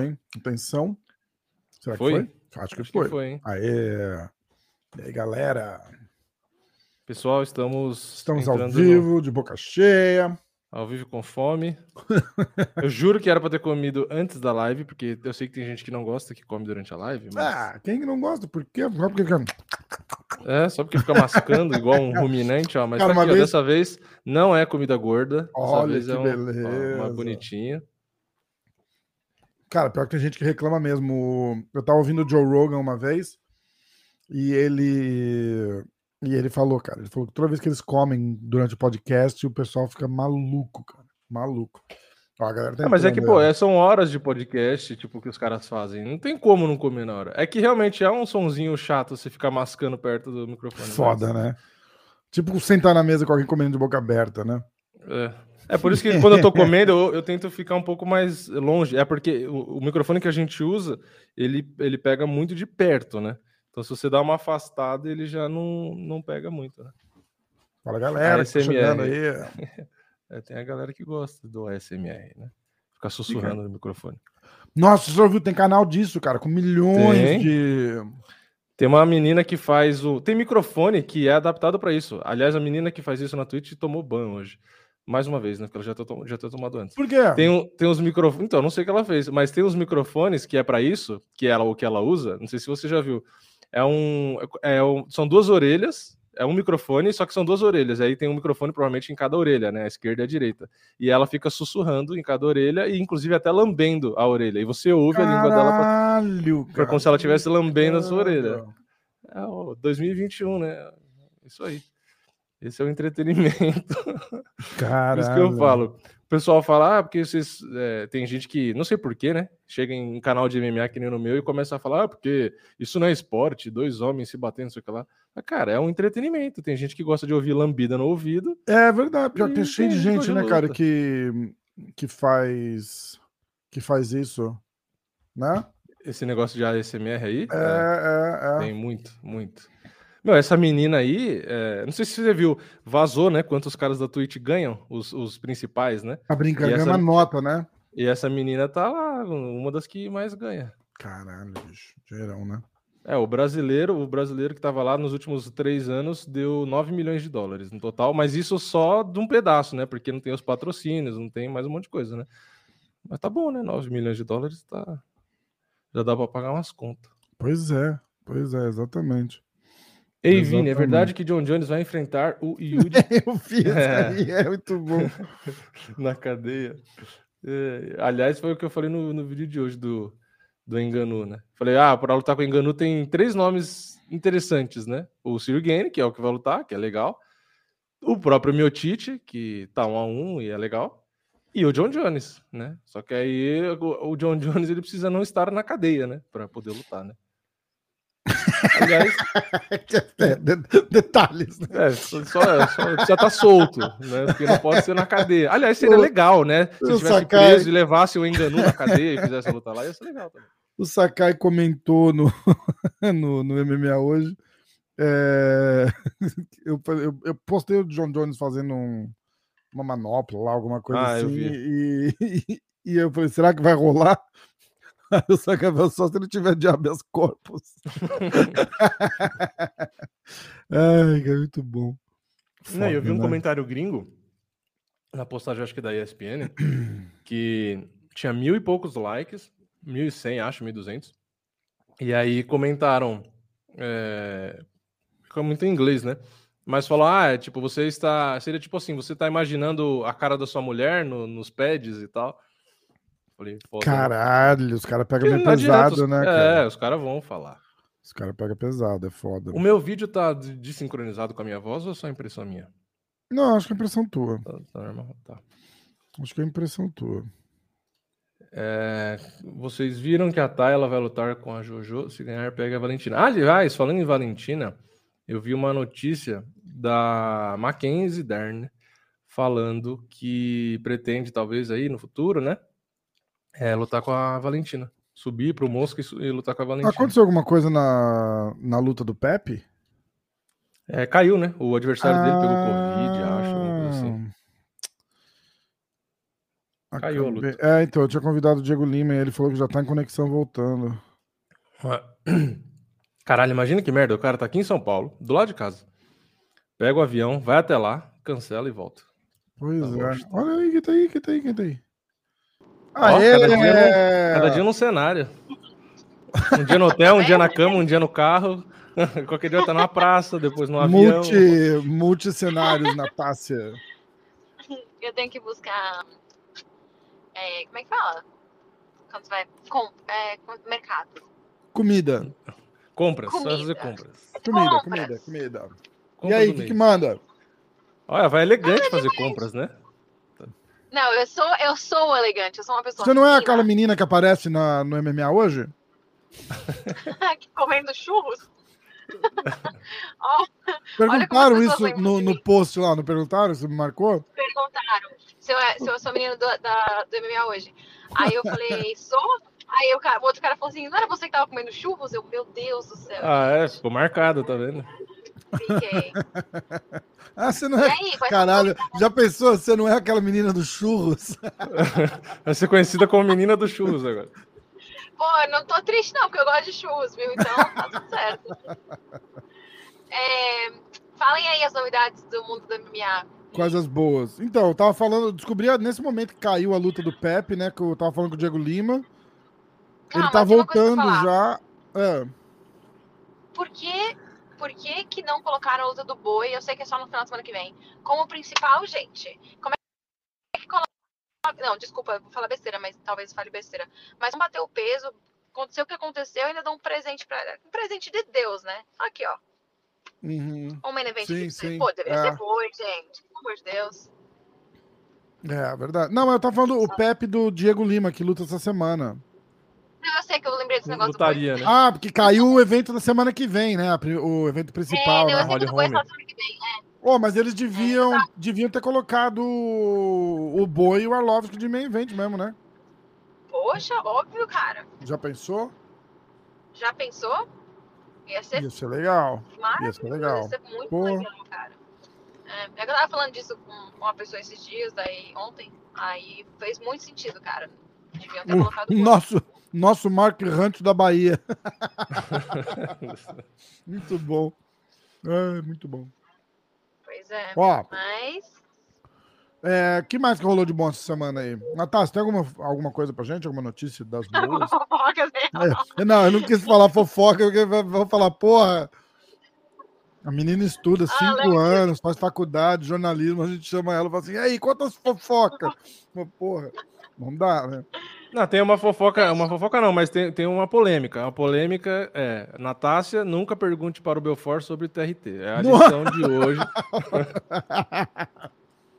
hein? Atenção. Será Foi? que foi? Acho que Acho foi. que foi, hein? Aê. E aí, galera? Pessoal, estamos, Estamos ao vivo, de boca cheia. no- ao vivo com fome. eu juro que era pra ter comido antes da live, porque eu sei que tem gente que não gosta que come durante a live, mas Ah, quem que não gosta? Por quê? Só porque... é só porque fica mascando igual um ruminante, ó. Mas Cara, tá aqui, ó, vez- dessa vez não é comida gorda. Dessa Olha vez que é um- ó, uma bonitinha. Cara, pior que tem gente que reclama mesmo. Eu tava ouvindo o Joe Rogan uma vez e ele. E ele falou, cara, ele falou que toda vez que eles comem durante o podcast, o pessoal fica maluco, cara. Maluco. Ó, a galera tá Ah, mas é que, pô, ó. é, são horas de podcast, tipo, que os caras fazem. Não tem como não comer na hora. É que realmente é um sonzinho chato você ficar mascando perto do microfone. mas- Foda, né? Tipo sentar na mesa com alguém comendo de boca aberta, né? É. É por isso que quando eu tô comendo, eu, eu tento ficar um pouco mais longe. É porque o, o microfone que a gente usa, ele, ele pega muito de perto, né? Então, se você dá uma afastada, ele já não, não pega muito, né? Fala, galera, tá ASMR. chegando aí. É, tem a galera que gosta do ASMR, né? Ficar sussurrando no microfone. Nossa, você ouviu? Tem canal disso, cara, com milhões Tem. de. Tem uma menina que faz o. Tem microfone que é adaptado para isso. Aliás, a menina que faz isso na Twitch tomou ban hoje. Mais uma vez, né? Porque ela já tinha já tinha tomado antes. Por quê? Tem, um, tem uns microfones. Então, não sei o que ela fez, mas tem uns microfones que é para isso, que ela o que ela usa. Não sei se você já viu. É um, é um. São duas orelhas. É um microfone, só que são duas orelhas. Aí tem um microfone provavelmente em cada orelha, né? A esquerda e a direita. E ela fica sussurrando em cada orelha e, inclusive, até lambendo a orelha. E você ouve a língua dela pra Caralho, cara. como se ela estivesse lambendo a sua orelha. É o 2021, né? Isso aí. Esse é o entretenimento. Caralho. Por isso que eu falo. O pessoal fala, ah, porque vocês. é, tem gente que, não sei porquê, né? Chega em canal de MMA que nem no meu e começa a falar, ah, porque isso não é esporte, dois homens se batendo, não sei o que lá. Mas, cara, é um entretenimento. Tem gente que gosta de ouvir lambida no ouvido. É verdade, pior que tem cheio de gente, né, cara, que, que faz que faz isso, né? Esse negócio de ASMR aí. É, é, é. Tem muito, muito. Meu, essa menina aí, é, não sei se você viu, vazou, né? Quantos caras da Twitch ganham, os, os principais, né? Tá brincando, E é essa- uma nota, né? E essa menina tá lá, uma das que mais ganha. Caralho, bicho, geral, né? É, o brasileiro, o brasileiro que tava lá nos últimos três anos deu 9 milhões de dólares no total, mas isso só de um pedaço, né? Porque não tem os patrocínios, não tem mais um monte de coisa, né? Mas tá bom, né? 9 milhões de dólares tá. Já dá pra pagar umas contas. Pois é, pois é, exatamente. Ei, Vini, é verdade que John Jones vai enfrentar o Yudi Eu fiz É. é muito bom. na cadeia. É, aliás, foi o que eu falei no, no vídeo de hoje do, do Enganu, né? Falei, ah, para lutar com o Enganu tem três nomes interessantes, né? O Sirgane, que é o que vai lutar, que é legal. O próprio Miotite, que tá um a um e é legal. E o John Jones, né? Só que aí o, o John Jones ele precisa não estar na cadeia, né? Para poder lutar, né? Aliás, É, de- detalhes, né? é, só, só, precisa estar solto, né? Porque não pode ser na cadeia. Aliás, seria O- legal, né? Se ele tivesse Sakai- preso e levasse o Enganu na cadeia e fizesse a luta lá, ia ser legal também. O Sakai comentou no, no, no MMA hoje. é, eu, eu, eu postei o John Jones fazendo um- uma manopla lá, alguma coisa Ah, eu assim. E, e, e eu falei, será que vai rolar? O falou, só se ele tiver de habeas corpus. Ai, cara, muito bom. Não, eu vi Foda, um né? comentário gringo na postagem, acho que da ESPN, que tinha mil e poucos likes, mil e cem, acho, mil e duzentos. E aí comentaram, é, ficou muito em inglês, né? Mas falou, ah, é, tipo, você está, seria tipo assim, você está imaginando a cara da sua mulher no- nos pads e tal. Falei, foda, né? Caralho, os caras pegam meio adianta, pesado, né, É, cara? os caras vão falar. Os caras pegam pesado, é foda. O meu vídeo tá de- desincronizado com a minha voz ou é só impressão minha? Não, acho que é impressão tua. Tá, tá normal, tá. Acho que é impressão tua. É, vocês viram que a Tayla vai lutar com a Jojo, se ganhar pega a Valentina. Ah, aliás, falando em Valentina, eu vi uma notícia da Mackenzie Dern falando que pretende talvez aí no futuro, né, é, lutar com a Valentina, subir pro Mosca e, e lutar com a Valentina. Aconteceu alguma coisa na, na luta do Pepe? É, caiu, né? O adversário dele pegou Covid, acho, alguma coisa assim. Ah. Caiu a luta. É, então, eu tinha convidado o Diego Lima e ele falou que já tá em conexão voltando. Caralho, imagina que merda. O cara tá aqui em São Paulo, do lado de casa. Pega o avião, vai até lá, cancela e volta. Pois Tá é. que- Olha aí, quem tá aí, quem tá aí, quem tá aí. Ó, cada dia é... Cada dia num cenário. Um dia no hotel, um dia na cama, um dia no carro. Qualquer dia tá numa praça, depois no avião. Multi, multicenários, Natácia. Eu tenho que buscar. é, como é que fala? Quando você vai. Com, é, com- mercado. Comida. Compras, só Comida. fazer compras. Comida, Compras. comida, comida. E Compras aí, do o que, que manda? Olha, vai elegante fazer compras, né? Não, eu sou, eu sou elegante, eu sou uma pessoa. Você não é aquela menina que aparece na, no MMA hoje? comendo churros? Ó, Perguntaram isso no, no post lá, não perguntaram? Você me marcou? perguntaram se eu, é- se eu sou menina do, da, do MMA hoje. Aí eu falei, sou? Aí o, cara, o outro cara falou assim: não era você que tava comendo churros? Eu, meu Deus do céu. Ah, é, ficou marcado, tá vendo? Fiquei. Ah, você não E é. aí, Caralho, já pensou? Você não é aquela menina dos churros? Vai ser conhecida como menina dos churros agora. Pô, eu não tô triste não, porque eu gosto de churros, viu? Então tá tudo certo. É, falem aí as novidades do mundo do MMA. Coisas boas. Então, eu tava falando, eu descobri nesse momento que caiu a luta do Pepe, né? Que eu tava falando com o Diego Lima. Ele Calma, tá voltando já. É. Por que, por que que não colocaram a luta do boi? Eu sei que é só no final de semana que vem. Como principal, gente. Como é que coloca... Não, desculpa, vou falar besteira, mas talvez fale besteira. Mas não bateu o peso. Aconteceu o que aconteceu, ainda dá um presente pra Um presente de Deus, né? Aqui, ó. Uhum. Um main event Sim, de sim, Pô, deveria é. ser boi, gente. Pelo amor de Deus. É, verdade. Não, mas eu tava falando o Pepe do Diego Lima, que luta essa semana. Não, eu sei que eu lembrei desse negócio. Lutaria, né? Ah, porque caiu o evento da semana que vem, né? O evento É, principal, eu né? que Holly do boi é semana que vem. Oh, mas eles deviam, deviam ter colocado o, o Boi e o Arlovski de main event mesmo, né? Poxa, óbvio, cara. Já pensou? Já pensou? Ia ser Ia ser legal. Ia ser legal. Ia ser muito Pô. legal, cara. É, é que eu tava falando disso com uma pessoa esses dias, daí ontem. Aí fez muito sentido, cara. Deviam ter colocado O o boi. nosso, nosso Mark Hunt da Bahia. muito bom. É, muito bom. Pois é. Ó, Mas. é, que mais que rolou de bom essa semana aí? Natácia, tem alguma, alguma coisa pra gente? Alguma notícia das boas? Fofoca, né? É, não, eu não quis falar fofoca, porque eu vou falar, porra. A menina estuda cinco lembra que- anos, faz faculdade, jornalismo, a gente chama ela e fala assim, e aí, quantas fofocas? Porra, não dá, né? Não, tem uma fofoca, uma fofoca não, mas tem, tem uma polêmica. A polêmica é: Natácia, nunca pergunte para o Belfort sobre o TRT. É a Nossa. lição de hoje.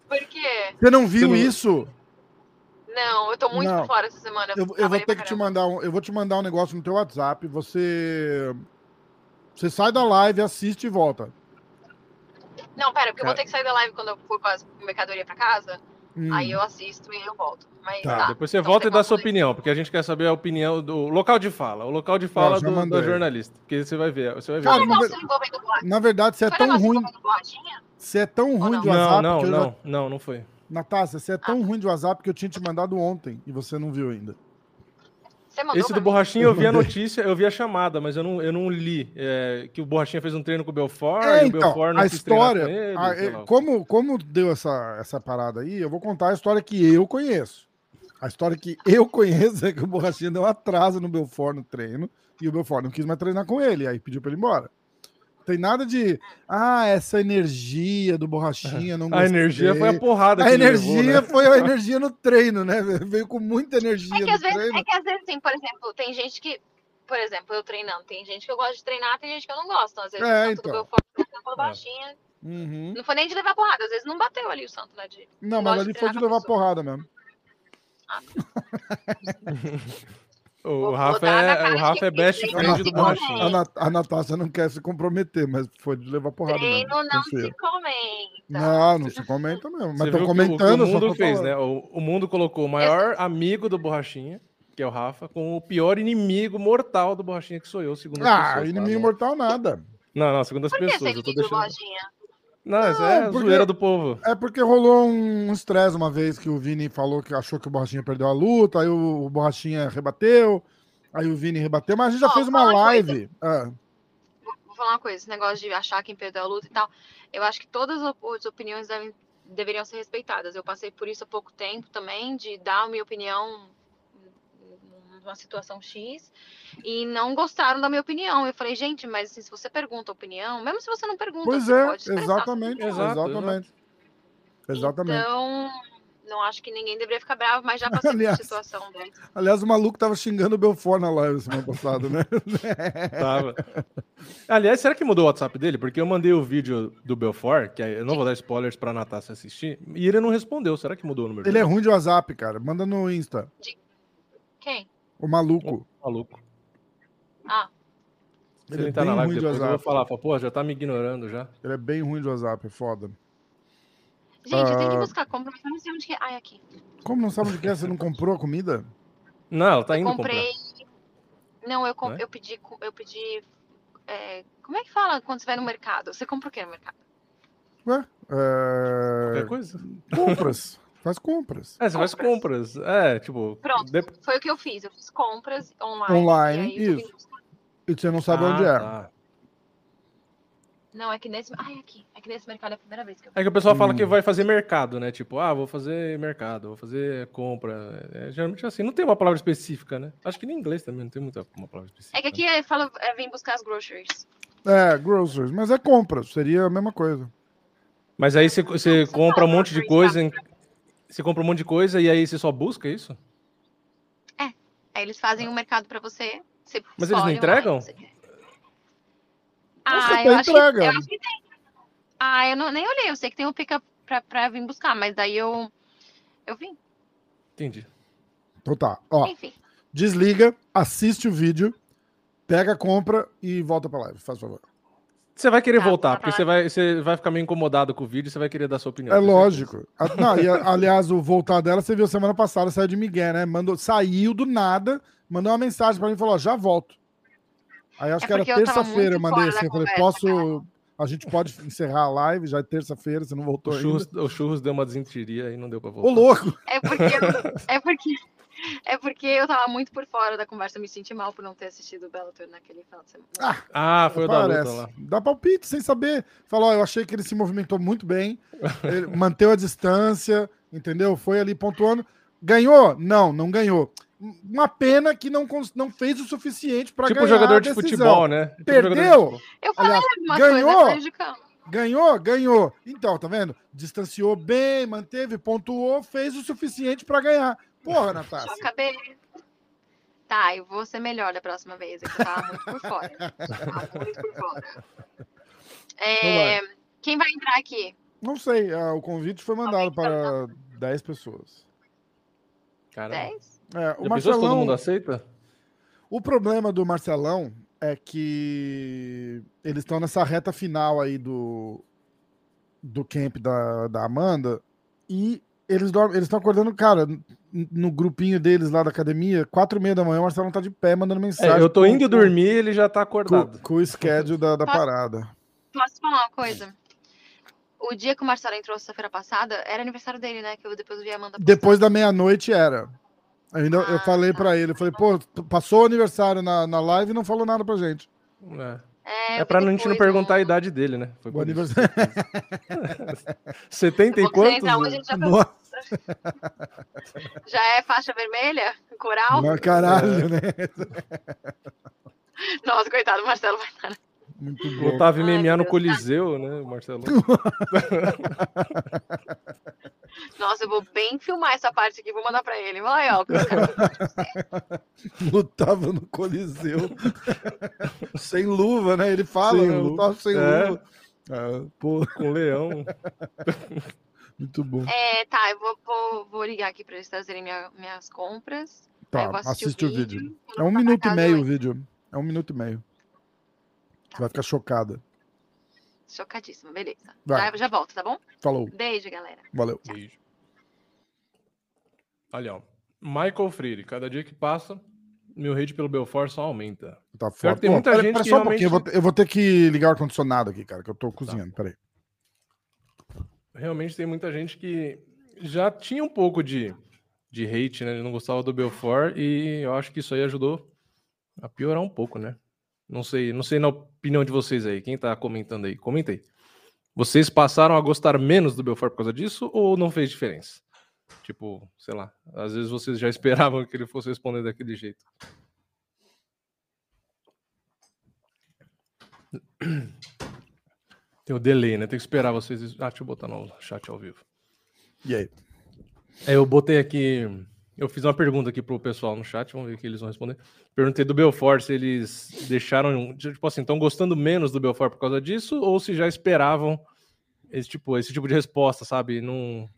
Por quê? Você não viu Você não- isso? Não, eu tô muito Não. por fora essa semana. Eu, eu vou trabalhei ter que te caramba. mandar um, eu vou te mandar um negócio no teu WhatsApp, você você sai da live, assiste e volta. Não, pera, porque eu vou ter que sair da live quando eu for com a mercadoria pra casa. Hum. Aí eu assisto e eu volto. Mas Tá, tá. Depois você Então volta e tem dá sua opinião, porque a gente quer saber a opinião do local de fala. O local de fala do, da jornalista. Porque você vai ver. Você vai ver. Cara, Foi na borrachinha? Na verdade, você é Foi tão ruim, envolvendo borrachinha? você é tão ruim não? de não, WhatsApp não, que eu já não, não, não foi. Natácia, você é tão ruim de WhatsApp que eu tinha te mandado ontem e você não viu ainda. Esse do? Borrachinha eu vi a notícia, eu vi a chamada, mas eu não, eu não li é, que o Borrachinha fez um treino com o Belfort É, e o então, Belfort não a quis treinar história, com ele, a- é, como, como deu essa, essa parada aí, eu vou contar a história que eu conheço. A história que eu conheço é que o Borrachinha deu um atraso no Belfort no treino e o Belfort não quis mais treinar com ele, aí pediu pra ele ir embora. Tem nada de, ah, essa energia do Borrachinha, não A energia foi a porrada A energia levou, né? foi a energia no treino, né? Veio com muita energia É que, no às vezes, treino. é que às vezes, assim, por exemplo, tem gente que. Por exemplo, eu treinando, tem gente que eu gosto de treinar, tem gente que eu não gosto. Então, às vezes, É, então. do meu forte foi baixinha. Uhum. Não foi nem de levar porrada, às vezes não bateu ali o santo, né? De... Não, mas de ali foi de levar pessoa. porrada mesmo. O Rafa é, o Rafa é best friend do Borrachinha. A, Nat a Natácia não quer se comprometer, mas foi de levar porrada Treino mesmo. não se comenta. Não, não se comenta mesmo. Mas Você tô viu comentando, o que o, mundo fez, falando. né? O, o mundo colocou o maior amigo do Borrachinha, que é o Rafa, com o pior inimigo mortal do Borrachinha, que sou eu, segundo as Ah, pessoas. tá? inimigo Não- mortal nada. Não, não, segundo as Por que pessoas. Eu tô deixando. Lojinha? Não, isso é a porque- zoeira do povo. É porque rolou um estresse uma vez que o Vini falou que achou que o Borrachinha perdeu a luta, aí o, o Borrachinha rebateu, aí o Vini rebateu, mas a gente já Ó, fez uma live. Ah, Vou falar uma coisa, esse negócio de achar quem perdeu a luta e tal. Eu acho que todas as opiniões devem- deveriam ser respeitadas. Eu passei por isso há pouco tempo também, de dar a minha opinião numa situação X e não gostaram da minha opinião. Eu falei, gente, mas assim, se você pergunta a opinião, mesmo se você não pergunta, pois você é, exatamente, exatamente. Exatamente. Então, não acho que ninguém deveria ficar bravo, mas já passei Aliás. por situação dessa. Aliás, o maluco tava xingando o Belfort na live semana passada, né? Tava. Aliás, será que mudou o WhatsApp dele? Porque eu mandei o vídeo do Belfort, que aí eu não vou dar spoilers pra Natasha assistir, e ele não respondeu. Será que mudou o número Ele é ruim de WhatsApp, cara. Manda no Insta. Quem? O maluco. Maluco. Ah, Ele ele é tá bem na live ruim de depois, eu vou falar, fala, pô, já tá me ignorando já. Ele é bem ruim de WhatsApp, é foda. gente, eu tenho que Ah. buscar compra, mas eu não sei onde que é. Ai, aqui. Como não sabe onde que é? Você não comprou a comida? Não, ela tá eu indo comprei. Não, eu, com- Não é? eu pedi. Eu pedi. é, Como é que fala quando você vai no mercado? Você compra o que no mercado? Ué? comprar qualquer É... coisa. Compras. Faz compras. É, você faz compras. É, tipo. Pronto. de- Foi o que eu fiz. Eu fiz compras online. Online, e aí eu vim isso. E você não sabe Ah, onde é. tá. Não, é que nesse. Ai, aqui. É que nesse mercado é a primeira vez que eu. É que o pessoal fala Hum. que vai fazer mercado, né? Tipo, ah, vou fazer mercado, vou fazer compra. É, geralmente assim, não tem uma palavra específica, né? Acho que nem em inglês também não tem muita uma palavra específica. É que aqui é, fala, é, vim buscar as groceries. É, groceries. Mas é compras. Seria a mesma coisa. Mas aí você, você compra um fala monte de groceries, coisa, tá? em- você compra um monte de coisa e aí você só busca isso? Aí eles fazem um mercado pra você. você Mas eles não entregam? você Ah, eu acho que, eu acho que tem. Ah, eu não, nem olhei. Eu sei que tem um pick-up pra, pra vir buscar, mas daí eu. Eu vim. Entendi. Então tá. Ó, Enfim. desliga, assiste o vídeo, pega, compra e volta pra live. Faz favor. Você vai querer Tá, voltar, tá porque você vai, você vai ficar meio incomodado com o vídeo e você vai querer dar sua opinião. É lógico. A- Não, e, a- aliás, o voltar dela, você viu semana passada, saiu de Miguel, né? Mandou, saiu do nada, mandou uma mensagem pra mim e falou: ó, já volto. Aí acho É que era eu terça-feira, eu mandei assim, eu falei, conversa, posso. A gente pode encerrar a live, já é terça-feira, você não voltou O ainda. churros, o churros deu uma desinteria e não deu pra voltar. Ô, louco! É porque, é porque. É porque eu tava muito por fora da conversa. Eu me senti mal por não ter assistido o Bellator naquele final de semana. Ah, foi o da luta lá. Dá palpite sem saber. Falou, ó, eu achei que ele se movimentou muito bem, ele manteve a distância, entendeu? Foi ali pontuando. Ganhou? Não, não ganhou. Uma pena que não, não fez o suficiente para Tipo ganhar jogador a de decisão. futebol, né? Tipo jogador de Perdeu? Eu falei Aliás, algumas ganhou? coisas prejudicando. Ganhou? Ganhou. Então, tá vendo? Distanciou bem, manteve, pontuou, fez o suficiente para ganhar. Porra, Só Natácia. acabei. Tá, eu vou ser melhor da próxima vez. É eu tava muito por fora. Tava muito por fora. É, quem vai entrar aqui? Não sei, ah, o convite foi mandado Alguém para 10 pessoas. Caramba. 10? É, o Marcelão, todo mundo aceita? O problema do Marcelão é que eles estão nessa reta final aí do, do camp da, da Amanda e eles dormem, eles estão acordando, cara, no grupinho deles lá da academia, quatro e meia da manhã, o Marcelão tá de pé mandando mensagem. É, eu tô com- indo com- dormir e ele já tá Com, acordado. com o schedule da, da Posso- parada. Posso falar uma coisa? O dia que o Marcelo entrou sexta-feira passada, era aniversário dele, né? Que eu depois vi a Amanda postar. Depois da meia-noite era. Ainda eu Ah, falei tá. pra ele, eu falei, pô, passou o aniversário na, na live e não falou nada pra gente. É, É, é eu pra a gente não perguntar a idade dele, né? Foi O aniversário. 70 e quantos? hoje, a né? gente já, já é faixa vermelha? Coral? mas caralho, né? Nossa, coitado, o Marcelo vai estar. Muito bom. Otávio MMA no Deus. Coliseu, né, Marcelo? Nossa, eu vou bem filmar essa parte aqui, vou mandar pra ele. Vai, ó. lutava no Coliseu sem luva, né? Ele fala, Sem né? luva. lutava sem É. luva. Ah, pô, Com leão. Muito bom. É, tá, eu vou, vou, vou ligar aqui pra eles trazerem minha- minhas compras. Tá, assiste o vídeo. Quando É um minuto e meio o vídeo. É um minuto e meio. Você vai ficar chocada. Chocadíssima, beleza. Vai. Já, já volto, tá bom? Falou, Beijo, galera. valeu. Beijo. Olha, ó. Michael Freire, cada dia que passa, meu hate pelo Belfort só aumenta. Tá foda. que tem Pô, muita pera- gente pera que só um pouquinho, eu vou, realmente- ter- eu vou ter que ligar o ar-condicionado aqui, cara, que eu tô cozinhando. Peraí. Realmente tem muita gente que já tinha um pouco de, de hate, né? Não gostava do Belfort e eu acho que isso aí ajudou a piorar um pouco, né? Não sei, não sei na opinião de vocês aí. Quem tá comentando aí? Comenta aí. Vocês passaram a gostar menos do Belfort por causa disso ou não fez diferença? Tipo, sei lá, às vezes vocês já esperavam que ele fosse responder daquele jeito. Tem o delay, né? Tem que esperar vocês. Ah, deixa eu botar no chat ao vivo. E aí? É, eu botei aqui. Eu fiz uma pergunta aqui pro pessoal no chat, vamos ver o que eles vão responder. Perguntei do Belfort se eles deixaram. Tipo assim, estão gostando menos do Belfort por causa disso, ou se já esperavam esse tipo, esse tipo de resposta, sabe? Não...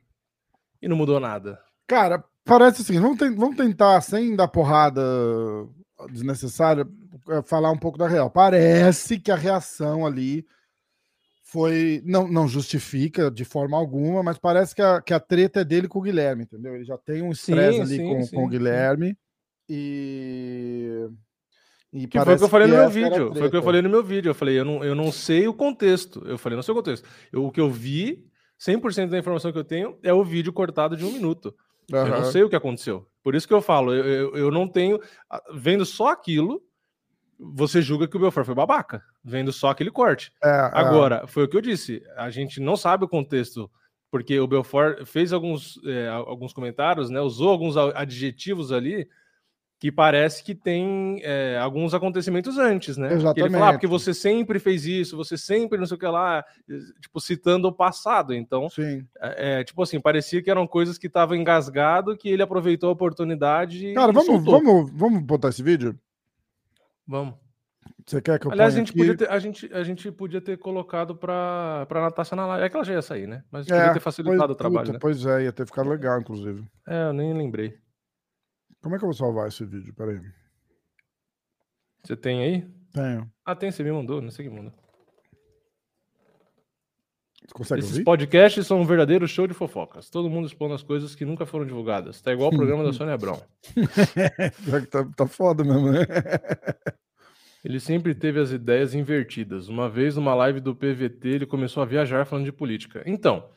E não mudou nada. Cara, parece assim, vamos, te vamos tentar, sem dar porrada desnecessária, eh, falar um pouco da real. Parece que a reação ali foi. Não, não justifica de forma alguma, mas parece que a, que a treta é dele com o Guilherme, entendeu? Ele já tem um estresse ali sim, com, sim, com o Guilherme. E. E que foi o que eu falei no meu vídeo. Foi o que eu falei no meu vídeo. Eu falei, eu não, eu não sei o contexto. Eu falei, não sei o contexto. Eu, o que eu vi, 100% da informação que eu tenho é o vídeo cortado de um minuto. Uhum. Eu não sei o que aconteceu. Por isso que eu falo, eu, eu, eu não tenho. Vendo só aquilo, você julga que o Belfort foi babaca, vendo só aquele corte. É, é. Agora, é. foi o que eu disse, a gente não sabe o contexto, porque o Belfort fez alguns, é, alguns comentários, né, usou alguns adjetivos ali que parece que tem é, alguns acontecimentos antes, né? Exatamente. Que ele fala, ah, porque você sempre fez isso, você sempre não sei o que lá, tipo, citando o passado. Então, Sim. É, é tipo assim, parecia que eram coisas que estavam engasgado, que ele aproveitou a oportunidade Cara, vamos, vamos, vamos botar esse vídeo? Vamos. Você quer que eu Aliás, a gente, podia ter, a, gente, a gente podia ter colocado para a Natasha na live. É que ela já ia sair, né? Mas é, podia ter facilitado pois, o trabalho. Puta, né? Pois é, ia ter ficado legal, inclusive. É, eu nem lembrei. Como é que eu vou salvar esse vídeo? Peraí. Você tem aí? Tenho. Ah, tem, você me mandou, não sei que mandou. Consegue Esses ouvir? podcasts são um verdadeiro show de fofocas. Todo mundo expondo as coisas que nunca foram divulgadas. Tá igual o programa da Sônia Abrão. tá, tá foda mesmo, né? Ele sempre teve as ideias invertidas. Uma vez, numa live do PVT, ele começou a viajar falando de política. Então,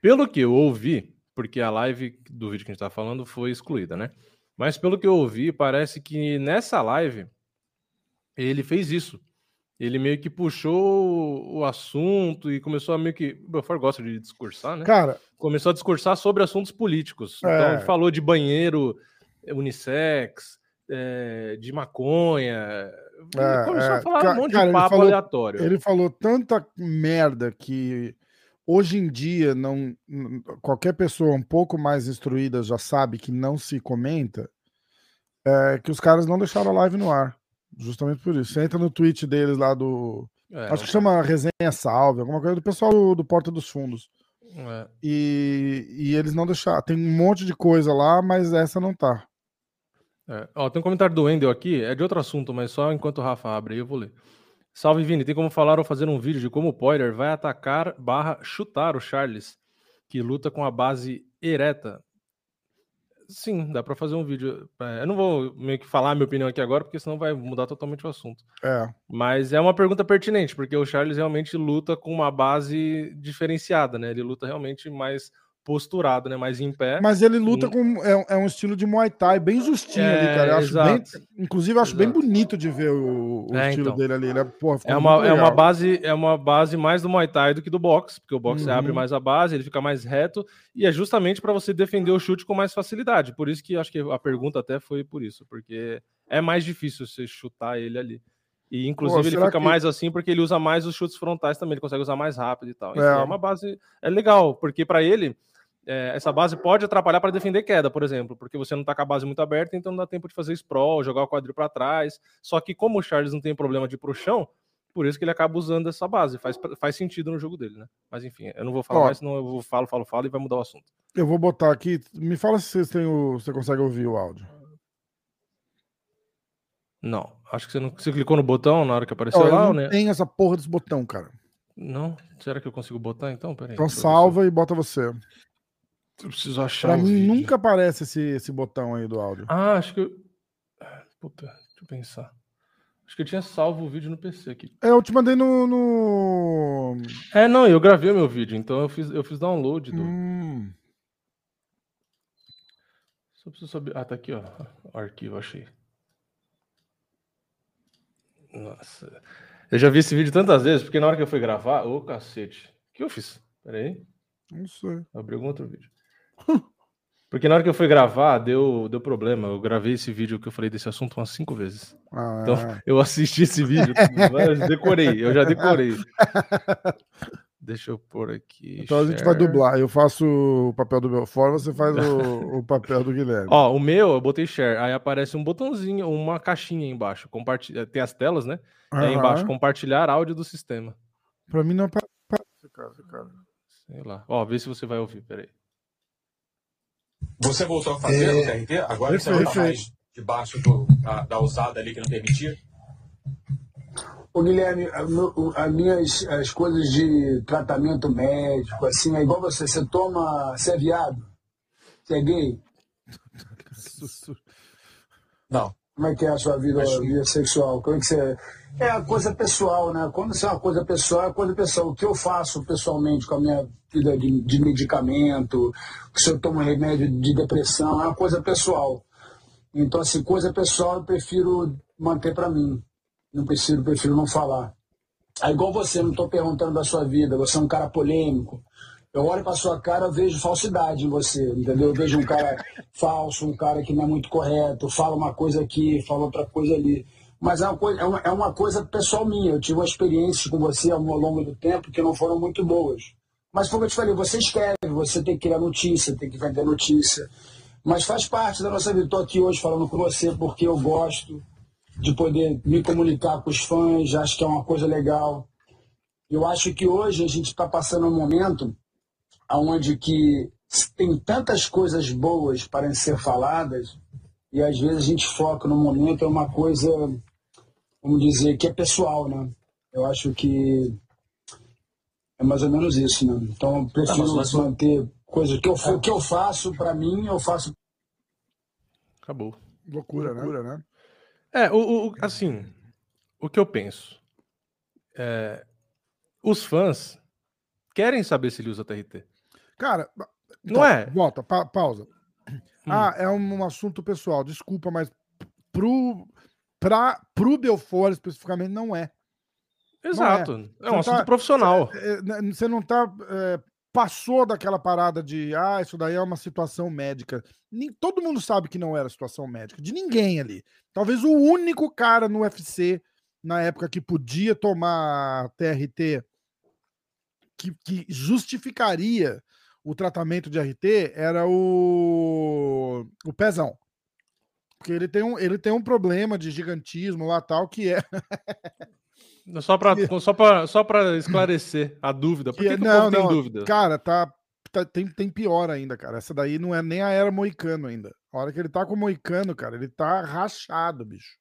pelo que eu ouvi, porque a live do vídeo que a gente tá falando foi excluída, né? Mas pelo que eu ouvi, parece que nessa live ele fez isso. Ele meio que puxou o assunto e começou a meio que. O Belfort gosta de discursar, né? Cara. Começou a discursar sobre assuntos políticos. É... Então, ele falou de banheiro unissex, é, de maconha, é, começou é, a falar um monte cara, de papo falou, aleatório. Ele falou tanta merda que hoje em dia não qualquer pessoa um pouco mais instruída já sabe que não se comenta é, que os caras não deixaram a live no ar. Justamente por isso. Você entra no tweet deles lá do. É, acho que chama Resenha Salve, alguma coisa do pessoal do, do Porta dos Fundos. É. E, e eles não deixaram. Tem um monte de coisa lá, mas essa não tá. É. Ó, tem um comentário do Wendel aqui, é de outro assunto, mas só enquanto o Rafa abre aí eu vou ler. Salve, Vini. Tem como falar ou fazer um vídeo de como o Poirier vai atacar barra chutar o Charles, que luta com a base ereta. Sim, dá para fazer um vídeo. É, eu não vou meio que falar a minha opinião aqui agora, porque senão vai mudar totalmente o assunto. É. Mas é uma pergunta pertinente, porque o Charles realmente luta com uma base diferenciada, né? Ele luta realmente mais posturado, né? Mais em pé. Mas ele luta e... com. É, é, um estilo de Muay Thai bem justinho é, ali, cara. Eu acho bem, inclusive, eu acho exato. bem bonito de ver o, o é, estilo então. dele ali. Ele é, porra, é, uma, é uma base é uma base mais do Muay Thai do que do boxe, porque o boxe uhum. abre mais a base, ele fica mais reto, e é justamente para você defender o chute com mais facilidade. Por isso que acho que a pergunta até foi por isso, porque é mais difícil você chutar ele ali. E inclusive Pô, ele fica que... mais assim porque ele usa mais os chutes frontais também, ele consegue usar mais rápido e tal. Enfim, é. é uma base é legal, porque para ele é, essa base pode atrapalhar para defender queda, por exemplo, porque você não está com a base muito aberta, então não dá tempo de fazer sprawl, jogar o quadril para trás. Só que como o Charles não tem problema de ir pro chão, por isso que ele acaba usando essa base. Faz, faz sentido no jogo dele, né? Mas enfim, eu não vou falar Ó, mais, senão eu vou, falo, falo, falo e vai mudar o assunto. Eu vou botar aqui. Me fala se vocês têm o, você consegue ouvir o áudio. Não, acho que você não você clicou no botão na hora que apareceu Ó, lá, né? Tem essa porra desse botão, cara. Não? Será que eu consigo botar então? Peraí. Então salva e bota você. Eu preciso achar. Pra mim vídeo. nunca aparece esse, esse botão aí do áudio. Ah, acho que. Eu... Puta, deixa eu pensar. Acho que eu tinha salvo o vídeo no PC aqui. É, eu te mandei no. no... É, não, eu gravei o meu vídeo, então eu fiz, eu fiz download do. Hum, Só preciso saber. Ah, tá aqui, ó. O arquivo, achei. Nossa. Eu já vi esse vídeo tantas vezes, porque na hora que eu fui gravar. Ô, cacete. O que eu fiz? Pera aí. não sei. Abri algum outro vídeo. Porque na hora que eu fui gravar, deu, deu problema. Eu gravei esse vídeo que eu falei desse assunto umas cinco vezes. Ah, Então, eu assisti esse vídeo, eu decorei, eu já decorei. Deixa eu pôr aqui. então a gente vai share. dublar. Eu faço o papel do Belfort, você faz o, o papel do Guilherme. Ó, o meu, eu botei share, aí aparece um botãozinho, uma caixinha aí embaixo. Compartilha, tem as telas, né? Aí embaixo, compartilhar áudio do sistema. Pra mim não aparece, cara. cara. Sei lá. Ó, vê se você vai ouvir, peraí. Você voltou a fazer no TRT? Agora você não tá Perfeito. mais debaixo do- da, da usada ali que não permitia? Ô Guilherme, as minhas as coisas de tratamento médico, assim, é igual você, você toma, você é viado? Você é gay? Não. Como é que é a sua vida, vida sexual? Como é que você. É a coisa pessoal, né? Quando isso é uma coisa pessoal, é coisa pessoal. O que eu faço pessoalmente com a minha vida de, de medicamento, se eu tomo remédio de depressão, é uma coisa pessoal. Então, assim, coisa pessoal eu prefiro manter para mim. Não prefiro, prefiro não falar. É igual você, não estou perguntando da sua vida, você é um cara polêmico. Eu olho para sua cara, vejo falsidade em você, entendeu? Eu vejo um cara falso, um cara que não é muito correto, fala uma coisa aqui, fala outra coisa ali. Mas é uma coisa, é uma, é uma coisa pessoal minha. Eu tive uma experiência com você ao longo do tempo que não foram muito boas. Mas como eu te falei, você escreve, você tem que criar notícia, tem que vender notícia. Mas faz parte da nossa vida. Estou aqui hoje falando com você porque eu gosto de poder me comunicar com os fãs, acho que é uma coisa legal. Eu acho que hoje a gente está passando um momento onde que tem tantas coisas boas para ser faladas e às vezes a gente foca no momento é uma coisa, vamos dizer, que é pessoal, né? Eu acho que é mais ou menos isso, né? Então eu prefiro mas- manter coisas que eu, fa- que eu faço para mim, eu faço Acabou. Loucura, né? Loucura, né? É, o, o- assim, o que eu penso. É, os fãs querem saber se ele usa TRT. Cara, Não é? Volta, pa- pausa. Ah, é um, assunto pessoal, desculpa, mas pro, pra, pro Belfort especificamente não é. Exato. É, um Você assunto tá- profissional. É, né, Você não tá. é, passou daquela parada de ah, isso daí é uma situação médica. Nem, todo mundo sabe que não era situação médica, de ninguém ali. Talvez o único cara no UFC na época que podia tomar TRT que, que justificaria o tratamento de RT era o, o Pezão. Porque ele tem, um, ele tem um problema de gigantismo lá tal, que é. Só para só pra, só pra esclarecer a dúvida. Por que que, é- que não, povo tem não, dúvida? Cara, tá, tá- tem, tem pior ainda, cara. Essa daí não é nem a era moicano ainda. A hora que ele tá com o moicano, cara, ele tá rachado, bicho.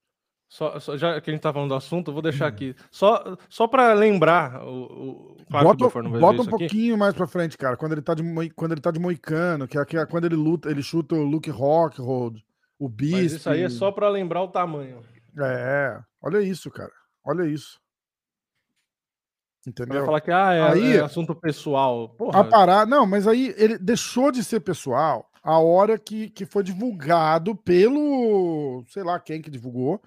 Só, só- já que a gente tá falando do assunto, eu vou Hum. deixar aqui. Só, só para lembrar, o, o, claro que o bota vai bota um isso aqui. pouquinho mais pra frente, cara. Quando ele tá de, quando ele tá de moicano, que é, que é quando ele luta, ele chuta o Luke Rockhold, o Beast. Mas isso aí é só para lembrar o tamanho. É, olha isso, cara. Olha isso. Vai Entendeu? falar que ah, é, Aí- é assunto pessoal. Porra, A parada, não, mas aí ele deixou de ser pessoal a hora que, que foi divulgado pelo, sei lá quem que divulgou,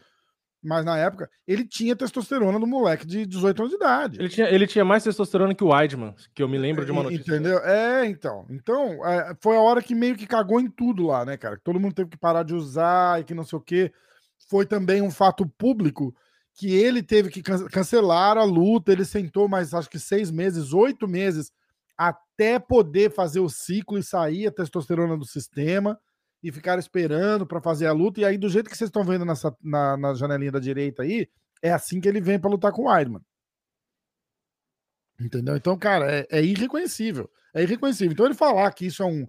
mas na época ele tinha testosterona do moleque de 18 anos de idade. ele, tinha, ele tinha mais testosterona que o Weidman, que eu me lembro de uma notícia. Entendeu? É, então. Então, é, foi a hora que meio que cagou em tudo lá, né, cara? Todo mundo teve que parar de usar e que não sei o quê. Foi também um fato público que ele teve que can- cancelar a luta. Ele sentou mais, acho que seis meses, oito meses, até poder fazer o ciclo e sair a testosterona do sistema e ficar esperando para fazer a luta. E aí, do jeito que vocês estão vendo nessa, na, na janelinha da direita aí, é assim que ele vem para lutar com o Weidman. Entendeu? Então, cara, é, é irreconhecível. É irreconhecível. Então, ele falar que isso é um,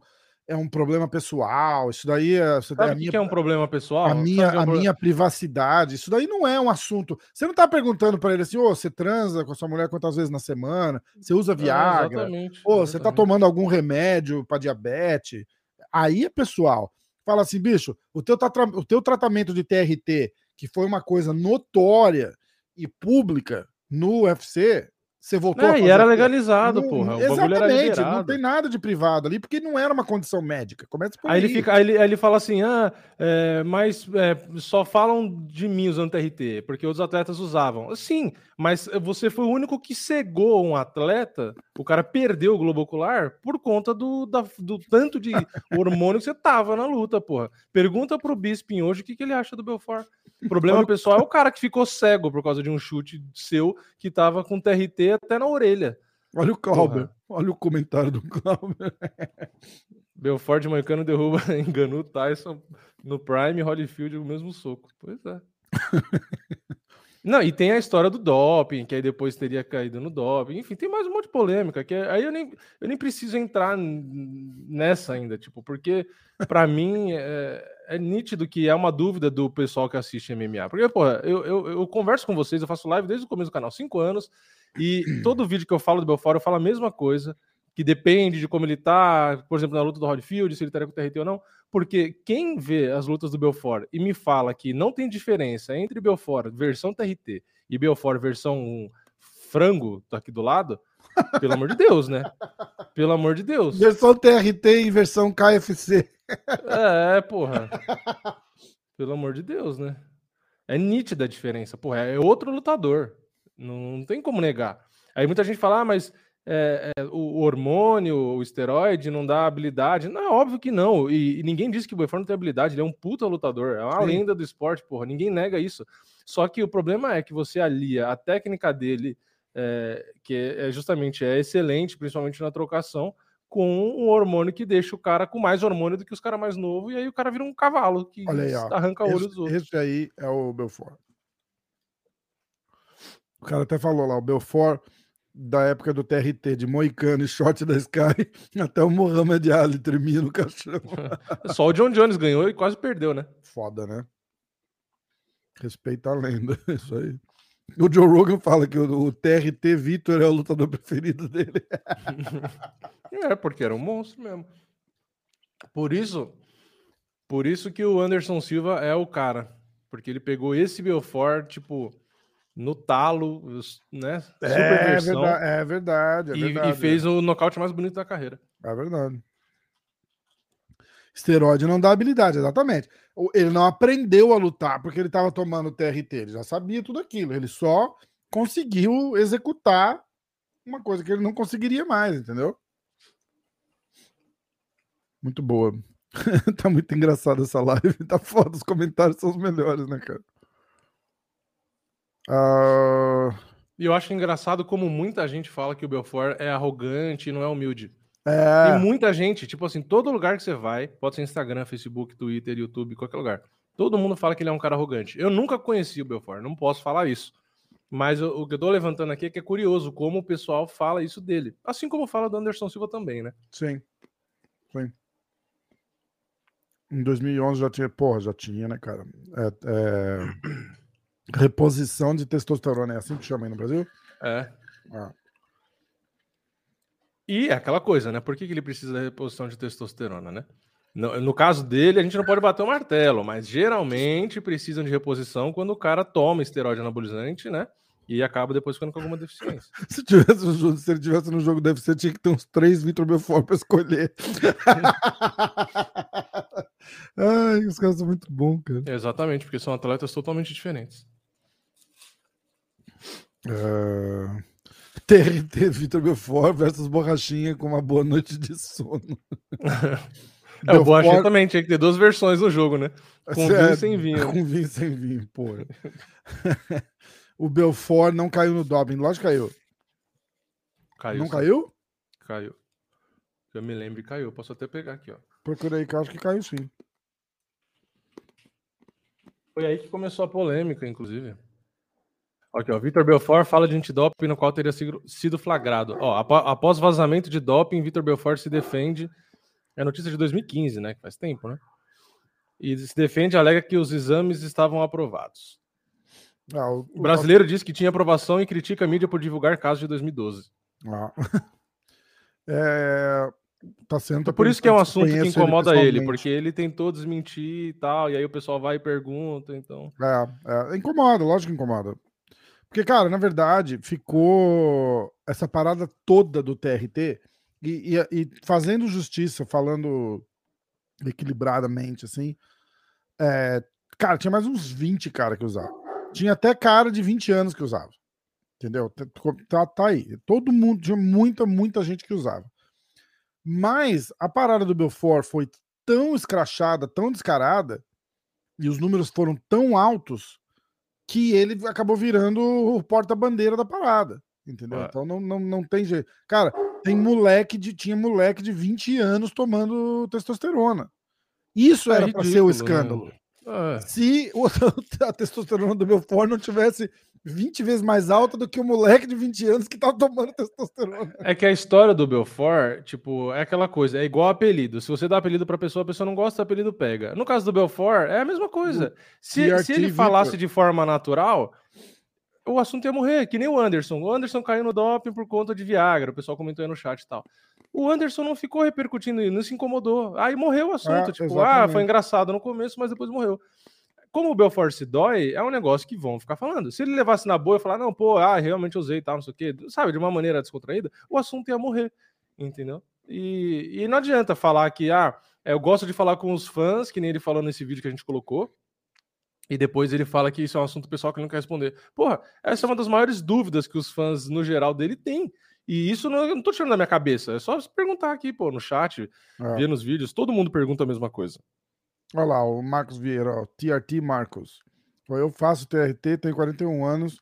é um problema pessoal, isso daí é, Sabe é a minha, que é um problema pessoal? a minha, é um a minha privacidade, isso daí não é um assunto. Você não tá perguntando para ele assim, ô, você transa com a sua mulher quantas vezes na semana? Você usa É, Viagra? exatamente, Ô, você tá tomando algum remédio para diabetes? Aí é pessoal. Fala assim, bicho, o teu, o teu tratamento de TRT, que foi uma coisa notória e pública no UFC, você voltou É, a e fazer era aquilo. legalizado, Não- porra. O era exatamente, não tem nada de privado ali, porque não era uma condição médica. Começa por Aí aí. ele, fica, aí, ele, aí ele fala assim: ah, é, mas é, só falam de mim usando TRT, porque outros atletas usavam. Sim, mas você foi o único que cegou um atleta, o cara perdeu o globo ocular por conta do, da- do tanto de hormônio que você tava na luta, porra. Pergunta pro Bisping hoje o que, que ele acha do Belfort. O problema pessoal é o cara que ficou cego por causa de um chute seu que tava com TRT até na orelha. Olha o Clauber. Olha o comentário do Clauber. Belfort de Moicano derruba Enganu, Tyson no Prime, Holyfield o mesmo soco. Pois é. Não, e tem a história do doping, que aí depois teria caído no doping. Enfim, tem mais um monte de polêmica, que aí eu nem, eu nem preciso entrar nessa ainda, tipo, porque pra mim é, é nítido que é uma dúvida do pessoal que assiste MMA. Porque, pô, eu, eu, eu converso com vocês, eu faço live desde o começo do canal, cinco anos, e todo vídeo que eu falo do Belfort, eu falo a mesma coisa, que depende de como ele tá, por exemplo, na luta do Holyfield, se ele estaria com o TRT ou não, porque quem vê as lutas do Belfort e me fala que não tem diferença entre Belfort versão TRT e Belfort versão frango tá aqui do lado, pelo amor de Deus, né? Pelo amor de Deus. Versão TRT e versão KFC. É, porra. Pelo amor de Deus, né? É nítida a diferença. Porra, é outro lutador. Não, não tem como negar. Aí muita gente fala, ah, mas é, é, o, hormônio, o esteroide não dá habilidade. Não, óbvio que não. E, e ninguém disse que o Belfort não tem habilidade. Ele é um puta lutador. É uma Sim. lenda do esporte, porra. Ninguém nega isso. Só que o problema é que você alia a técnica dele, é, que é é justamente é excelente, principalmente na trocação, com um hormônio que deixa o cara com mais hormônio do que os caras mais novos, e aí o cara vira um cavalo que aí, arranca o olho dos outros. esse aí é o Belfort. O cara até falou lá, o Belfort da época do TRT, de Moicano e short da Sky, até o Mohamed Ali tremia no caixão. Só o John Jones ganhou e quase perdeu, né? Foda, né? Respeita a lenda, isso aí. O Joe Rogan fala que o, o TRT Vitor é o lutador preferido dele. É, porque era um monstro mesmo. Por isso, por isso que o Anderson Silva é o cara. Porque ele pegou esse Belfort, tipo, no talo, né? É, versão. verdade, é verdade, é e, verdade. e fez o nocaute mais bonito da carreira. É verdade. Esteroide não dá habilidade, exatamente. Ele não aprendeu a lutar porque ele estava tomando TRT, ele já sabia tudo aquilo. Ele só conseguiu executar uma coisa que ele não conseguiria mais, entendeu? Muito boa. tá muito engraçada essa live. Tá foda, os comentários são os melhores, né, cara? Ah, E eu acho engraçado como muita gente fala que o Belfort é arrogante e não é humilde. é, Tem muita gente, tipo assim, todo lugar que você vai, pode ser Instagram, Facebook, Twitter, YouTube, qualquer lugar. Todo mundo fala que ele é um cara arrogante. Eu nunca conheci o Belfort, não posso falar isso. Mas o, o que eu tô levantando aqui é que é curioso como o pessoal fala isso dele. Assim como fala do Anderson Silva também, né? Sim. Sim. Em 2011 já tinha, porra, já tinha, né, cara? É, é, Reposição de testosterona, é assim que chama aí no Brasil? É. Ah. E é aquela coisa, né? Por que, que ele precisa da reposição de testosterona, né? No, no caso dele, a gente não pode bater o martelo, mas geralmente precisam de reposição quando o cara toma esteroide anabolizante, né? E acaba depois ficando com alguma deficiência. Se, tivesse no jogo, se ele tivesse no jogo deve ser, tinha que ter uns três Vitor Belfort pra escolher. Ai, os caras são muito bons, cara. Exatamente, porque são atletas totalmente diferentes. É, TRT Vitor Belfort versus Borrachinha com uma boa noite de sono. É, o Belfort- também tinha que ter duas versões no jogo, né? Com vinho É, e sem vinho. Com vinho sem vinho, pô. o Belfort não caiu no doping. Lógico que caiu. Caiu. não sim. caiu? Caiu. Que Eu me lembro, caiu. Posso até pegar aqui, ó. Procura aí que eu acho que caiu sim. Foi aí que começou a polêmica, inclusive. Aqui, ó. Vitor Belfort fala de antidoping no qual teria sido- flagrado. Ó, após vazamento de doping, Vitor Belfort se defende. É notícia de 2015, né? Que faz tempo, né? E se defende e alega que os exames estavam aprovados. Ah, o, O brasileiro diz que tinha aprovação e critica a mídia por divulgar casos de 2012. Ah. É, tá sendo. tá Por isso que é um assunto que incomoda ele, pessoalmente. porque ele tentou desmentir e tal, e aí o pessoal vai e pergunta, então. É, é, incomoda, lógico que incomoda. Porque, cara, na verdade, ficou essa parada toda do TRT e, e- e fazendo justiça, falando equilibradamente, assim. é, cara, tinha mais uns 20 cara que usava. Tinha até cara de 20 anos que usava. Entendeu? Tá- Tá, tá aí. Todo mundo, tinha muita, muita gente que usava. Mas a parada do Belfort foi tão escrachada, tão descarada, e os números foram tão altos que ele acabou virando o porta-bandeira da parada. Entendeu? É. Então não, não, não tem jeito. Cara, tem moleque de. Tinha moleque de 20 anos tomando testosterona. Isso É era para ser o ridículo, escândalo. né? É. Se a testosterona do Belfort não tivesse 20 vezes mais alta do que o moleque de 20 anos que tava tomando testosterona. É que a história do Belfort, tipo, é aquela coisa, é igual apelido. Se você dá apelido pra pessoa, a pessoa não gosta, apelido pega. No caso do Belfort, é a mesma coisa. Se, se ele falasse de forma natural, o assunto ia morrer, que nem o Anderson. O Anderson caiu no doping por conta de Viagra, o pessoal comentou aí no chat e tal. O Anderson não ficou repercutindo, não se incomodou. Aí morreu o assunto, É, tipo, ah, exatamente. foi engraçado no começo, mas depois morreu. Como o Belfort se dói, é um negócio que vão ficar falando. Se ele levasse na boa e falar, não, pô, ah, realmente usei e tal, não sei o quê, sabe, de uma maneira descontraída, o assunto ia morrer, entendeu? E, e não adianta falar que, ah, eu gosto de falar com os fãs, que nem ele falou nesse vídeo que a gente colocou, e depois ele fala que isso é um assunto pessoal que ele não quer responder. Porra, essa é uma das maiores dúvidas que os fãs, no geral, dele têm. E isso não, eu não tô tirando da minha cabeça, é só se perguntar aqui, pô, no chat, É. ver nos vídeos, todo mundo pergunta a mesma coisa. Olha lá, o Marcos Vieira, ó, TRT Marcos. Eu faço TRT, tenho 41 anos,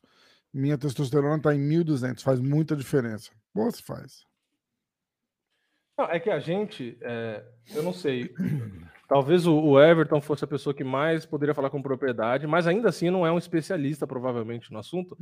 minha testosterona tá em 1.200, faz muita diferença. Boa se faz. Não, é que a gente, é, eu não sei, talvez o, o Everton fosse a pessoa que mais poderia falar com propriedade, mas ainda assim não é um especialista, provavelmente, no assunto.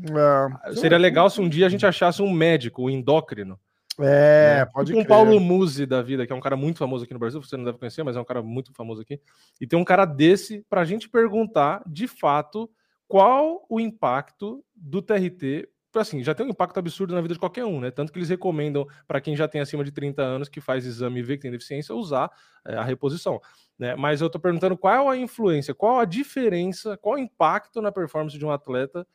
É, Seria legal se um dia a gente achasse um médico, um endócrino. É né? pode tipo um. Paulo Musi da vida, que é um cara muito famoso aqui no Brasil, você não deve conhecer, mas é um cara muito famoso aqui. E tem um cara desse para a gente perguntar, de fato, qual o impacto do TRT. Assim, já tem um impacto absurdo na vida de qualquer um, né? Tanto que eles recomendam para quem já tem acima de 30 anos que faz exame e vê que tem deficiência usar é, a reposição. Né? Mas eu tô perguntando qual a influência, qual a diferença, qual o impacto na performance de um atleta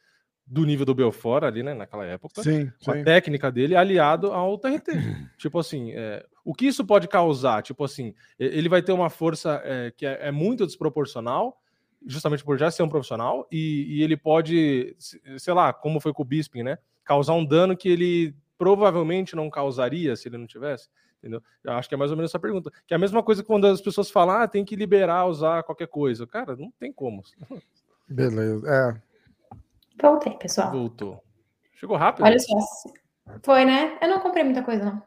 do nível do Belfort ali, né, naquela época, Sim, com a sim. técnica dele aliado ao TRT. tipo assim, é, o que isso pode causar? Tipo assim, ele vai ter uma força é, que é, é muito desproporcional, justamente por já ser um profissional, e, e ele pode, se- sei lá, como foi com o Bisping, né? Causar um dano que ele provavelmente não causaria se ele não tivesse. Entendeu? Eu acho que é mais ou menos essa pergunta. Que é a mesma coisa quando as pessoas falam, ah, tem que liberar, usar qualquer coisa. Cara, não tem como. Beleza. É. Voltei, pessoal. Voltou. Chegou rápido. Olha só. Foi, né? Eu não comprei muita coisa, não.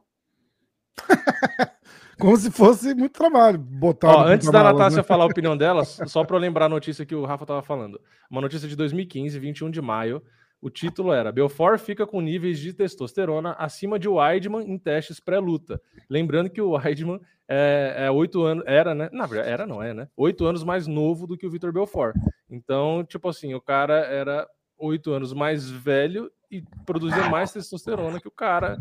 Como se fosse muito trabalho. Botar Ó, antes da Natácia né? falar a opinião dela, só para eu lembrar a notícia que o Rafa estava falando. Uma notícia de 2015, 21 de maio. O título era: Belfort fica com níveis de testosterona acima de Weidman em testes pré-luta. Lembrando que o Weidman é, é oito anos, era, né? Na verdade, era, não é, né? Oito anos mais novo do que o Vitor Belfort. Então, tipo assim, o cara era oito anos mais velho e produzia mais testosterona que o cara.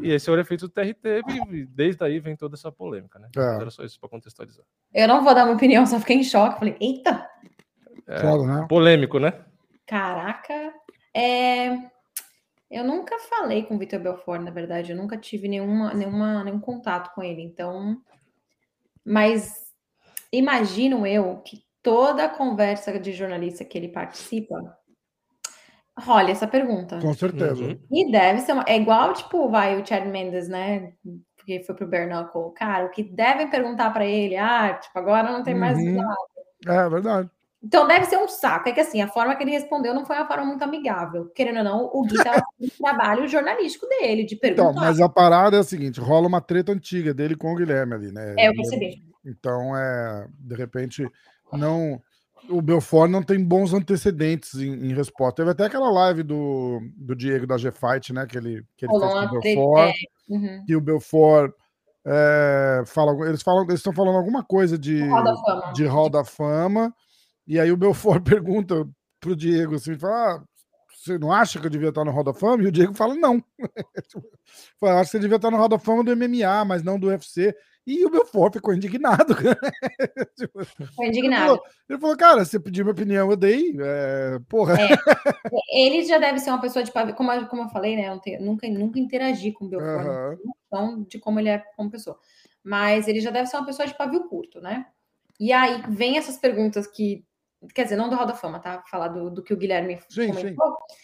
E esse é o efeito do TRT, e desde aí vem toda essa polêmica, né? É. Era só isso para contextualizar. Eu não vou dar uma opinião, só fiquei em choque. Falei, eita, É, Foda, né? polêmico, né? caraca. É, Eu nunca falei com o Vitor Belfort, na verdade. Eu nunca tive nenhuma, nenhuma, nenhum contato com ele. Então, mas imagino eu que toda a conversa de jornalista que ele participa rola essa pergunta. Com certeza. Uhum. E deve ser uma... É igual, tipo, vai o Chad Mendes, né? Porque foi pro Bare Knuckle. Cara, o que devem perguntar pra ele, ah, tipo, agora não tem mais Uhum. nada. É verdade. Então deve ser um saco. É que assim, a forma que ele respondeu não foi uma forma muito amigável. Querendo ou não, o Gui tava fazendo o trabalho jornalístico dele, de perguntar. Então, mas a parada é a seguinte: rola uma treta antiga dele com o Guilherme ali, né? É, eu percebi. Então, é, de repente, não. O Belfort não tem bons antecedentes em, em resposta. Teve até aquela live do, do Diego da G-Fight, né? Que ele, que ele fez com o Belfort. Uhum. Que o Belfort é, fala. Eles falam, eles estão falando alguma coisa de, Hall da Fama. de Hall da Fama. E aí o Belfort pergunta pro Diego assim, fala, ah, você não acha que eu devia estar no Hall da Fama? E o Diego fala, não. fala, acho que você devia estar no Hall da Fama do MMA, mas não do UFC. E o meu for ficou indignado. tipo, Foi indignado. Ele falou, ele falou, cara, você pediu minha opinião, eu dei. É, porra. É, ele já deve ser uma pessoa de pavio, como, como eu falei, né? Eu nunca, nunca interagi com o Belfort, uhum. de como ele é como pessoa. Mas ele já deve ser uma pessoa de pavio curto, né? E aí vem essas perguntas que, quer dizer, não do Roda Fama, tá? Falar do, do que o Guilherme sim, comentou. Sim.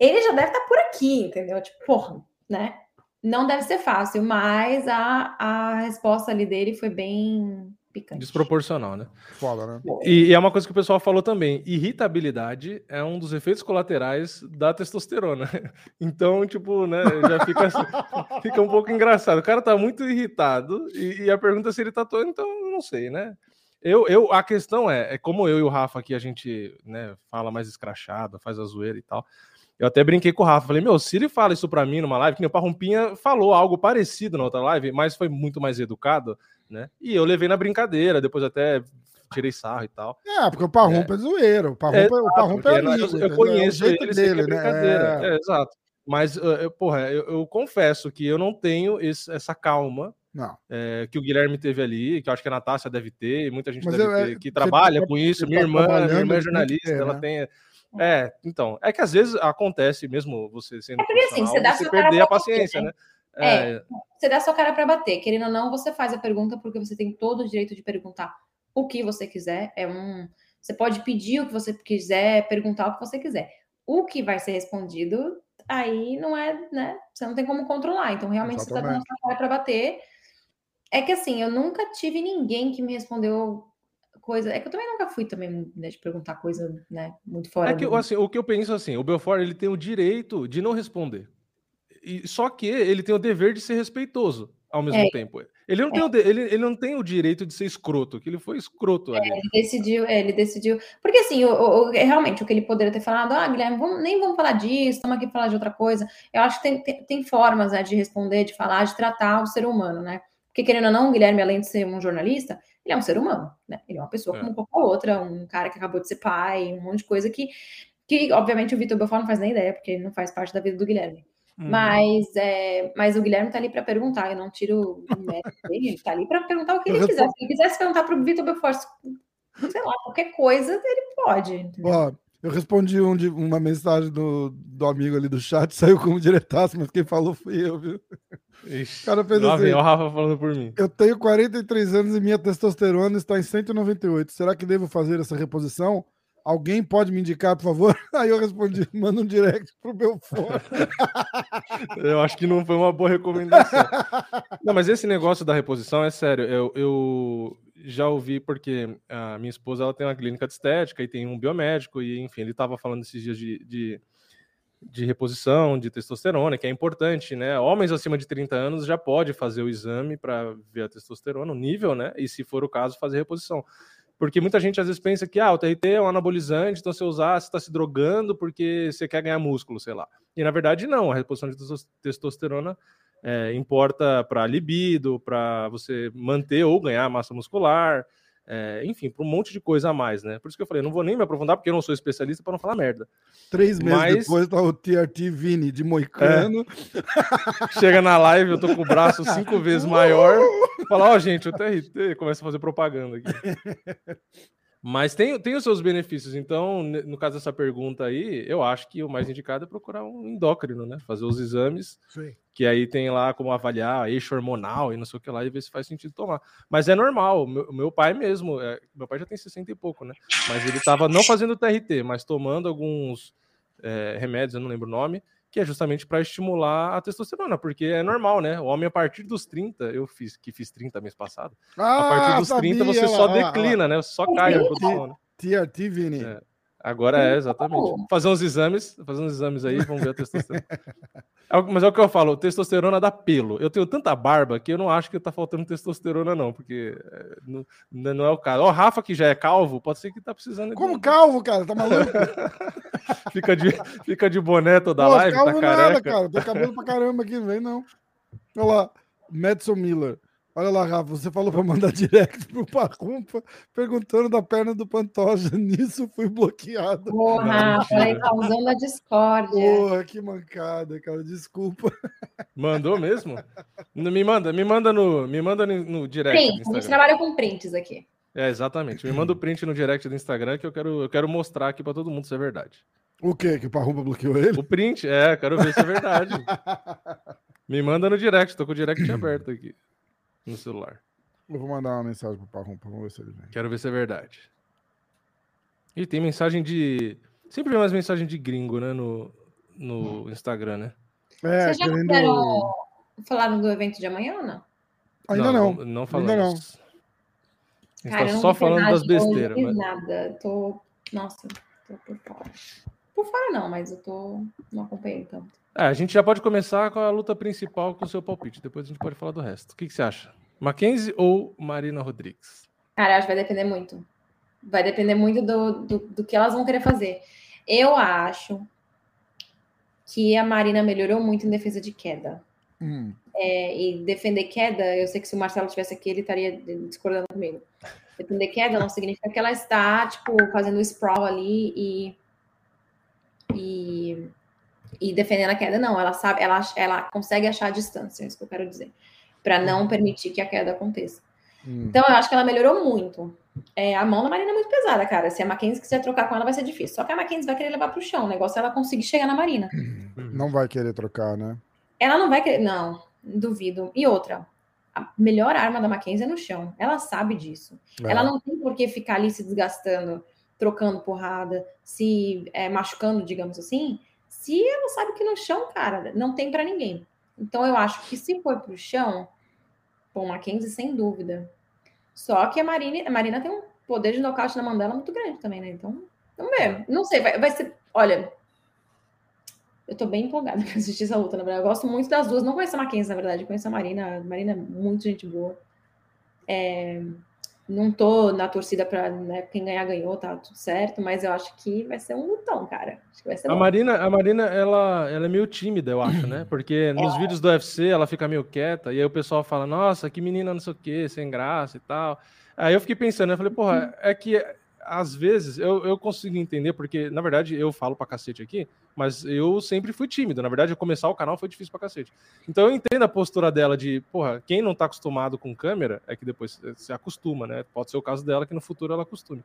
Ele já deve estar por aqui, entendeu? Tipo, porra, né? Não deve ser fácil, mas a, a resposta ali dele foi bem picante. Desproporcional, né? Foda, né? E, e, é uma coisa que o pessoal falou também: irritabilidade é um dos efeitos colaterais da testosterona. Então, tipo, né, já fica, fica um pouco engraçado. O cara tá muito irritado e, e a pergunta é se ele tá todo, então não sei, né? Eu, eu, a questão é, é como eu e o Rafa aqui a gente né, fala mais escrachado, faz a zoeira e tal. Eu até brinquei com o Rafa, falei, meu, se ele fala isso para mim numa live, que o Parrumpinha falou algo parecido na outra live, mas foi muito mais educado, né? E eu levei na brincadeira, depois até tirei sarro e tal. É, porque o Parrumpa é, é zoeiro, o Parrumpa é, o Parrumpa é amigo, Eu, eu conheço é ele, dele, né? É... é... exato. Mas, eu, porra, eu, eu, confesso que eu não tenho esse, essa calma é, que o Guilherme teve ali, que eu acho que a Natácia deve ter, muita gente Mas deve ter, que trabalha tá com isso. Minha tá irmã, minha irmã é jornalista, ela né? tem é, então, é que às vezes acontece mesmo você sendo. É porque assim, você dá você perder a paciência, bater, né? né? É, você dá sua cara para bater. Querendo ou não, você faz a pergunta porque você tem todo o direito de perguntar o que você quiser. É um. Você pode pedir o que você quiser, perguntar o que você quiser. O que vai ser respondido, aí não é, né? Você não tem como controlar. Então, realmente, Exatamente. você tá dando sua cara para bater. É que assim, eu nunca tive ninguém que me respondeu coisa. É que eu também nunca fui também né, de perguntar coisa, né, muito fora. É que, do... assim, o que eu penso assim, o Belfort ele tem o direito de não responder. E, só que ele tem o dever de ser respeitoto ao mesmo é. tempo. Ele não, é. tem o, ele, ele não tem o direito de ser escroto, que ele foi escroto é, ali. Ele decidiu, é, ele decidiu. Porque assim, o, o, realmente, o que ele poderia ter falado, ah, Guilherme, vamos, nem vamos falar disso, estamos aqui para falar de outra coisa. Eu acho que tem, tem, tem formas né, de responder, de falar, de tratar o ser humano, né? Porque, querendo ou não, Guilherme, além de ser um jornalista, ele é um ser humano, né? Ele é uma pessoa é. como qualquer outra, um cara que acabou de ser pai, um monte de coisa que, que obviamente, o Vitor Belfort não faz nem ideia, porque ele não faz parte da vida do Guilherme. Uhum. Mas, é, mas o Guilherme tá ali para perguntar, eu não tiro o mérito dele, ele tá ali para perguntar o que ele quiser. Se ele quisesse perguntar para o Vitor Belfort, sei lá, qualquer coisa, ele pode. Ó, eu respondi um uma mensagem do, do amigo ali do chat, saiu como diretaço, mas quem falou fui eu, viu? Ixi, o cara fez assim. Vem o Rafa falando por mim. Eu tenho 43 anos e minha testosterona está em 198. Será que devo fazer essa reposição? Alguém pode me indicar, por favor? Aí eu respondi: manda um direct pro Belfort. eu acho que não foi uma boa recomendação. Não, mas esse negócio da reposição é sério. Eu, eu já ouvi porque a minha esposa ela tem uma clínica de estética e tem um biomédico, e enfim, ele estava falando esses dias de, de de reposição de testosterona, que é importante, né? Homens acima de 30 anos já pode fazer o exame para ver a testosterona, o nível, né? E se for o caso, fazer reposição. Porque muita gente às vezes pensa que ah, o TRT é um anabolizante, então você usar, você está se drogando porque você quer ganhar músculo, sei lá. E na verdade, não, a reposição de testosterona é, importa para libido, para você manter ou ganhar massa muscular, é, enfim, para um monte de coisa a mais, né? Por isso que eu falei, não vou nem me aprofundar, porque eu não sou especialista para não falar merda. Três meses Mas... depois tá o TRT Vini de Moicano. É. Chega na live, eu tô com o braço cinco vezes maior. Fala, ó, oh, gente, o TRT começa a fazer propaganda aqui. Mas tem, tem os seus benefícios. Então, no caso dessa pergunta aí, eu acho que o mais indicado é procurar um endócrino, né? Fazer os exames, Sim. que aí tem lá como avaliar eixo hormonal e não sei o que lá, e ver se faz sentido tomar. Mas é normal. Meu, meu pai mesmo, é, meu pai já tem 60 e pouco, né? Mas ele estava não fazendo TRT, mas tomando alguns é, remédios, eu não lembro o nome, que é justamente para estimular a testosterona, porque é normal, né? O homem, a partir dos 30, eu fiz, que fiz 30 mês passado, ah, a partir dos sabia, 30 você só declina, né? Só cai a produção. Né? TRT, Vini. É. Agora é, exatamente. Fazer uns exames, fazer uns exames aí, vamos ver a testosterona. É mas é o que eu falo, testosterona dá pelo. Eu tenho tanta barba que eu não acho que tá faltando testosterona, não, porque é, não, não, é o caso. Ó, o Rafa, que já é calvo, pode ser que tá precisando. Como de... calvo, cara? Tá maluco? fica, de, fica de boné toda a live, tá calvo tá careca. Nada, cara. Tem cabelo pra caramba aqui, não vem não. Olha lá, Madison Miller. Olha lá, Rafa, você falou para mandar direct pro Parrumpa perguntando da perna do Pantoja. Nisso fui bloqueado. Porra, falei causando a discórdia. Porra, que mancada, cara. Desculpa. Mandou mesmo? Me manda, me manda no, me manda no, direct. Print, a gente trabalha com prints aqui. É, exatamente. Me manda o print no direct do Instagram que eu quero, eu quero mostrar aqui para todo mundo se é verdade. O quê? Que o Parrumpa bloqueou ele? O print, é, quero ver se é verdade. Me manda no direct, tô com o direct aberto aqui no celular. Eu vou mandar uma mensagem pro Parrumpa, vamos ver se ele vem. Quero ver se é verdade. E tem mensagem de. Sempre vem umas mensagens de gringo, né? No, no Instagram, né? É, Vocês já querendo... fizeram... falaram do evento de amanhã ou não? Ainda não. Não, Ainda falamos. não. A gente Cara, eu tá não só falando nada das besteiras. Não mas- fiz nada. Tô. Nossa, tô por fora. Por fora não, mas eu tô. Não acompanhei tanto. É, a gente já pode começar com a luta principal com o seu palpite. Depois a gente pode falar do resto. O que, que você acha? Mackenzie ou Marina Rodrigues? Cara, acho que vai depender muito. Vai depender muito do, do, do que elas vão querer fazer. Eu acho que a Marina melhorou muito em defesa de queda. Hum. É, e defender queda, eu sei que se o Marcelo tivesse aqui, ele estaria discordando comigo. Defender queda não significa que ela está, tipo, fazendo o sprawl ali e, e, e defendendo a queda. Não, ela sabe, ela, ela consegue achar a distância, é isso que eu quero dizer. Para não permitir que a queda aconteça. Hum. Então, eu acho que ela melhorou muito. É, a mão da Marina é muito pesada, cara. Se a Mackenzie quiser trocar com ela, vai ser difícil. Só que a Mackenzie vai querer levar pro chão. O negócio é ela conseguir chegar na Marina. Não vai querer trocar, né? Ela não vai querer. Não, duvido. E outra, a melhor arma da Mackenzie é no chão. Ela sabe disso. É. Ela não tem por que ficar ali se desgastando, trocando porrada, se é, machucando, digamos assim. Se ela sabe que no chão, cara, não tem pra ninguém. Então eu acho que se for pro chão, bom, Mackenzie sem dúvida. Só que a Marina, a Marina tem um poder de nocaute na mão dela muito grande também, né? Então, vamos ver. Não sei, vai, vai ser. Olha, eu tô bem empolgada pra assistir essa luta, na verdade. Eu gosto muito das duas. Não conheço a Mackenzie, na verdade. Conheço a Marina. A Marina é muito gente boa. É, não tô na torcida pra né, quem ganhar, ganhou, tá tudo certo. Mas eu acho que vai ser um lutão, cara. Acho que vai ser A bom. Marina, a Marina ela, ela é meio tímida, eu acho, né? Porque nos vídeos do UFC ela fica meio quieta, e aí o pessoal fala, nossa, que menina não sei o quê, sem graça e tal. Aí eu fiquei pensando, eu falei, porra, é que às vezes eu, eu consigo entender, porque na verdade eu falo pra cacete aqui, mas eu sempre fui tímido. Na verdade, eu começar o canal foi difícil pra cacete. Então eu entendo a postura dela de, porra, quem não tá acostumado com câmera é que depois se acostuma, né? Pode ser o caso dela que no futuro ela acostume.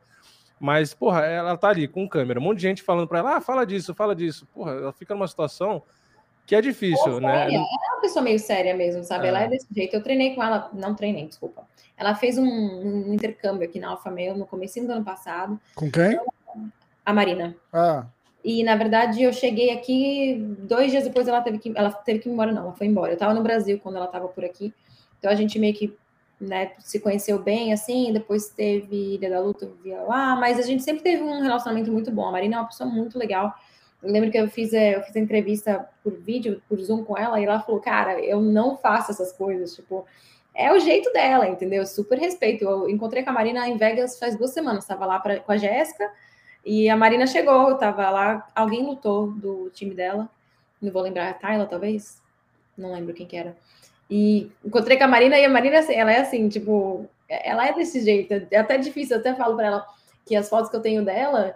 Mas, porra, ela tá ali com câmera, um monte de gente falando pra ela, ah, fala disso, fala disso. Porra, ela fica numa situação que é difícil, né? Séria. Ela é uma pessoa meio séria mesmo, sabe? É. Ela é desse jeito. Eu treinei com ela, não treinei, desculpa. Ela fez um, um intercâmbio aqui na Alfa Male no começo do ano passado, Com quem? a Marina. Ah, E na verdade eu cheguei aqui dois dias depois ela teve que ela teve que ir embora não, ela foi embora. Eu tava no Brasil quando ela tava por aqui. Então a gente meio que né, se conheceu bem assim, depois teve Ilha da Luta, via lá, mas a gente sempre teve um relacionamento muito bom. A Marina é uma pessoa muito legal. Eu lembro que eu fiz, é, eu fiz entrevista por vídeo, por Zoom com ela, e ela falou, cara, eu não faço essas coisas, tipo, é o jeito dela, entendeu? Super respeito. Eu encontrei com a Marina em Vegas faz duas semanas, estava lá pra, com a Jéssica, e a Marina chegou, eu tava lá, alguém lutou do time dela, não vou lembrar, a Tayla, talvez? Não lembro quem que era. E encontrei com a Marina, e a Marina, assim, ela é assim, tipo, ela é desse jeito, é até difícil, eu até falo pra ela que as fotos que eu tenho dela,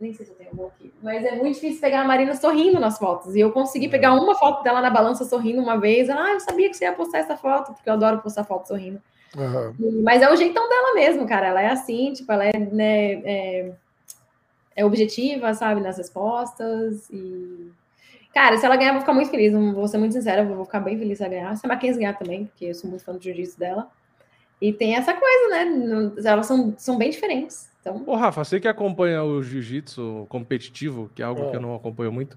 nem sei se eu tenho alguma aqui, mas é muito difícil pegar a Marina sorrindo nas fotos, e eu consegui pegar uma foto dela na balança sorrindo uma vez, ela, ah, eu sabia que você ia postar essa foto, porque eu adoro postar foto sorrindo. aham. Mas é o jeitão dela mesmo, cara. Ela é assim, tipo, ela é, né, é, é objetiva, sabe, nas respostas. E. Cara, se ela ganhar, eu vou ficar muito feliz. Vou ser muito sincera, eu vou ficar bem feliz se ela ganhar. Se a Mackenzie ganhar também, porque eu sou muito fã do jiu-jitsu dela. E tem essa coisa, né? Elas são, são bem diferentes. Então, Ô, Rafa, você que acompanha o jiu-jitsu competitivo, que é algo que eu não acompanho muito,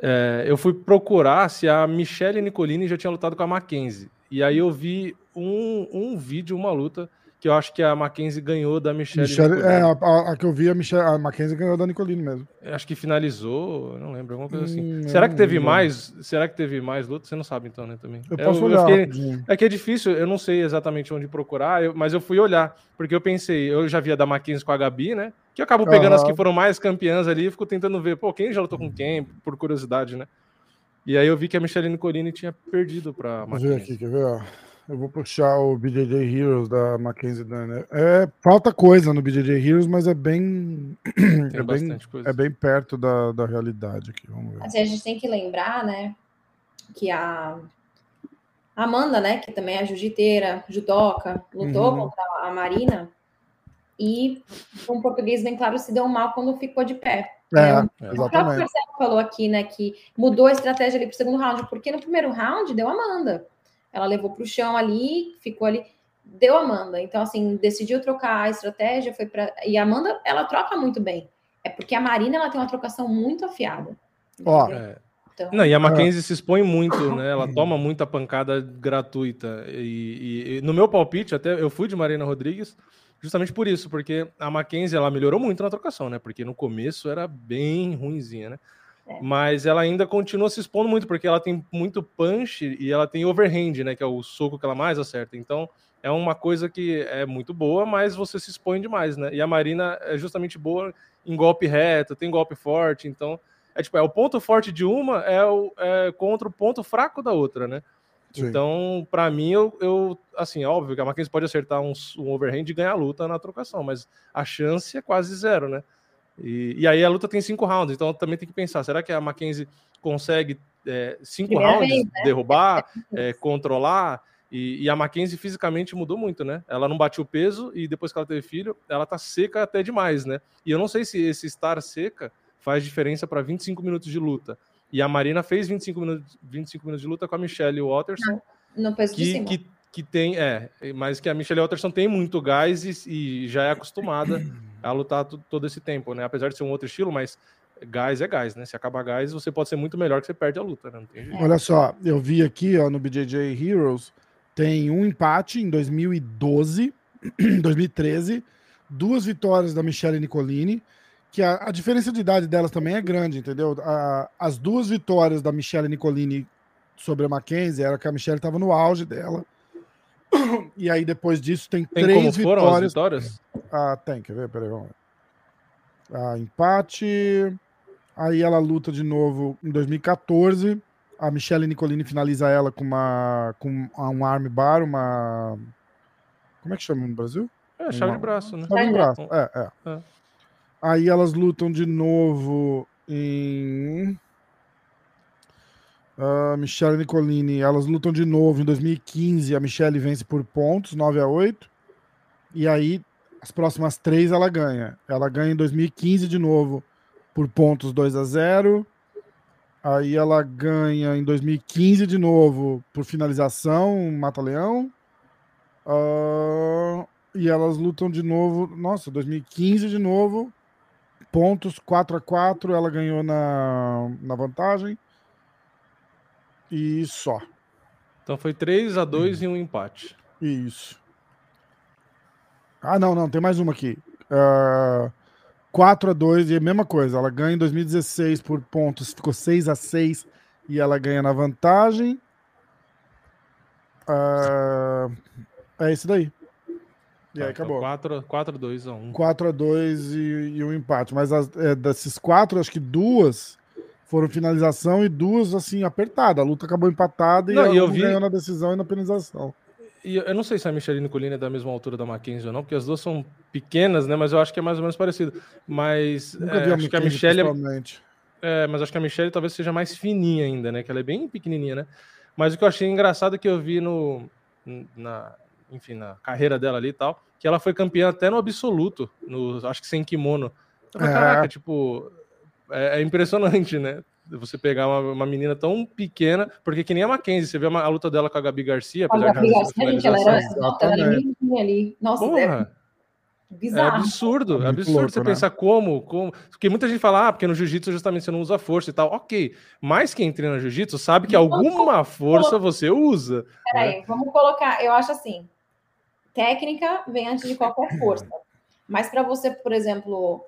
é, eu fui procurar se a Michelle Nicolini já tinha lutado com a Mackenzie. E aí eu vi um, um vídeo, uma luta, que eu acho que a Mackenzie ganhou da Michelle, Nicolini. é, a, a- a que eu vi, a, Michelle, a Mackenzie ganhou da Nicolini mesmo. Eu Acho que finalizou, eu não lembro, alguma coisa assim. Hum, eu será que teve mais? Será que teve mais luta? Você não sabe então, né, também. Eu posso eu olhar. fiquei- rapidinho. É que é difícil, eu não sei exatamente onde procurar, eu- mas eu fui olhar, porque eu pensei, eu já via da Mackenzie com a Gabi, né? Que eu acabo pegando as Aham. que foram mais campeãs ali e fico tentando ver, pô, quem já lutou com quem, por curiosidade, né? E aí eu vi que a Michelle Nicolini tinha perdido pra Vou ver Mackenzie. aqui, quer ver? ó? Eu vou puxar o BJJ Heroes da Mackenzie Dunner. É, falta coisa no BJJ Heroes, mas é bem. Tem é, bem coisa. é bem perto da, da realidade aqui. Vamos ver. Assim, a gente tem que lembrar, né, que a Amanda, né, que também é jiu-jiteira, judoca, lutou Uhum. contra a Marina e, com português bem claro, se deu mal quando ficou de pé. É, né? O próprio. Marcelo falou aqui, né, que mudou a estratégia ali pro segundo round, porque no primeiro round deu Amanda. Ela levou pro chão ali, ficou ali, deu Amanda. Então, assim, decidiu trocar a estratégia, foi para E a Amanda, ela troca muito bem. É porque a Marina, ela tem uma trocação muito afiada. Ó? É. Então, Não, e a Mackenzie se expõe muito, né? Ela toma muita pancada gratuita. E, e- e no meu palpite, até eu fui de Marina Rodrigues justamente por isso, porque a Mackenzie ela melhorou muito na trocação, né? Porque no começo era bem ruinzinha, né? É. Mas ela ainda continua se expondo muito, porque ela tem muito punch e ela tem overhand, né? Que é o soco que ela mais acerta. Então é uma coisa que é muito boa, mas você se expõe demais, né? E a Marina é justamente boa em golpe reto, tem golpe forte, então é tipo, é o ponto forte de uma é, o, é contra o ponto fraco da outra, né? Sim. Então, pra mim, eu, eu assim, óbvio que a Mackenzie pode acertar um, um overhand e ganhar a luta na trocação, mas a chance é quase zero, né? E, e aí a luta tem cinco rounds, então também tem que pensar, será que a Mackenzie consegue é, cinco Primeira rounds vez, né? derrubar, é, controlar? E, e a Mackenzie fisicamente mudou muito, né? Ela não bateu o peso e depois que ela teve filho, ela tá seca até demais, né? E eu não sei se esse estar seca faz diferença para 25 minutos de luta. E a Marina fez 25 minutos, 25 minutos de luta com a Michelle Watterson, peso de que, que, que tem, é, mas que a Michelle Watterson tem muito gás e, e já é acostumada a lutar to- todo esse tempo, né? Apesar de ser um outro estilo, mas gás é gás, né? Se acabar gás, você pode ser muito melhor que você perde a luta, né? Olha só, eu vi aqui ó, no BJJ Heroes, tem um empate em 2012, 2013, duas vitórias da Michelle Nicolini, que a, a diferença de idade delas também é grande, entendeu? A- as duas vitórias da Michelle Nicolini sobre a Mackenzie era que a Michelle estava no auge dela. E aí, depois disso, tem, Tem como três foram as vitórias. vitórias? Ah, tem, quer ver? Peraí, vamos ver. Ah, empate. Aí ela luta de novo em 2014. A Michelle Nicolini finaliza ela com uma com um arm bar, uma. Como é que chama no Brasil? É, chave de braço, né? Chave de braço. É, é. É. Aí elas lutam de novo em. Ah, Michelle Nicolini, elas lutam de novo em 2015. A Michelle vence por pontos, 9 a 8 E aí, as próximas três ela ganha. Ela ganha em 2015 de novo por pontos 2 a 0 Aí ela ganha em 2015 de novo por finalização, mata-leão. Ah, e elas lutam de novo. Nossa, 2015 de novo. Pontos 4 a 4 Ela ganhou na, na vantagem. E só. Então foi 3 a 2 e um empate. Isso. Ah, não, não, tem mais uma aqui. Ah, 4 a 2 e é a mesma coisa. Ela ganha em 2016 por pontos, ficou 6 a 6 e ela ganha na vantagem. Ah, é isso daí. E aí acabou. 4, 4 2 a 1. 4 a 2 e, e um empate. Mas as, é, desses quatro, acho que duas foram finalização e duas, assim, apertada. A luta acabou empatada e Não, e eu vi- ganhou na decisão e na penalização. E eu- não sei se a Michelle Nicolini é da mesma altura da Mackenzie ou não, porque as duas são pequenas, né? Mas eu acho que é mais ou menos parecido. Mas Nunca é, acho que a Michelle é, é, mas acho que a Michelle talvez seja mais fininha ainda, né? Que ela é bem pequenininha, né? Mas o que eu achei engraçado é que eu vi no na, enfim, na carreira dela ali e tal, que ela foi campeã até no absoluto, no acho que sem kimono. Eu falei, É. Caraca, tipo, é, é impressionante, né? Você pegar uma, uma menina tão pequena, porque que nem a Mackenzie, você vê uma- a luta dela com a Gabi Garcia, a Gabi Garcia, gente, ela era, ela era ali. Nossa, é Porra, é bizarro. absurdo, É é absurdo louco, você né? pensar como, como. Porque muita gente fala, ah, porque no jiu-jitsu justamente você não usa força e tal. Ok, mas quem treina jiu-jitsu sabe que alguma força você usa. Peraí, vamos colocar. Eu acho assim: técnica vem antes de qualquer força. Mas para você, por exemplo,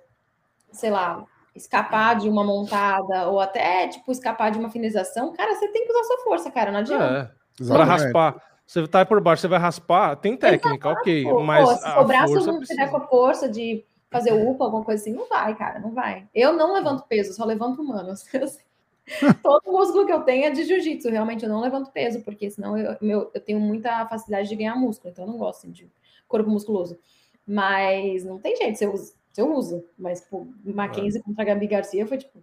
sei lá, escapar de uma montada ou até tipo escapar de uma finalização, cara, você tem que usar sua força, cara. Não adianta. É, pra raspar. Você tá por baixo, você vai raspar, tem técnica, ok, Pô, mas pô, se o braço não tiver com a força de fazer upa, alguma coisa assim, não vai, cara, não vai. Eu não levanto peso, só levanto humanos. Todo músculo que eu tenho é de jiu-jitsu. Realmente eu não levanto peso, porque senão eu, meu, eu tenho muita facilidade de ganhar músculo, então eu não gosto assim, de corpo musculoso. Mas não tem jeito, você usa, você usa. Mas, pô, Mackenzie contra Gabi Garcia foi tipo.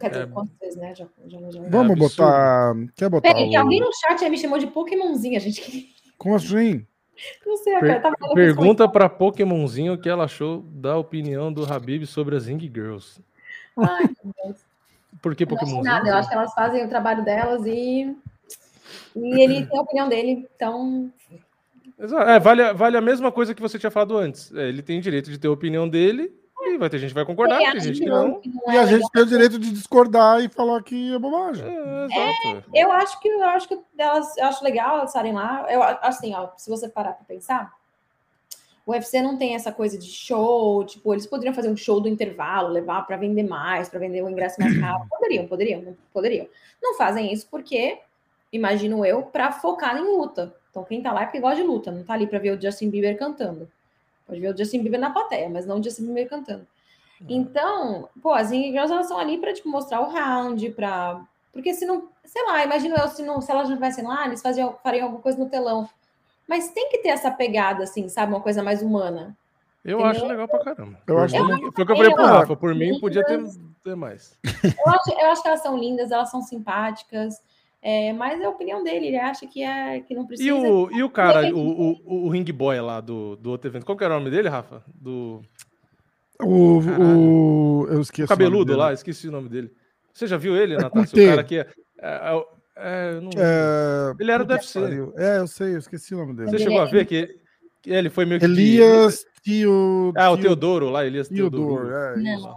Quer dizer, É. quantas vezes, né? Já, já, já... Vamos absurdo. botar. Quer botar. Peraí, o- alguém no chat aí me chamou de Pokémonzinha, gente. Como assim? Não sei, Per- cara. Pergunta pra Pokémonzinho o que ela achou da opinião do Habib sobre as Ring Girls. Ai, meu Deus. Por que Eu não acho Pokémonzinho? nada, eu acho que elas fazem o trabalho delas e. E ele tem a opinião dele, então. Exato. É, vale, a- vale a mesma coisa que você tinha falado antes. É, ele tem direito de ter a opinião dele e vai ter gente que vai concordar, ter gente que não. E é a legal. gente tem o direito de discordar e falar que é bobagem. É, exato. Eu acho que eu acho que elas, eu acho legal elas estarem lá. Eu assim, ó, se você parar para pensar, o UFC não tem essa coisa de show, tipo, eles poderiam fazer um show do intervalo, levar para vender mais, para vender o ingresso mais caro. Poderiam, poderiam, não- poderiam. Não fazem isso porque, imagino eu, para focar em luta. Então quem tá lá é porque gosta de luta, não tá ali para ver o Justin Bieber cantando. Pode ver o Justin Bieber na plateia, mas não o Justin Bieber cantando. Então, pô, as Girls elas são ali para tipo, mostrar o round, para porque se não, sei lá, imagino eu se, não, se elas não estivessem lá, eles faziam, fariam alguma coisa no telão. Mas tem que ter essa pegada, assim, sabe? Uma coisa mais humana. Eu Entendeu? acho legal pra caramba. Eu Por acho também. Foi o que eu falei pro Eu- Rafa. Por mim, podia ter, ter mais. Eu acho, eu acho que elas são lindas, elas são simpáticas, é, mas é a opinião dele, ele acha que, é, que não precisa. E o, e o cara, o, o, o Ring Boy lá do, do outro evento, qual que era o nome dele, Rafa? Do O, o, eu esqueci. o cabeludo o nome lá, esqueci o nome dele. Você já viu ele, É Natácia? O cara que é. é, é, é, não- É, Ele era do UFC. É, eu sei, eu esqueci o nome Você dele. chegou a ver que, que ele foi meio que. Elias Tio. Ah, o Tio- Teodoro lá, Elias Teodoro. Teodoro. É, Não,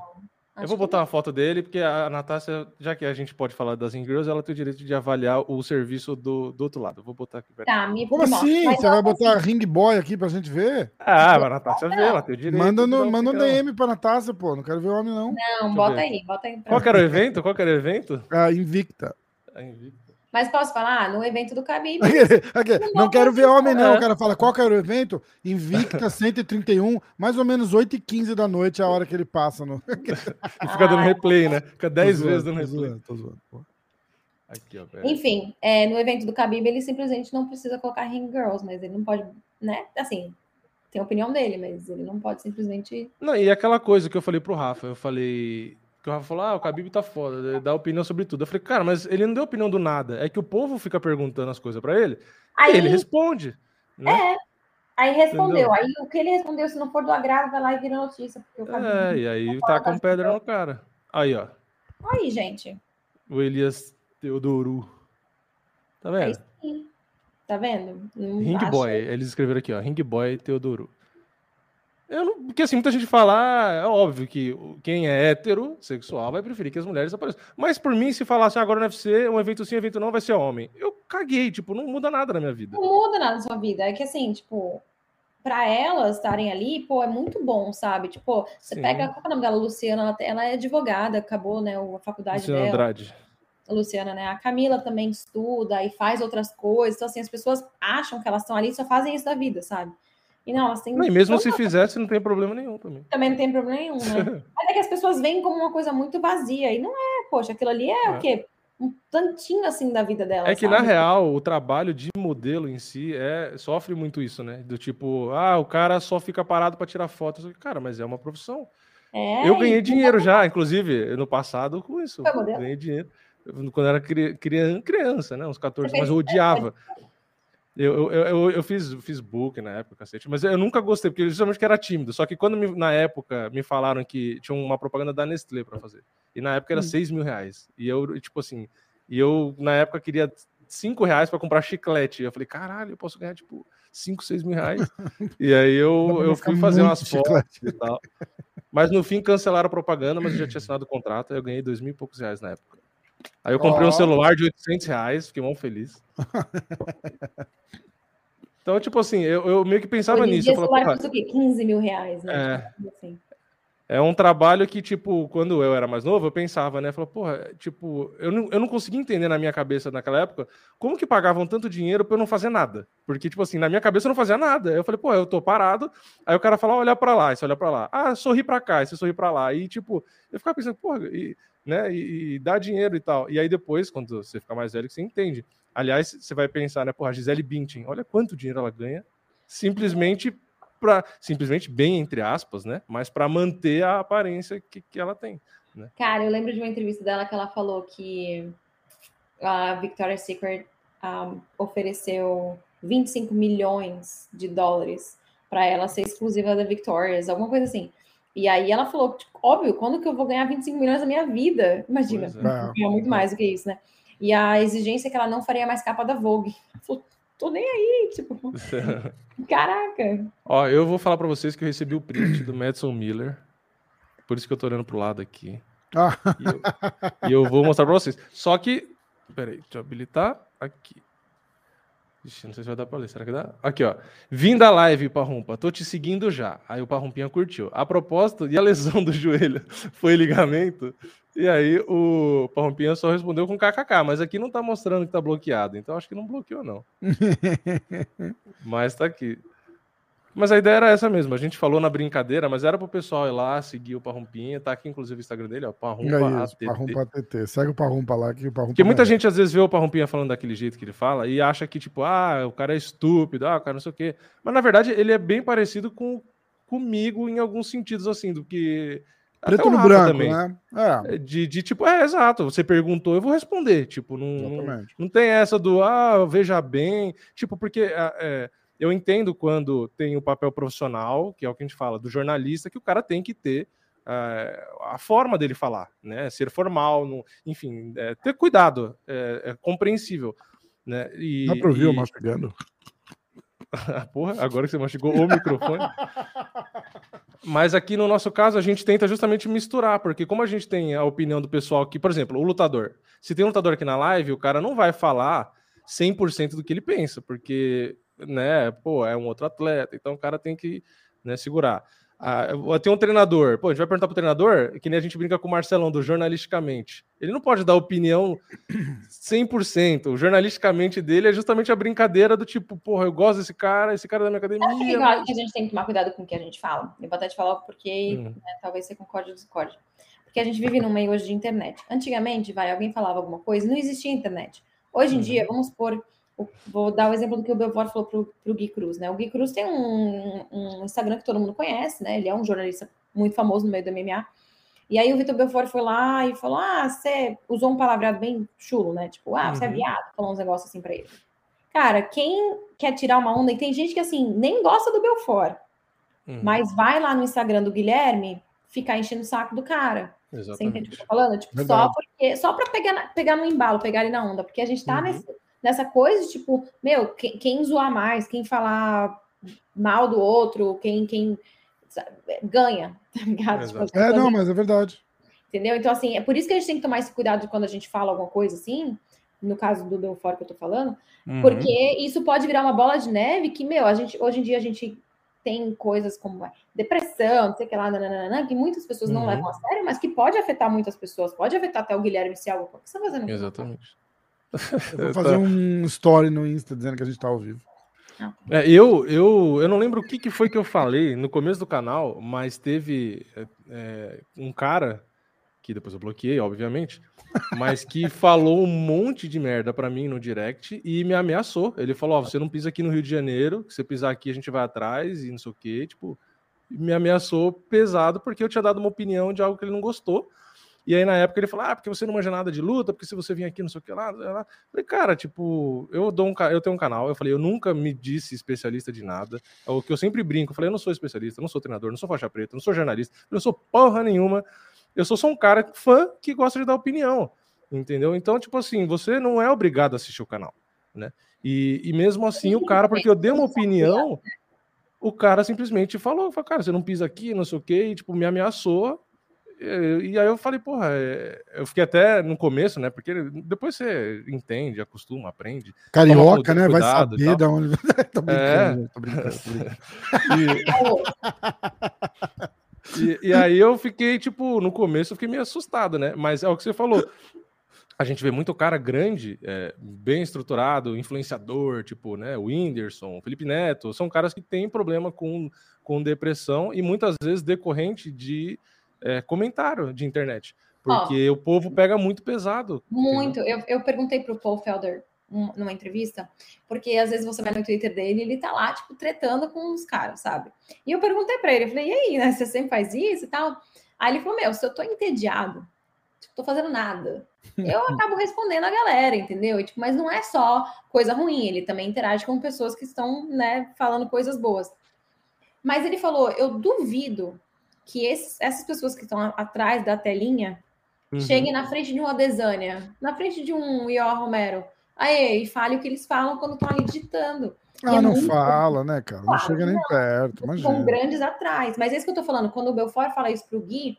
isso. Eu acho vou que botar uma foto dele, porque a Natácia, já que a gente pode falar das Ingirls, ela tem o direito de avaliar o serviço do, do outro lado. Eu vou botar aqui. Tá, me Como mostra. assim? Você vai botar Ring Boy aqui pra gente ver? Ah, a Natácia vê, ela tem o direito. Manda, no, manda um. DM pra Natácia, pô. Não quero ver homem, não. Não, Deixa bota ver. aí, bota aí. pra Qual era o evento? Qual que era o evento? A Invicta. A Invicta. Mas posso falar? No evento do Khabib, Aqui, Não quero ver homem, não. É. O cara fala, qual que era o evento? Invicta 131, mais ou menos 8h15 da noite, é a hora que ele passa no. E fica dando replay, né? Fica 10 Tô vezes dando tô replay. zoando, tô zoando, pô. Aqui, ó. enfim, é, no evento do Khabib, ele simplesmente não precisa colocar Ring Girls, mas ele não pode, né? Assim, tem a opinião dele, mas ele não pode simplesmente. Não, e aquela coisa que eu falei pro Rafa, eu falei. Que o Rafa falou, ah, o Khabib tá foda, ele dá opinião sobre tudo. Eu falei, cara, mas ele não deu opinião do nada. É que o povo fica perguntando as coisas pra ele, Aí ele responde. Né? Aí respondeu. Entendeu? Aí o que ele respondeu, se não for do agrado, vai lá e vira notícia. Porque o É, e aí tá com pedra no cara. Aí, ó. Aí, gente. O Elias Teodoro. Tá Aí vendo? sim. Tá vendo? Não Ring acho- Boy. Eles escreveram aqui, ó. Ring Boy Teodoro. Eu não, porque assim, muita gente fala, ah, é óbvio que quem é hétero, sexual, vai preferir que as mulheres apareçam. Mas por mim, se falasse "Ah, agora no UFC, um evento sim, um evento não, vai ser homem. Eu caguei, tipo, não muda nada na minha vida. Não muda nada na sua vida. É que assim, tipo, pra elas estarem ali, pô, é muito bom, sabe? Tipo, você Sim. pega. Qual é o nome dela? Luciana, ela, ela é advogada, acabou, né? A faculdade Luciano dela. Andrade. A Luciana, né? A Camila também estuda e faz outras coisas. Então, assim, as pessoas acham que elas estão ali e só fazem isso da vida, sabe? E não, elas têm. Não, e mesmo se fizesse, não tem problema nenhum também. Também não tem problema nenhum, né? Mas é que as pessoas veem como uma coisa muito vazia. E não é, poxa, aquilo ali é, É. o quê? Um tantinho assim da vida dela. É que, na sabe? real, o trabalho de modelo em si é, sofre muito isso, né? Do tipo, ah, o cara só fica parado pra tirar fotos. Cara, mas é uma profissão. É, eu ganhei dinheiro já, inclusive, no passado com isso. Foi modelo? Ganhei dinheiro. Quando eu era cri- crian- criança, né? Uns 14, Você mas eu odiava. Eu, eu, eu, eu fiz, fiz book na época, cacete, mas eu nunca gostei, porque justamente que era tímido. Só que quando me- na época me falaram que tinha uma propaganda da Nestlé pra fazer, e na época era Hum. 6 mil reais. E eu, tipo assim, e eu na época queria 5 reais pra comprar chiclete. Eu falei, caralho, eu posso ganhar tipo 5, 6 mil reais. e aí eu, eu fui fazer umas fotos e tal. Mas no fim cancelaram a propaganda, mas eu já tinha assinado o contrato, eu ganhei dois mil e poucos reais na época. Aí eu comprei Ó. um celular de 800 reais, fiquei mó feliz. Então, tipo assim, eu, eu meio que pensava Hoje nisso. dia, Eu falava, celular "Porra, custa o quê? 15 mil reais, né? É. Tipo, assim. É um trabalho que, tipo, quando eu era mais novo, eu pensava, né? Falava, porra, tipo, eu não, eu não conseguia entender na minha cabeça naquela época como que pagavam tanto dinheiro pra eu não fazer nada. Porque, tipo assim, na minha cabeça eu não fazia nada. Aí eu falei, pô, eu tô parado. Aí o cara fala, olha pra lá, você olha pra lá. Ah, sorri pra cá, você sorri pra lá. E, tipo, eu ficava pensando, porra, e, né? E, e dá dinheiro e tal. E aí depois, quando você fica mais velho, você entende. Aliás, você vai pensar, né? Porra, Gisele Bündchen, olha quanto dinheiro ela ganha simplesmente para simplesmente bem entre aspas, né? Mas para manter a aparência que, que ela tem. Né? Cara, eu lembro de uma entrevista dela que ela falou que a Victoria's Secret um, ofereceu 25 milhões de dólares para ela ser exclusiva da Victoria's, alguma coisa assim. E aí ela falou, tipo, óbvio, quando que eu vou ganhar 25 milhões na minha vida? Imagina, é. ganhar muito mais do que isso, né? E a exigência é que ela não faria mais capa da Vogue. Falou, tô nem aí, tipo, caraca. Ó, eu vou falar para vocês que eu recebi o print do Madison Miller, por isso que eu tô olhando pro lado aqui. Ah. E, eu, e, eu, vou mostrar para vocês. Só que, peraí, deixa eu habilitar aqui. Ixi, não sei se vai dar pra ler. Será que dá? Aqui, ó. Vim da live, Parrumpa. Tô te seguindo já. Aí o Parrumpinha curtiu. A propósito, e a lesão do joelho? Foi ligamento? E aí o Parrumpinha só respondeu com kkk, mas aqui não tá mostrando que tá bloqueado. Então acho que não bloqueou, não. mas tá aqui. Mas a ideia era essa mesmo. A gente falou na brincadeira, mas era pro pessoal ir lá, seguir o Parrumpinha. Tá aqui, inclusive, o Instagram dele, ó. Parrumpa é isso, Parrumpa ATT. Segue o Parrumpa lá que o Parrumpa. Porque muita gente às vezes vê o Parrumpinha falando daquele jeito que ele fala e acha que, tipo, ah, o cara é estúpido, ah, o cara não sei o quê. Mas na verdade ele é bem parecido com comigo em alguns sentidos, assim, do que. Preto no branco, também. né? É. De, de tipo, é exato. Você perguntou, eu vou responder. Tipo, não, não, não, tem essa do, ah, veja bem. Tipo, porque. É, eu entendo quando tem o papel profissional, que é o que a gente fala, do jornalista, que o cara tem que ter uh, a forma dele falar, né? Ser formal, no, enfim, é, ter cuidado, é, é, compreensível. Né? E, Dá para ouvir e... eu mastigando? Porra, agora que você mastigou o microfone. Mas aqui no nosso caso a gente tenta justamente misturar, porque como a gente tem a opinião do pessoal que, por exemplo, o lutador. Se tem um lutador aqui na live, o cara não vai falar 100% do que ele pensa, porque né, pô, é um outro atleta, então o cara tem que né, segurar. Ah, tem um treinador, pô, a gente vai perguntar pro treinador, que nem a gente brinca com o Marcelão, do jornalisticamente. Ele não pode dar opinião 100%. O jornalisticamente dele é justamente a brincadeira do tipo, porra, eu gosto desse cara, esse cara é da minha academia. Eu acho que a gente tem que tomar cuidado com o que a gente fala. Eu vou até te falar porque hum. né, talvez você concorde ou discorde. Porque a gente vive num meio hoje de internet. Antigamente, vai, alguém falava alguma coisa, não existia internet. Hoje em uhum. dia, vamos supor Vou dar o exemplo do que o Belfort falou para o Gui Cruz, né? O Gui Cruz tem um, um, Instagram que todo mundo conhece, né? Ele é um jornalista muito famoso no meio do MMA. E aí o Vitor Belfort foi lá e falou: Ah, você usou um palavreado bem chulo, né? Tipo, ah, você é uhum. é viado, falou uns negócios assim para ele. Cara, quem quer tirar uma onda, e tem gente que assim, nem gosta do Belfort, uhum. mas vai lá no Instagram do Guilherme ficar enchendo o saco do cara. Exatamente. Você entende o que eu tô falando? Tipo, só porque só para pegar, pegar no embalo, pegar ele na onda, porque a gente tá uhum. nesse nessa coisa de tipo, meu, quem, quem zoar mais, quem falar mal do outro, quem, quem sabe, ganha, tá ligado? Tipo, é, não, mas é verdade. Entendeu? Então, assim, é por isso que a gente tem que tomar esse cuidado quando a gente fala alguma coisa assim, no caso do Belfort que eu tô falando, uhum. porque isso pode virar uma bola de neve que, meu, a gente, hoje em dia a gente tem coisas como depressão, não sei o que lá, nananana, que muitas pessoas não uhum. levam a sério, mas que pode afetar muitas pessoas, pode afetar até o Guilherme se algo. O que você tá fazendo? Exatamente. Eu vou fazer um story no Insta dizendo que a gente tá ao vivo. É, eu, eu, eu não lembro o que, que foi que eu falei no começo do canal, mas teve é, é um cara, que depois eu bloqueei, obviamente, mas que falou um monte de merda para mim no direct e me ameaçou. Ele falou: Ó, oh, você não pisa aqui no Rio de Janeiro, se você pisar aqui a gente vai atrás e não sei o quê. Tipo, me ameaçou pesado porque eu tinha dado uma opinião de algo que ele não gostou. E aí, na época, ele falou: Ah, porque você não manja nada de luta, porque se você vir aqui, não sei o que lá. lá. falei, cara, tipo, eu dou um eu tenho um canal. Eu falei, eu nunca me disse especialista de nada. É o que eu sempre brinco. Eu falei, eu não sou especialista, não sou treinador, não sou faixa preta, não sou jornalista, não sou porra nenhuma. Eu sou só um cara fã que gosta de dar opinião. Entendeu? Então, tipo assim, você não é obrigado a assistir o canal, né? E, e mesmo assim, o cara, porque eu dei uma opinião, o cara simplesmente falou, falou, cara, você não pisa aqui, não sei o quê, e, tipo, me ameaçou e aí eu falei, porra, é... eu fiquei até no começo, né? Porque depois você entende, acostuma, aprende. Carioca, né? Vai saber da onde. tô brincando, é... tô brincando. Tô brincando. E, e aí eu fiquei, tipo, no começo eu fiquei meio assustado, né? Mas é o que você falou. A gente vê muito cara grande, é, bem estruturado, influenciador, tipo, né? O Whindersson, o Felipe Neto, são caras que têm problema com, com depressão e muitas vezes decorrente de é, comentário de internet. Porque o povo pega muito pesado. Muito. Eu, eu perguntei pro Paul Felder um- numa entrevista, porque às vezes você vai no Twitter dele e ele tá lá, tipo, tretando com os caras, sabe? E eu perguntei pra ele, eu falei, e aí, né? Você sempre faz isso e tal? Aí ele falou, meu, se eu tô entediado, tipo, tô fazendo nada, eu acabo respondendo a galera, entendeu? E, tipo, mas não é só coisa ruim, ele também interage com pessoas que estão, né, falando coisas boas. Mas ele falou, eu duvido que esses- essas pessoas que estão atrás da telinha Uhum. chegue na frente de uma Desânia, na frente de um Ior Romero, aí, e fale o que eles falam quando estão ali digitando. Ah, é não muito- fala, né, cara? Não chega nem perto, Ficam imagina. grandes atrás. Mas é isso que eu tô falando. Quando o Belfort fala isso pro Gui,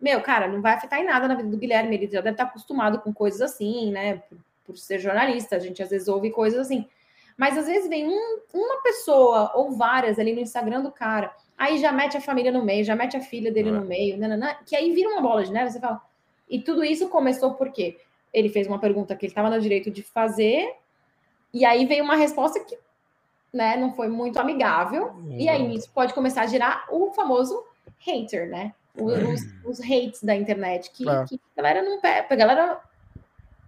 meu, cara, não vai afetar em nada na vida do Guilherme. Ele já deve estar acostumado com coisas assim, né? Por, por ser jornalista, a gente às vezes ouve coisas assim. Mas às vezes vem um- uma pessoa ou várias ali no Instagram do cara, aí já mete a família no meio, já mete a filha dele É. no meio, nananã, que aí vira uma bola de neve. Você fala. E tudo isso começou porque ele fez uma pergunta que ele estava no direito de fazer, e aí veio uma resposta que né, não foi muito amigável. E aí isso pode começar a gerar o famoso hater, né? O- Os, os hates da internet, que, É. que a galera não pega, a galera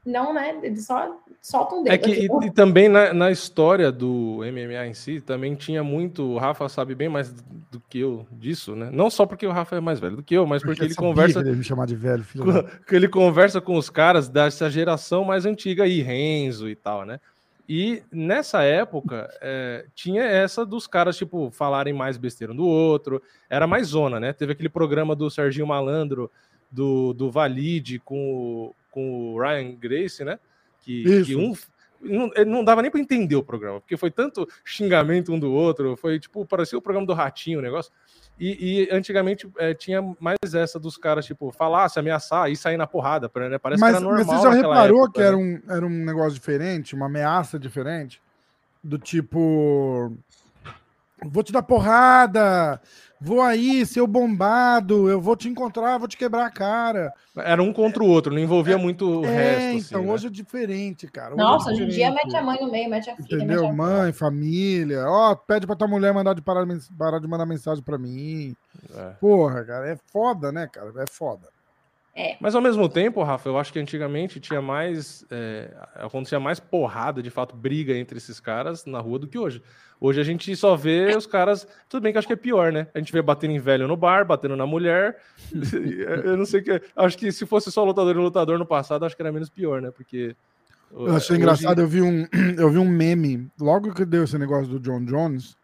não, né? Eles só soltam o dedo. É que e, e também na, na história do MMA em si, também tinha muito. O Rafa sabe bem mais do, do que eu disso, né? Não só porque o Rafa é mais velho do que eu, mas porque ele sabia conversa. ele me chamar de velho, filho com- que ele conversa com os caras dessa geração mais antiga aí, Renzo e tal, né? E nessa época é, tinha essa dos caras, tipo, falarem mais besteira um do outro, era mais zona, né? Teve aquele programa do Serginho Malandro, do, do Valide com, o- com o Ryan Grace, né? Que, que um. Não, não dava nem para entender o programa, porque foi tanto xingamento um do outro, foi tipo, parecia o programa do Ratinho, o negócio. E, e antigamente é, tinha mais essa dos caras, tipo, falar, se ameaçar e sair na porrada, né? Parece Mas, que era normal. mas você já reparou época, que né? era, um, era um negócio diferente, uma ameaça diferente? Do tipo. Vou te dar porrada, vou aí, seu bombado, eu vou te encontrar, vou te quebrar a cara. Era um contra o outro, não envolvia muito o é, resto. então assim, né? hoje é diferente, cara. Hoje é Nossa, hoje em dia mete a mãe no meio, mete a filha, Entendeu? mete a Mãe, família. Ó, pede pra tua mulher mandar de parar, parar de mandar mensagem pra mim. É. Porra, cara, é foda, né, cara? É foda. Mas ao mesmo tempo, Rafa, eu acho que antigamente tinha mais. É, acontecia mais porrada, de fato, briga entre esses caras na rua do que hoje. Hoje a gente só vê os caras. Tudo bem que acho que é pior, né? A gente vê batendo em velho no bar, batendo na mulher. eu não sei o que. Acho que se fosse só lutador e lutador no passado, acho que era menos pior, né? Porque. Eu achei hoje- engraçado, eu vi, um, eu vi um meme, logo que deu esse negócio do John Jones,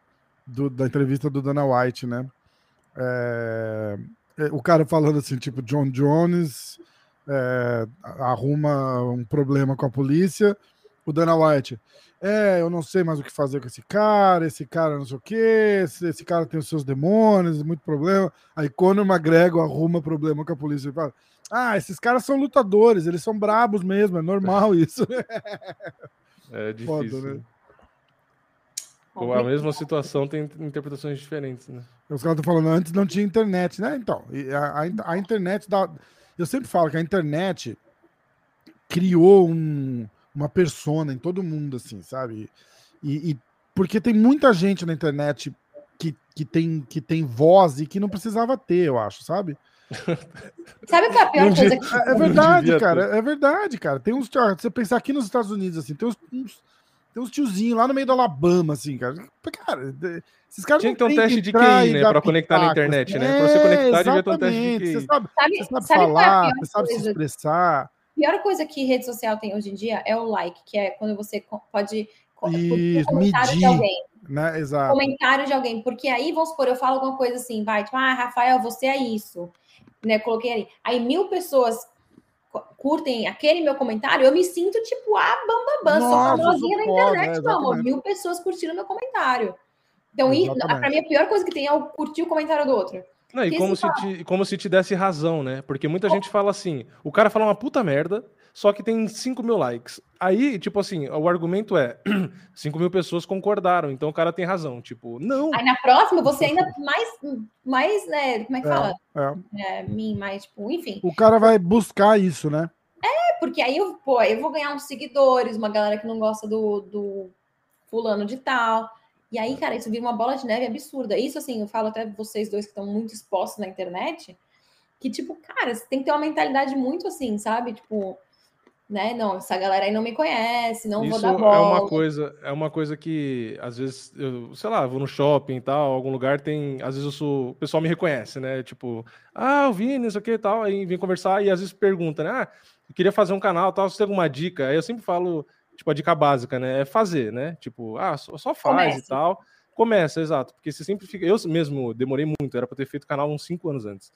do- da entrevista do Dana White, né? É, é, o cara falando assim, tipo, John Jones é, arruma um problema com a polícia, o Dana White, é, eu não sei mais o que fazer com esse cara, esse cara não sei o quê, esse, esse cara tem os seus demônios, muito problema. Aí Conor McGregor arruma problema com a polícia e fala, ah, esses caras são lutadores, eles são brabos mesmo, é normal isso. É difícil. Foda, né? Com A mesma situação tem interpretações diferentes, né? Os caras estão falando, antes não tinha internet, né? Então, a, a- a internet dá. Eu sempre falo que a internet criou um- uma persona em todo mundo, assim, sabe? E, e- porque tem muita gente na internet que, que, tem, que tem voz e que não precisava ter, eu acho, sabe? Sabe qual é a pior coisa que. É, é verdade, cara. É verdade, cara. Tem uns. Você pensar aqui nos Estados Unidos, assim, tem uns. uns- tem uns tiozinhos lá no meio do Alabama, assim, cara. Cara, esses caras Tinha não que ter um teste de QI, né, pra conectar na internet, assim. né? Pra você conectar, devia ter um teste de. QI. Você sabe, Sabe, você sabe sabe é a falar, você sabe se expressar. A pior coisa que rede social tem hoje em dia é o like, que é quando você pode Isso, comentário de medir. alguém. Né? Exato. Comentário de alguém. Porque aí, vamos supor, eu falo alguma coisa assim, vai, tipo, ah, Rafael, você é isso. Né? Coloquei ali. Aí mil pessoas curtem aquele meu comentário, eu me sinto tipo a bambambam, sou famosinha na internet, é, meu amor. Mil pessoas curtindo meu comentário. Então, pra mim, a pior coisa que tem é o curtir o comentário do outro. Não, e como se se, te, como se te desse razão, né? Porque muita gente fala assim: o cara fala uma puta merda, só que tem 5 mil likes. Aí, tipo assim, o argumento é: 5 mil pessoas concordaram, então o cara tem razão. Tipo, não. Aí na próxima você ainda mais, mais né, como é que É, fala? é. É, mim, mais, tipo, enfim. O cara vai buscar isso, né? É porque aí eu, pô, eu vou ganhar uns seguidores, uma galera que não gosta do, do fulano de tal. E aí, cara, isso vira uma bola de neve absurda. Isso, assim, eu falo até vocês dois que estão muito expostos na internet, que, tipo, cara, você tem que ter uma mentalidade muito assim, sabe? Tipo, né? Não, essa galera aí não me conhece, não vou Isso dar é bola. uma coisa, é uma coisa que às vezes, eu, sei lá, vou no shopping e tal, algum lugar tem, às vezes eu sou, o pessoal me reconhece, né? Tipo, ah, o Vini, isso aqui e tal, aí vem conversar e às vezes pergunta, né? Ah, queria fazer um canal, tal, você tem alguma dica? Aí eu sempre falo, tipo, a dica básica, né? É fazer, né? Tipo, ah, só, só faz Comece. e tal. Começa, exato, porque você sempre fica, eu mesmo demorei muito, era para ter feito canal uns cinco anos antes.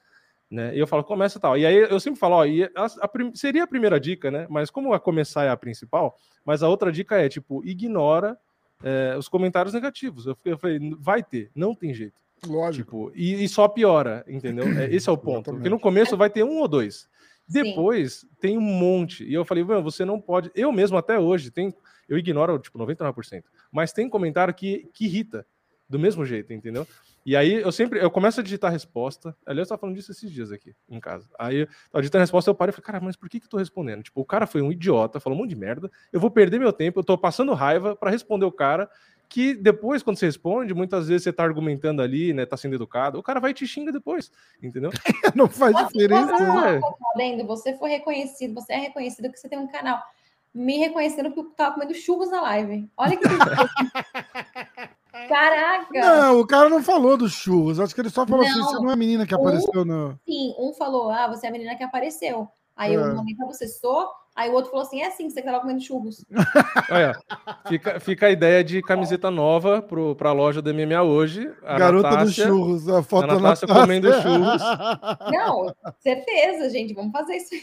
Né? E eu falo, começa tal. E aí eu sempre falo, ó, e a, a prim- seria a primeira dica, né? Mas como a começar é a principal, mas a outra dica é, tipo, ignora é, os comentários negativos. Eu, eu falei, vai ter, não tem jeito. Lógico. Tipo, e, e só piora, entendeu? É, esse é o ponto. Porque no começo vai ter um ou dois. Sim. Depois tem um monte. E eu falei, mano, você não pode. Eu mesmo até hoje, tem, eu ignoro, tipo, 99%. Mas tem comentário que, que irrita. Do mesmo jeito, entendeu? E aí eu sempre, eu começo a digitar a resposta. Aliás, eu tava falando disso esses dias aqui em casa. Aí eu tava digitando a resposta, eu parei e falei, cara, mas por que que eu tô respondendo? Tipo, o cara foi um idiota, falou um monte de merda. Eu vou perder meu tempo, eu tô passando raiva pra responder o cara. Que depois, quando você responde, muitas vezes você tá argumentando ali, né? Tá sendo educado, o cara vai e te xinga depois, entendeu? Não faz Você- diferença. Você, né? tá vendo? você foi reconhecido, você é reconhecido que você tem um canal. Me reconheceram porque eu tava comendo churros na live. Olha que Caraca! Não, o cara não falou dos churros. Acho que ele só falou assim: Não. você não é a menina que apareceu no. Sim, um falou, ah, você é a menina que apareceu. Aí É. eu mandei pra você, sou. Aí o outro falou assim, é sim, você tava comendo churros. Olha, fica, fica a ideia de camiseta nova pro, pra loja do MMA hoje. A Garota dos churros. A foto a da Natácia Natácia. comendo churros. Não, certeza, gente, vamos fazer isso aí.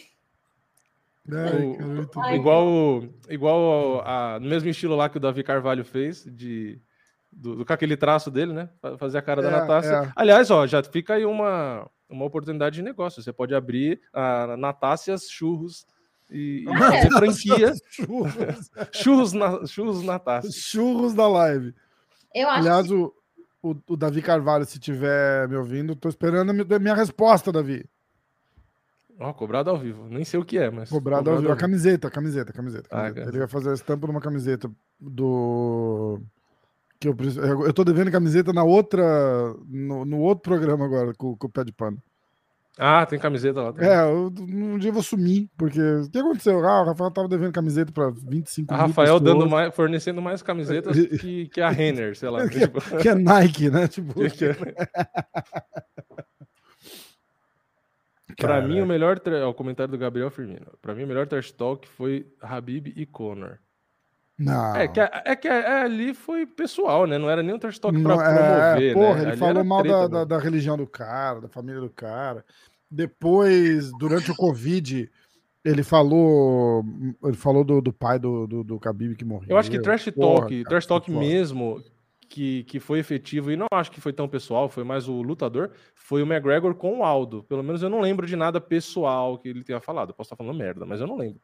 Ai, O- bom. igual o- igual a- no mesmo estilo lá que o Davi Carvalho fez, de, do, do- com aquele traço dele, né? Fa- Fazer a cara da É, Natácia. é. Aliás, ó, já fica aí uma, uma oportunidade de negócio. Você pode abrir a Natácias Churros e, e Ah, fazer franquia. Churros, Churros, na, churros Natácia. churros da live. Eu acho Aliás, o, o, o Davi Carvalho, se tiver me ouvindo, tô esperando a mi- a minha resposta, Davi. Ó, cobrado ao vivo. Nem sei o que é, mas. Cobrado ao vivo. A camiseta, a camiseta, a camiseta. a Ah, camiseta. cara. Ele vai fazer a estampa numa camiseta do. Que eu, eu tô devendo camiseta na outra. No, no outro programa agora, com, com o pé de pano. Ah, tem camiseta lá. também. É, eu, um dia eu vou sumir, porque. O que aconteceu? Ah, o Rafael tava devendo camiseta pra 25 A mil Rafael dando mais, fornecendo mais camisetas que, que a Renner, sei lá. Que- tipo, Que é Nike, né? Tipo, que- Pra Cara, mim, o melhor. tra- ó, O comentário do Gabriel Firmino. Pra mim, o melhor trash talk foi Habib e Conor. Não. É que, é que a- ali foi pessoal, né? Não era nem um trash talk pra Não, é, promover, porra, né? ele Ali falou mal treta da, da, mesmo. da religião do cara, da família do cara. Depois, durante o Covid, ele falou. Ele falou do, do pai do, do, do Khabib que morreu. Eu acho que trash Porra, talk, cara, trash talk foda. mesmo, que, que foi efetivo, e não acho que foi tão pessoal, foi mais o lutador, foi o McGregor com o Aldo. Pelo menos eu não lembro de nada pessoal que ele tenha falado. Eu posso estar falando merda, mas eu não lembro.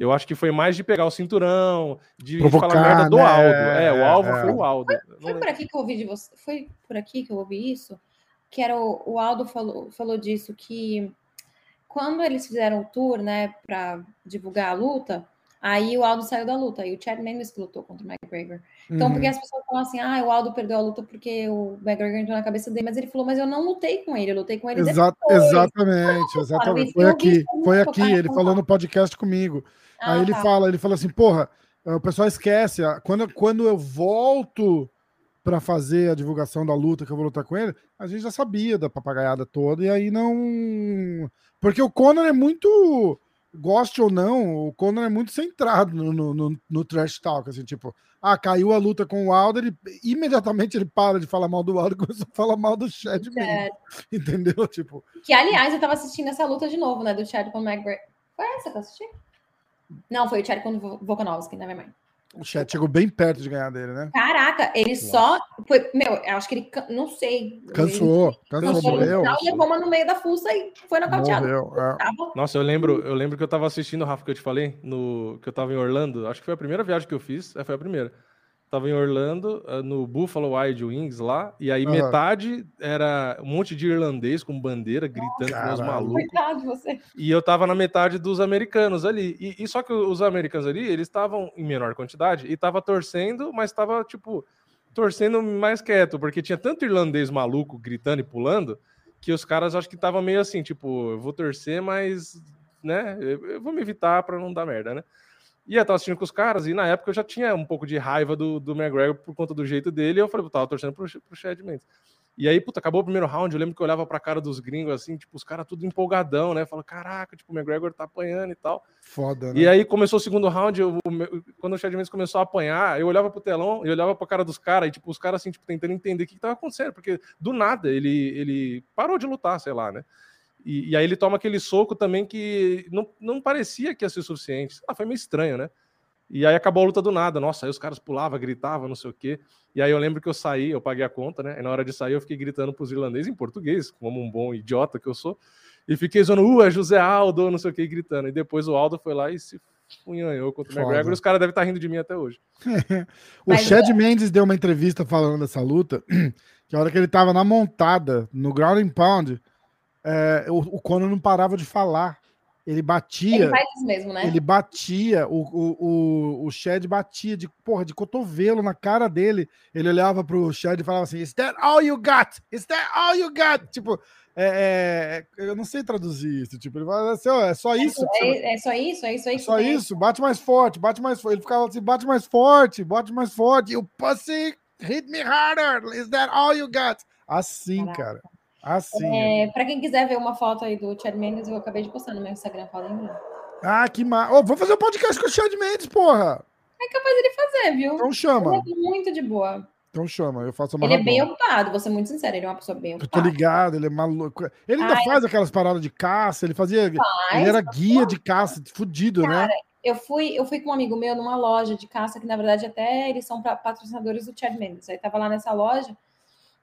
Eu acho que foi mais de pegar o cinturão, de Provocar, falar merda do né? Aldo. É, o alvo É. foi o Aldo. Foi lembro. por aqui que eu ouvi de você. Foi por aqui que eu ouvi isso? Que era o, o Aldo falou, falou disso, que quando eles fizeram o tour, né, para divulgar a luta, aí o Aldo saiu da luta, e o Chad Mendes que lutou contra o McGregor. Então, Uhum. porque as pessoas falam assim, ah, o Aldo perdeu a luta porque o McGregor entrou na cabeça dele, mas ele falou, mas eu não lutei com ele, eu lutei com ele Exa- depois. exatamente, exatamente. isso Foi aqui, foi aqui. Ele São falou no podcast comigo. Ah, Aí ele tá. fala, ele fala assim, porra, o pessoal esquece. ah, Quando, quando eu volto pra fazer a divulgação da luta que eu vou lutar com ele, a gente já sabia da papagaiada toda, e aí não. Porque o Conor é muito. Goste ou não, o Conor é muito centrado no, no, no, no trash talk, assim, tipo, ah, caiu a luta com o Aldo, ele imediatamente ele para de falar mal do Aldo e começa a falar mal do Chad mesmo, É, entendeu? Tipo, que, aliás, eu tava assistindo essa luta de novo, né, do Chad com o McGregor. Foi essa que eu assisti? Não, foi o Chad com o Vo- Volkanovski, nevermind. O chat chegou bem perto de ganhar dele, né? Caraca, ele só. Foi, meu, eu acho que ele. can- Não sei. Cansou, Ele, cansou, morreu. final, levou uma no meio da fuça e foi nocauteado. Morreu, é. Tava- Nossa, eu lembro, eu lembro que eu tava assistindo, Rafa, que eu te falei, no, que eu tava em Orlando. Acho que foi a primeira viagem que eu fiz. É, foi a primeira. Tava em Orlando, ah, no Buffalo Wild Wings lá, e aí Aham. metade era um monte de irlandês com bandeira, gritando com os malucos. Coitado você. E eu tava na metade dos americanos ali. E, e só que os americanos ali, eles estavam em menor quantidade e tava torcendo, mas tava, tipo, torcendo mais quieto, porque tinha tanto irlandês maluco gritando e pulando, que os caras acho que tava meio assim, tipo, eu vou torcer, mas, né, eu, eu vou me evitar pra não dar merda, né? E eu tava assistindo com os caras, e na época eu já tinha um pouco de raiva do, do McGregor por conta do jeito dele, e eu falei, eu tava torcendo pro, pro Chad Mendes. E aí, puta, acabou o primeiro round, eu lembro que eu olhava pra cara dos gringos, assim, tipo, os caras tudo empolgadão, né? Fala, caraca, tipo, o McGregor tá apanhando e tal. Foda, né? E aí começou o segundo round, eu- quando o Chad Mendes começou a apanhar, eu olhava pro telão, eu olhava pra cara dos caras, e tipo, os caras assim, tipo, tentando entender o que, que tava acontecendo, porque do nada ele, ele parou de lutar, sei lá, né? E, e aí ele toma aquele soco também que não, não parecia que ia ser suficiente. Ah, foi meio estranho, né? E aí acabou a luta do nada. Nossa, aí os caras pulavam, gritavam, não sei o quê. E aí eu lembro que eu saí, eu paguei a conta, né? E na hora de sair eu fiquei gritando pros irlandeses em português, como um bom idiota que eu sou. E fiquei zoando, uh, é José Aldo, não sei o que, gritando. E depois o Aldo foi lá e se funhanhou contra o Foda. McGregor. E os caras devem estar rindo de mim até hoje. O Mas Chad Mendes deu uma entrevista falando dessa luta, que a hora que ele tava na montada, no ground and pound, é, o, o Conor não parava de falar. Ele batia. Ele faz isso mesmo, né? Ele batia, o, o, o, o Chad batia de, porra, de cotovelo na cara dele. Ele olhava pro Chad e falava assim: Is that all you got? Is that all you got? Tipo, é, é, eu não sei traduzir isso. Tipo, ele fala assim: ó, é só isso. você vai- É, é só isso, é isso aí é só isso, bate mais forte, bate mais forte. Ele ficava assim: bate mais forte, bate mais forte. E o pussy hit me harder. Is that all you got? Assim, Caraca. cara. Assim. É, pra quem quiser ver uma foto aí do Chad Mendes, eu acabei de postar no meu Instagram, podem ver. Ah, que massa. Ô, vou fazer um podcast com o Chad Mendes, porra. É capaz dele fazer, viu? Então chama. Ele é muito de boa. Então chama, eu faço uma Ele é bem ocupado, vou ser muito sincero, ele é uma pessoa bem Eu tô ocupada. ligado, ele é maluco. Ele ainda Ai, faz aquelas paradas de caça, ele fazia. Mas ele era guia de caça, fudido, né? eu fui, eu fui com um amigo meu numa loja de caça, que na verdade até eles são patrocinadores do Chad Mendes. Aí tava lá nessa loja,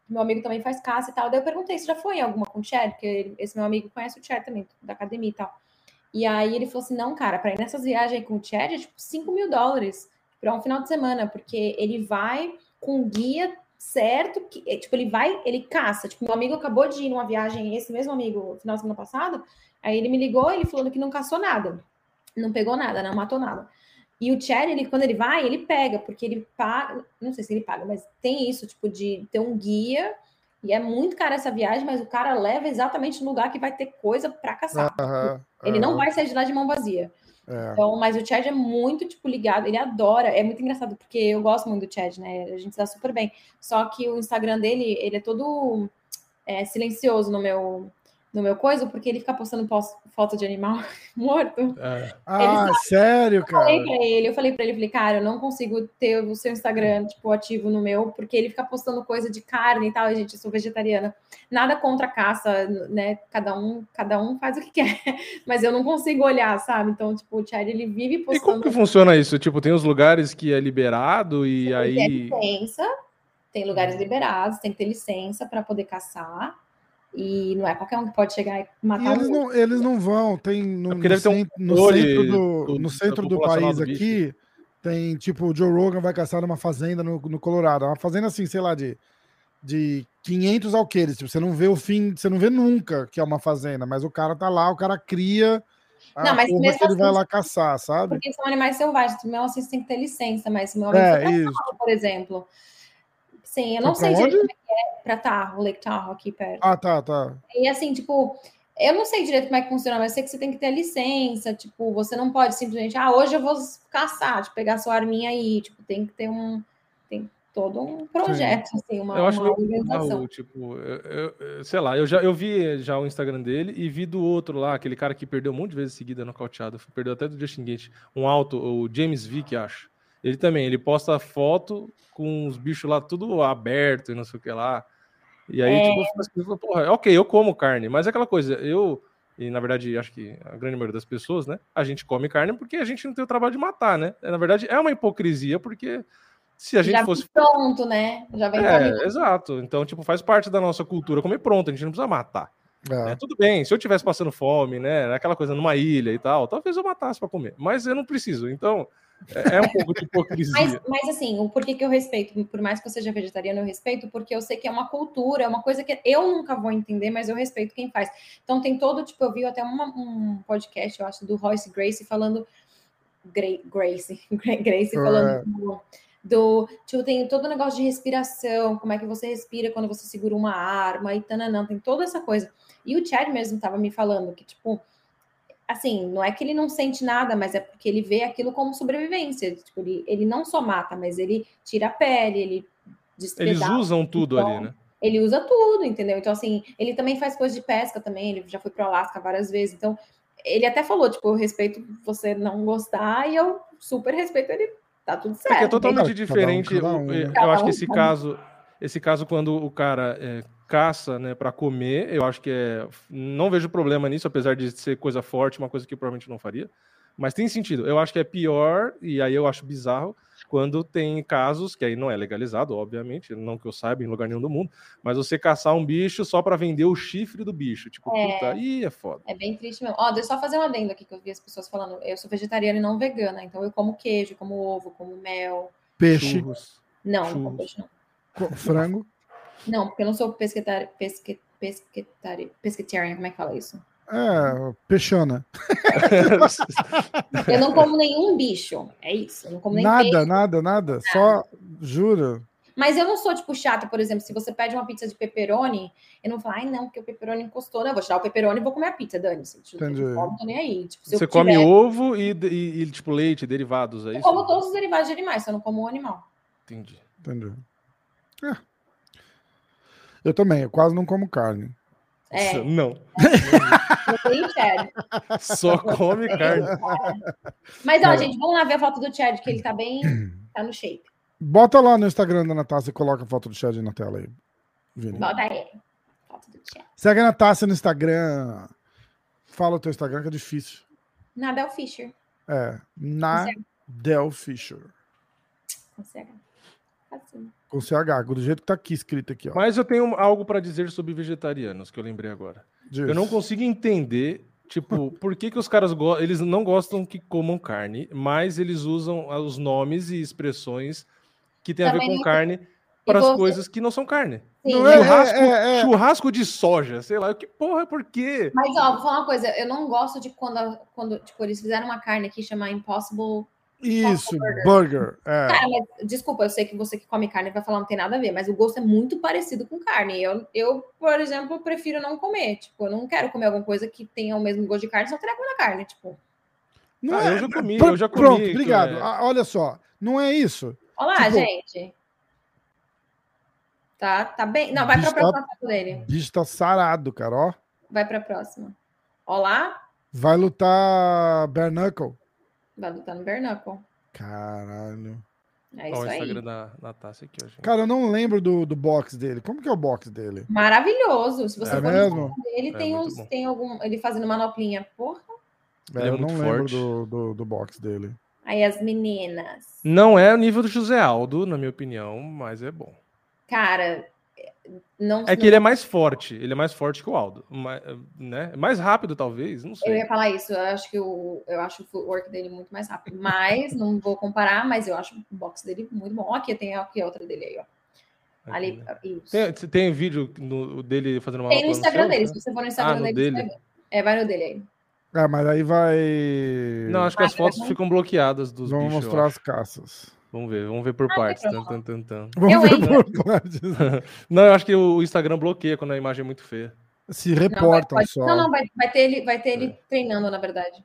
meu amigo também faz caça e tal. Daí eu perguntei se já foi em alguma com o Chad, porque esse meu amigo conhece o Chad também, da academia e tal. E aí ele falou assim: não, cara, pra ir nessas viagens com o Chad é tipo 5 mil dólares pra um final de semana, porque ele vai com guia certo, que, é, tipo, ele vai, ele caça. Tipo, meu amigo acabou de ir numa viagem, esse mesmo amigo, final de semana passado, aí ele me ligou, ele falou que não caçou nada. Não pegou nada, não matou nada. E o Chad, ele, quando ele vai, ele pega, porque ele paga, não sei se ele paga, mas tem isso, tipo, de ter um guia, e é muito caro essa viagem, mas o cara leva exatamente no lugar que vai ter coisa pra caçar. Aham, Ele não aham, vai sair de lá de mão vazia. é. Então, mas o Chad é muito, tipo, ligado, ele adora, é muito engraçado, porque eu gosto muito do Chad, né? A gente se dá super bem. Só que o Instagram dele, ele é todo é, silencioso no meu, no meu coisa, porque ele fica postando pos- foto de animal morto. É. Ah, sério, Eu falei cara? pra ele, eu falei pra ele, falei, cara, eu não consigo ter o seu Instagram, tipo, ativo no meu, porque ele fica postando coisa de carne e tal, e, gente, eu sou vegetariana. Nada contra a caça, né? Cada um, cada um faz o que quer, mas eu não consigo olhar, sabe? Então, tipo, o Chad, ele vive E como postando que funciona isso? Tipo, tem os lugares que é liberado e Tem aí. licença, tem lugares liberados, tem que ter licença para poder caçar. E não é qualquer um que pode chegar e E matar eles um. não, eles não vão, tem no, É no deve ter um no centro do, do- no centro do país do aqui, tem tipo, o Joe Rogan vai caçar numa fazenda no, no Colorado, uma fazenda assim, sei lá, de, de 500 alqueires, tipo, você não vê o fim, você não vê nunca que é uma fazenda, mas o cara tá lá, o cara cria a Não, mas mesmo que ele vai assim, lá caçar, sabe? Porque são animais selvagens, mesmo assim você tem que ter licença, mas meu amigo É, por exemplo. Sim, eu não Foi sei pra direito onde? como é que é pra Tahoe, Lake Tahoe aqui perto. Ah, tá, tá. E assim, tipo, eu não sei direito como é que funciona, mas eu sei que você tem que ter licença, tipo, você não pode simplesmente, ah, hoje eu vou caçar, tipo, pegar sua arminha aí, tipo, tem que ter um, tem todo um projeto, assim, uma, Eu acho uma organização. bizarro, tipo, eu- eu- sei lá, eu já eu vi já o Instagram dele e vi do outro lá, aquele cara que perdeu um monte de vezes seguida nocauteado, perdeu até do Justin Gate, um alto, o James Vick, acho. Ele também, ele posta foto com os bichos lá tudo aberto e não sei o que lá. E aí, É. tipo, assim, porra, ok, eu como carne, mas é aquela coisa, eu e na verdade acho que a grande maioria das pessoas, né? A gente come carne porque a gente não tem o trabalho de matar, né? Na verdade é uma hipocrisia porque se a gente Já fosse pronto, né? Já vem é, pronto. exato. Então, tipo, faz parte da nossa cultura comer pronto, a gente não precisa matar. É. É, tudo bem, se eu tivesse passando fome, né, aquela coisa numa ilha e tal, talvez eu matasse para comer, mas eu não preciso. Então, é, é um pouco de hipocrisia. Mas, mas assim, o porquê que eu respeito, por mais que eu seja vegetariano, eu respeito, porque eu sei que é uma cultura, é uma coisa que eu nunca vou entender, mas eu respeito quem faz. Então tem todo, tipo, eu vi até uma- um podcast, eu acho, do Royce Gracie falando. Gra- Gracie falando É. do, do. Tipo, tem todo o negócio de respiração, como é que você respira quando você segura uma arma e tananã, tem toda essa coisa. E o Chad mesmo tava me falando que, tipo, assim, não é que ele não sente nada, mas é porque ele vê aquilo como sobrevivência. Tipo, ele, ele não só mata, mas ele tira a pele, ele Eles usam tudo ali, né? ele usa tudo, entendeu? Então, assim, ele também faz coisa de pesca também, ele já foi pro Alasca várias vezes. Então, ele até falou, tipo, eu respeito você não gostar e eu super respeito ele. Tá tudo certo. Porque é totalmente Cada um, diferente. cada o- um, eu né? Cada acho que um, esse cada um. caso, esse caso quando o cara é, caça, né, para comer, eu acho que é, não vejo problema nisso, apesar de ser coisa forte, uma coisa que eu provavelmente não faria. Mas tem sentido. Eu acho que é pior e aí eu acho bizarro quando tem casos que aí não é legalizado, obviamente, não que eu saiba em lugar nenhum do mundo, mas você caçar um bicho só para vender o chifre do bicho, tipo, É. puta, aí é foda. É bem triste mesmo. Ó, deixa eu só fazer um adendo aqui que eu vi as pessoas falando. Eu sou vegetariana e não vegana, então eu como queijo, como ovo, como mel. Peixe, Churros. Não, não Churros. como peixe, não. Frango. Não, porque eu não sou pesquetari... pesque... pesquetari... pesquetarian, como é que fala isso? É, peixana. Eu não como nenhum bicho, é isso. Eu não como nem Nada, peixe. nada, nada. Só, jura. Mas eu não sou, tipo, chata, por exemplo, se você pede uma pizza de pepperoni, eu não vou falar, ai, não, porque o pepperoni encostou. Não, eu vou tirar o pepperoni e vou comer a pizza, dane-se. Tipo, Entendi. eu não tô nem aí. Tipo, se eu Você come tiver- ovo e, e- e, tipo leite, derivados, é Eu isso? como todos os derivados de animais, só não como o animal. Entendi. Entendeu? É. Eu também, eu quase não como carne. É, Não, só come carne. Mas, ó, É. gente, vamos lá ver a foto do Chad, que ele tá bem. tá no shape. Bota lá no Instagram da Natácia e coloca a foto do Chad na tela aí. Vini. Bota aí. Foto do Chad. Segue a Natácia no Instagram. Fala o teu Instagram que é difícil. Nada o Fischer. É, na Del Fisher. Consegue. Assim. Com CH, do jeito que tá aqui escrito aqui, ó. Mas eu tenho algo para dizer sobre vegetarianos, que eu lembrei agora. Diz. Eu não consigo entender, tipo, por que, que os caras go- eles não gostam que comam carne, mas eles usam ah, os nomes e expressões que tem a ver Também com não- carne para as coisas que não são carne. Sim, Não é, churrasco, é, é. churrasco de soja, sei lá, que porra, por quê? Mas, ó, vou falar uma coisa. Eu não gosto de quando, quando tipo, eles fizeram uma carne aqui chamada Impossible. Isso, Burger. burger. É. Cara, mas, desculpa, eu sei que você que come carne vai falar não tem nada a ver, mas o gosto é muito parecido com carne. Eu, eu por exemplo, prefiro não comer. Tipo, eu não quero comer alguma coisa que tenha o mesmo gosto de carne, só teria comer na carne. Tipo, Não Ah, é- eu já comi, Pr- eu já comi. Pronto, obrigado. é- Ah, olha só, não é isso. olha lá, Tipo- gente. Tá, tá bem. Não, vai pra tá- próxima foto dele. O bicho tá sarado, cara, ó. Vai pra próxima. Ó lá, Vai lutar Bare Knuckle. Vai lutar no Bernacle. Caralho. É isso o aí. Instagram da Natácia aqui, gente. Cara, eu não lembro do, do box dele. Como que é o box dele? Maravilhoso. Se você É for mesmo? dele, É tem, uns, bom. tem algum. Ele fazendo manoplinha. Porra. É, Ele é eu não muito lembro forte. do, do, do box dele. Aí as meninas. Não é o nível do José Aldo, na minha opinião, mas é bom. Cara, não. É que ele é mais forte, ele é mais forte que o Aldo, né? Mais rápido, talvez, não Eu sei. ia falar isso, eu acho que o, eu acho o footwork dele muito mais rápido. Mas, não vou comparar, mas eu acho o box dele muito bom. Ó, aqui tem aqui outra dele aí, ó. Aqui, Ali, né? isso. Tem, tem vídeo no- dele fazendo uma Tem no Instagram seu, dele. né? Se você for no Instagram no dele, dele? É, vai no dele aí. É, mas aí vai. Não, acho que as Ah, fotos não. ficam bloqueadas dos Vamos bichos. eu mostrar as caças. Vamos ver, vamos ver por Ah, partes. Tan, tan, tan, tan. Vamos Eu, ver hein? por partes. Não, eu acho que o Instagram bloqueia quando a imagem é muito feia. Se Não, vai, reportam só. não, não, vai, vai ter ele, vai ter ele É. treinando, na verdade.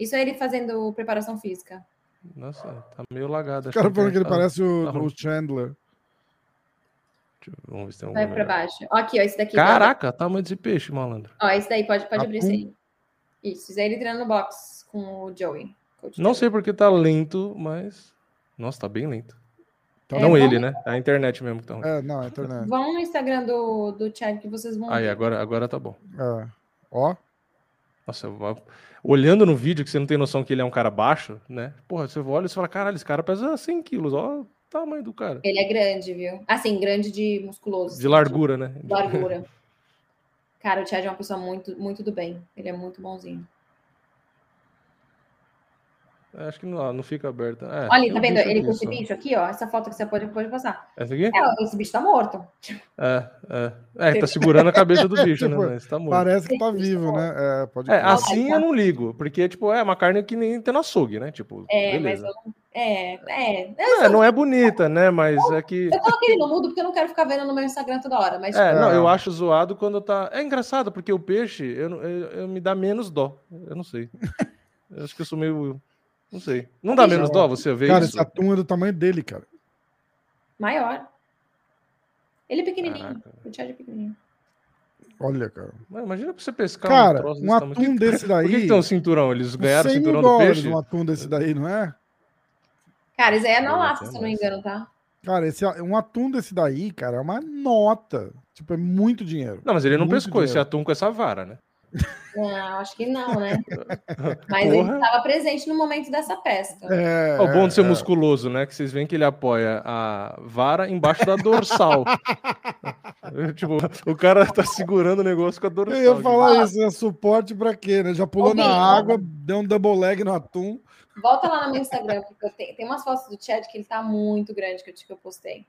Isso é ele fazendo preparação física. Nossa, tá meio lagado. Os caras falando que ele tá- parece o, tá o Chandler. Vamos ver se tem um. Vai pra baixo. Ó, aqui, ó, esse daqui. Caraca, tamanho desse peixe, malandro. Ó, esse daí, pode, pode abrir esse Atum. aí. Isso, isso aí ele treinando no box com o Joey. Não sei porque tá lento, mas. Nossa, tá bem lento. Tá não ele, né? A internet mesmo que tá ruim. É, não, é internet. Vão no Instagram do, do Chad que vocês vão Aí, ver. agora, agora tá bom. É. Ó, Nossa, eu- olhando no vídeo que você não tem noção que ele é um cara baixo, né? Porra, você olha e você fala, caralho, esse cara pesa 100 quilos, ó o tamanho do cara. Ele é grande, viu? Assim, grande de musculoso. De largura, né? De largura. Cara, o Chad é uma pessoa muito, muito do bem. Ele é muito bonzinho. É, Acho que não, não fica aberto. É, Olha, tá um vendo bicho ele aqui com esse bicho aqui, ó. Essa foto que você pode, pode passar. Essa aqui? É, esse bicho tá morto. É, é. É, tá segurando a cabeça do bicho, né? Tipo, Mas tá morto. Parece que tá vivo, sim. né? É, pode É, assim eu não ligo, porque, tipo, é uma carne que nem tem no açougue, né? Tipo, É, beleza. mas eu não. É, é. É, não é bonita, né? Mas é que. Eu coloquei ele no mudo porque eu não quero ficar vendo no meu Instagram toda hora. Mas, É, tipo, não, É. eu acho zoado quando tá. É engraçado, porque o peixe eu, não- eu, eu- me dá menos dó. Eu não sei. Eu acho que eu sou meio. Não sei. Não dá menos dó você ver Cara, isso? esse atum é do tamanho dele, cara. maior. Ele é pequenininho. Caraca. O Chad é pequenininho. Olha, cara. Mas imagina pra você pescar Cara, troço um desse tamanho. atum que- desse Por que, que daí. tem um cinturão? Eles ganharam o 100 mil cinturão do dólares peixe? um atum desse daí, não é? Cara, isso aí é na se eu não me engano, tá? Cara, esse, um atum desse daí, cara, é uma nota. Tipo, é muito dinheiro. Não, mas ele não pescou esse dinheiro. atum com essa vara, né? Não, acho que não, né? Mas ele Porra. estava presente no momento dessa pesca. É, É o bom de ser é. musculoso, né? Que vocês veem que ele apoia a vara embaixo da dorsal. tipo, o cara tá segurando o negócio com a dorsal. Eu ia falar isso, é suporte pra quê, né? Já pulou Ô, na água, deu um double leg no atum. Volta lá no meu Instagram, porque eu tenho, tem umas fotos do Chad que ele tá muito grande que eu, que eu postei.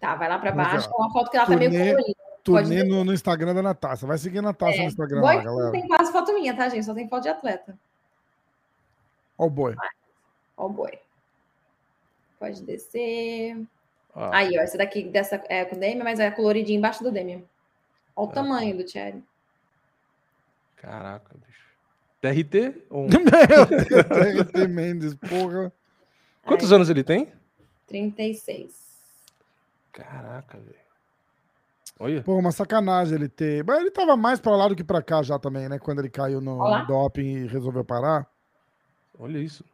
Tá, vai lá pra Mas, baixo. É uma foto que ela tá meio turnê- colorida. Turnê no, no Instagram da Natasha. Vai seguir a Natasha É, no Instagram Boi lá, não galera. tem quase foto minha, tá, gente? Só tem foto de atleta. Ó o boi. Ó o boi. Pode descer. Ah, Aí, ó, essa daqui dessa é com o Demian, mas é coloridinha embaixo do Demian. Ó o É. tamanho do Chad. Caraca, bicho. TRT? Um- TRT Mendes, porra. Quantos anos ele tem? 36. Caraca, velho. Olha. Pô, uma sacanagem ele ter. Mas ele tava mais pra lá do que pra cá já também, né? Quando ele caiu no, doping e resolveu parar. Olha isso.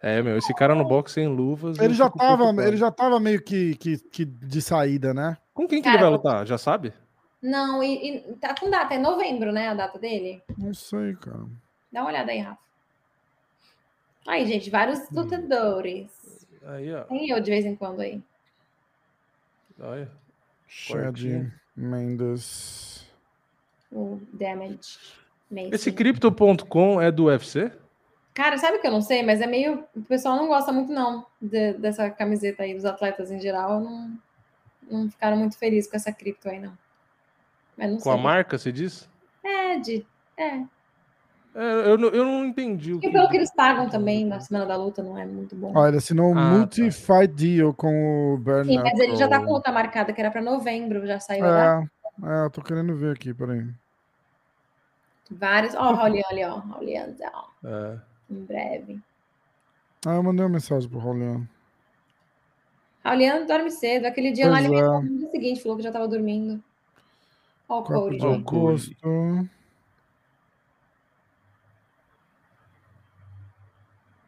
É, meu, esse cara no box sem luvas. Ele já tava, preocupado. ele já tava meio que, que, que de saída, né? Com quem que Cara, ele vai lutar? Já sabe? Não, e, e tá com data, é novembro, né? A data dele. Não sei, cara. Dá uma olhada aí, Rafa. Aí, gente, vários lutadores. Aí, ó. Tem eu de vez em quando aí. Olha. Chad. Mendes. O Damage. Mason. Esse Crypto.com é do UFC? Cara, sabe o que eu não sei? Mas é meio. O pessoal não gosta muito, não, de- dessa camiseta aí, dos atletas em geral. Não, não ficaram muito felizes com essa cripto aí, não. Mas não Com a sei. marca, você diz? É, de. É. É, eu, não- eu não entendi o E que. pelo que eles pagam também na semana da luta, não é muito bom. Ele assinou um Ah, multi-fight deal com o Bernard. Sim, mas ele já tá com luta marcada, que era pra novembro, já saiu data. É, é, eu tô querendo ver aqui, peraí. Vários. Ó, o Raulian ali, ó. Ó. É. Em breve. Ah, eu mandei uma mensagem pro Roliano. Raulian dorme cedo. Aquele dia lá, Pois ele me é. falou no dia seguinte, falou que já tava dormindo. Ó o 4 Cody. de Ó, o agosto.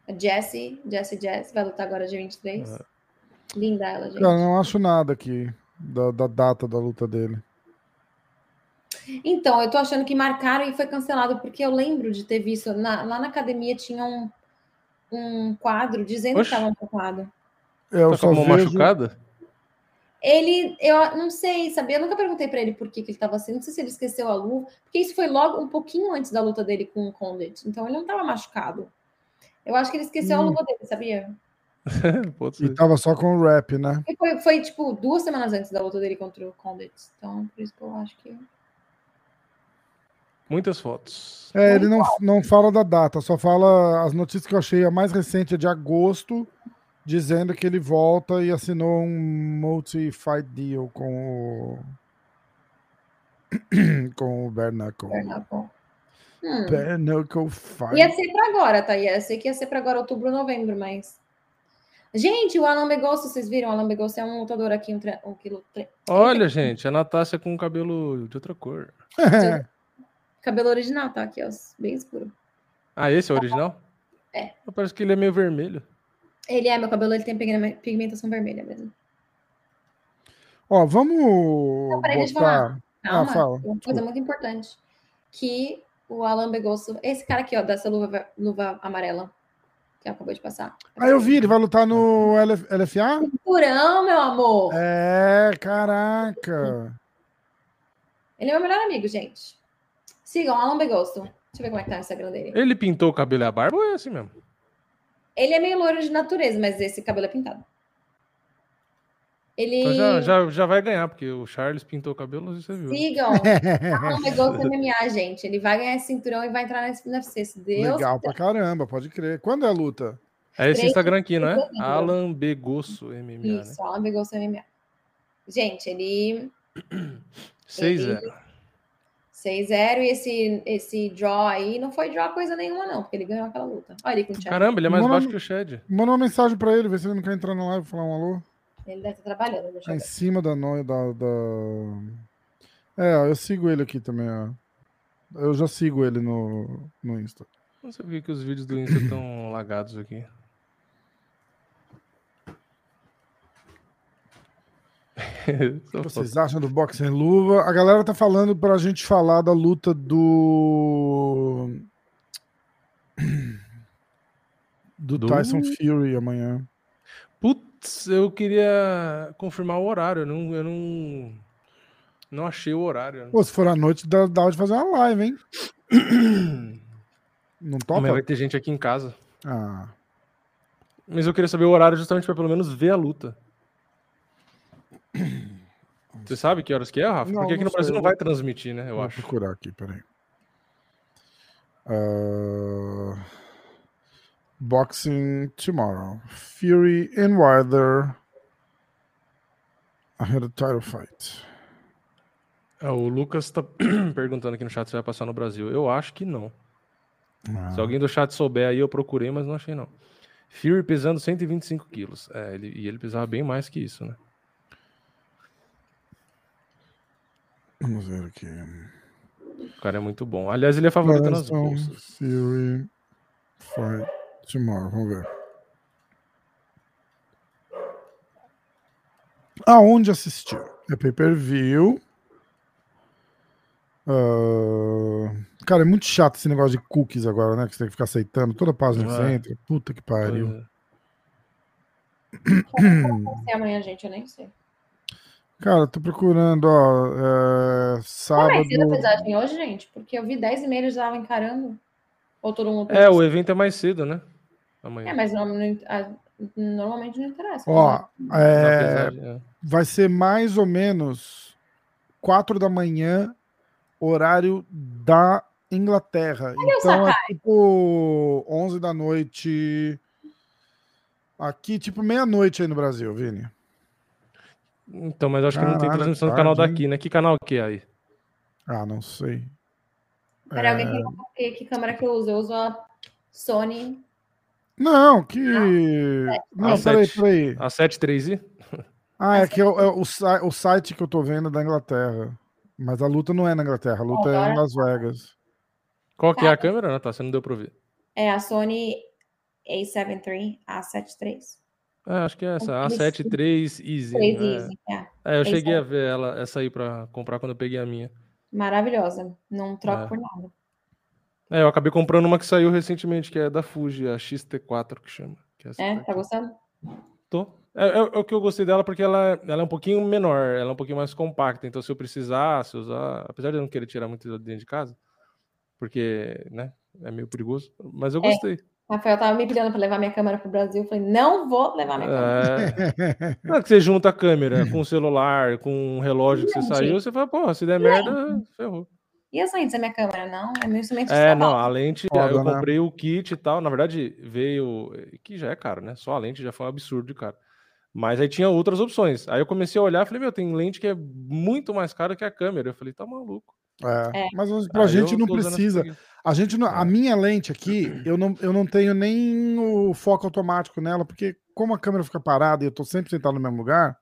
A Jessie, Jessie Jess, vai lutar agora dia 23. É. Linda ela, gente. Cara, não acho nada aqui da, da data da luta dele. Então, eu tô achando que marcaram e foi cancelado, porque eu lembro de ter visto, na- lá na academia tinha um, um quadro dizendo Oxe. que estava ocupado. É, eu Tá só vejo... machucada? Ele, eu não sei, sabia? Eu nunca perguntei pra ele por que, que ele tava assim, não sei se ele esqueceu a luva, porque isso foi logo um pouquinho antes da luta dele com o Condit, então ele não tava machucado. Eu acho que ele esqueceu a Hum. luva dele, sabia? E tava só com o rap, né? E foi, foi, tipo duas semanas antes da luta dele contra o Condit, então por isso que eu acho que. Muitas fotos. É, ele não, não fala da data, só fala as notícias que eu achei. A mais recente é de agosto, dizendo que ele volta e assinou um multi-fight deal com o. com o o Bernardo. Hum. Bernard Fight. Ia ser pra agora, tá? Ia ser que ia ser pra agora, outubro, novembro, mas. Gente, o Alan Begosso, vocês viram? O Alan Begosso é um lutador aqui, um, tre... um quilo. tre- Olha, gente, a Natácia com cabelo de outra cor. Cabelo original, tá? Aqui, ó, bem escuro. Ah, esse é o original? É. Parece que ele é meio vermelho. Ele é, meu cabelo ele tem pigme- pigmentação vermelha mesmo. Ó, vamos peraí, deixa eu botar. Calma, Ah, fala. uma coisa muito importante. que o Alan Begosso, esse cara aqui, ó, dessa luva, luva amarela, que acabou de passar. Ah, eu vi, ele vai lutar no LF, LFA? Cinturão, meu amor. É, caraca. Ele é meu melhor amigo, gente. Sigam Alan Begosso. Deixa eu ver como é que tá o Instagram dele. Ele pintou o cabelo e a barba ou é assim mesmo? Ele é meio loiro de natureza, mas esse cabelo é pintado. Ele. Então já, já, já vai ganhar, porque o Charles pintou o cabelo, você viu. Sigam. Alan Begosso MMA, gente. Ele vai ganhar esse cinturão e vai entrar nesse UFC, se Deus. Legal pra caramba, pode crer. Quando é a luta? É esse Instagram aqui, não é? Alan Begosso MMA, né? Isso, Alan Begosso MMA. Gente, ele 6-0. 6-0 e esse, esse draw aí não foi draw coisa nenhuma, não, porque ele ganhou aquela luta. Olha ele com o Thiago. Caramba, ele é mais Mano, baixo que o Shed. Manda uma mensagem pra ele, ver se ele não quer entrar na live e falar um alô. Ele deve estar trabalhando. Deixa Tá eu em ver. cima da, no... da, da... É, eu sigo ele aqui também, ó. Eu já sigo ele no, no Insta. Não sei por que os vídeos do Insta estão lagados aqui. O que vocês acham do boxe sem luva? A galera tá falando pra gente falar da luta do. Do, Do- Tyson Fury amanhã. Eu queria confirmar o horário. Eu não, eu não, não achei o horário. Pô, se for à noite, dá, dá de fazer uma live, hein? Não topa? Mas vai ter gente aqui em casa. Ah, Mas eu queria saber o horário justamente para pelo menos ver a luta. Você sabe que horas que é, Rafa? Não, Porque aqui no Brasil não vai transmitir, né? Eu vou acho. procurar aqui, peraí. Ah, boxing tomorrow. Fury and Wilder. Ahead of title fight. Ah, o Lucas tá perguntando aqui no chat se vai passar no Brasil. Eu acho que não. Ah, Se alguém do chat souber aí, eu procurei, mas não achei não. Fury pesando 125 quilos. É, ele, e ele pesava bem mais que isso, né? Vamos ver aqui. O cara é muito bom. Aliás, ele é favorito nas bolsas. Fury fight tomorrow. Vamos ver. Aonde assistir? É pay-per-view. Ah, Cara, é muito chato esse negócio de cookies agora, né? Que você tem que ficar aceitando toda página que É. você entra. Puta que pariu. Vai ser amanhã, gente, eu nem sei. Cara, tô procurando, ó. é, Como é sábado. cedo a pesagem hoje, gente? Porque eu vi 10 e meia eles já estavam encarando. Ou todo mundo. É, o evento é mais cedo, né? Amanhã. É, mas não- não- a- normalmente não interessa. Ó, Na é, é. vai ser mais ou menos 4 da manhã, horário da Inglaterra. o Então é Sakai? tipo 11 da noite. Aqui, tipo meia-noite aí no Brasil, Vini. Então, mas acho que não tem transmissão do canal daqui, né? Que canal que é aí? Ah, não sei. Peraí, alguém É, perguntou que, que câmera que eu uso. Eu uso a Sony. Não, que. Não, Ah, peraí, sete. peraí. A 73i? Ah, é que é o, é o o site que eu tô vendo é da Inglaterra. Mas a luta não é na Inglaterra, a luta é em Agora- Las Vegas. Qual que é a câmera, Natália? Você não deu pra ver. É a Sony A73, A73. É, acho que é essa. A Aquele 73 Easy. 3 né? Easy, é. É, eu Esse cheguei é. a ver ela, essa aí pra comprar quando eu peguei a minha. Maravilhosa. Não troco É. por nada. É, eu acabei comprando uma que saiu recentemente, que é da Fuji, a XT4 que chama. que é É, tá gostando? Tô. É, é- é o que eu gostei dela porque ela, ela é um pouquinho menor, ela é um pouquinho mais compacta. Então, se eu precisasse usar, apesar de eu não querer tirar muito dentro de casa, porque, né, é meio perigoso, mas eu É. gostei. Rafael tava me pedindo pra levar minha câmera pro Brasil. Eu falei, não vou levar minha câmera. É, não é que você junta a câmera com o celular, com o relógio que você Gente. saiu, você fala, pô, se der merda, ferrou. E as lentes da minha câmera? Não, é meu instrumento de É, não, trabalho. a lente, Foda, eu né? comprei o kit e tal. Na verdade, veio. Que já é caro, né? Só a lente já foi um absurdo de caro. Mas aí tinha outras opções. Aí eu comecei a olhar e falei, meu, tem lente que é muito mais cara que a câmera. Eu falei, tá maluco. É, É. Mas pra Aí gente não precisa. A gente não, a É. minha lente aqui, eu não, eu não tenho nem o foco automático nela, porque como a câmera fica parada e eu tô sempre sentado no mesmo lugar,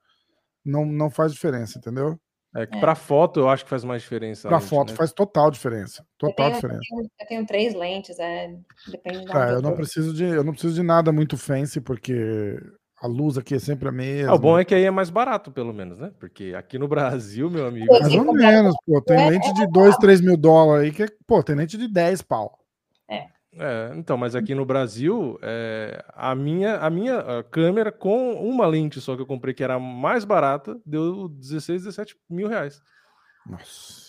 não, não faz diferença, entendeu? É que É. pra foto eu acho que faz mais diferença. a Pra lente, foto né? faz total diferença. Eu Total tenho, eu, diferença. tenho, eu tenho três lentes, é, depende da É, eu não preciso de, eu não preciso de nada muito fancy, porque A luz aqui é sempre a mesma. Ah, o bom é que aí é mais barato, pelo menos, né? Porque aqui no Brasil, meu amigo. Mais ou comprar- menos, pô. Tem É, lente de 2, 3 mil dólares aí que é, pô, tem lente de 10 pau. É, então, mas aqui no Brasil, é, a minha, a minha câmera com uma lente só que eu comprei, que era mais barata, deu 16, 17 mil reais. Nossa.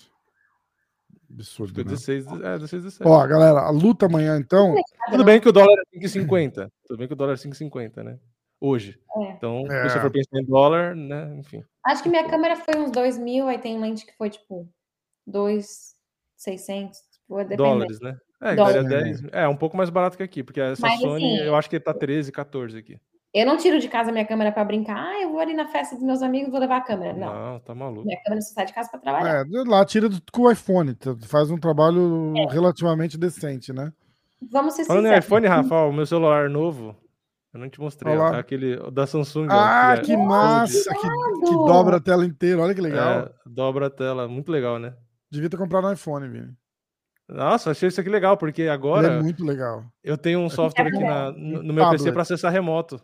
Absurdo, Ficou né? 16, é, 16, 17. Ó, galera, a luta amanhã, então. Tudo bem que o dólar é 5,50. Tudo bem que o dólar é 5,50, né? Hoje. É. Então, É. se você for pensar em dólar, né? Enfim. Acho que minha câmera foi uns 2 mil, aí tem lente que foi tipo 2,600. Tipo, depende. Dólares, né? É, que daria 10. É, um pouco mais barato que aqui, porque essa Mas, Sony, assim, eu acho que tá 13, 14 aqui. Eu não tiro de casa minha câmera pra brincar. Ah, eu vou ali na festa dos meus amigos, vou levar a câmera. Não. Não, tá maluco. Minha câmera só sai de casa pra trabalhar. É, lá tira do- com o iPhone. tu Faz um trabalho É. relativamente decente, né? Vamos ser Falando em sinceros. iPhone, Rafa, ó, o meu celular novo, eu não te mostrei, ó, lá. aquele da Samsung. Ah, é que Fold. massa! Que, que dobra a tela inteira. Olha que legal. É, dobra a tela, muito legal, né? Devia ter comprado no iPhone, Vini. Nossa, achei isso aqui legal, porque Ele agora é muito legal. eu tenho um software aqui na- no, no meu PC para acessar remoto.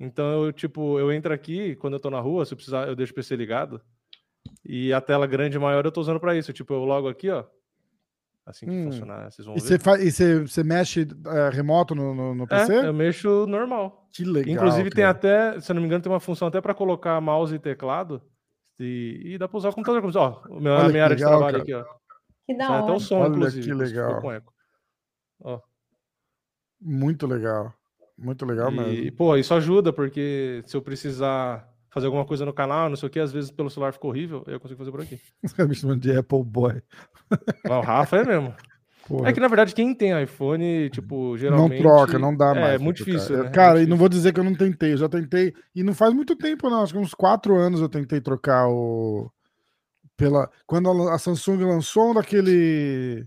Então eu, tipo, eu entro aqui, quando eu tô na rua, se eu precisar, eu deixo o PC ligado. E a tela grande maior eu tô usando para isso. Tipo, eu logo aqui, ó. Assim que Hum. funcionar, vocês vão E ver. você, fa- e você, você mexe é, remoto no, no, no PC? É, eu mexo normal. Que legal. Inclusive tem cara. até, se eu não me engano, tem uma função até para colocar mouse e teclado. E, e dá para usar o computador. Ó, o meu, Olha a que minha área de legal, trabalho cara. aqui, ó. Que da Sai até hora. o som, Olha inclusive. que legal. com eco. Ó. Muito legal. Muito legal E, mesmo. pô, isso ajuda, porque se eu precisar fazer alguma coisa no canal, não sei o que, às vezes pelo celular ficou horrível, eu consigo fazer por aqui. Você me chamando de Apple Boy. Mas o Rafa é mesmo. Porra. É que, na verdade, quem tem iPhone, tipo, Não geralmente... troca, não dá mais. É, muito trocar. difícil, Eu- né? É Cara, muito e não vou dizer que eu não tentei. Eu já tentei. E não faz muito tempo, não. Acho que uns quatro anos eu tentei trocar o. Pela... Quando a Samsung lançou um daquele.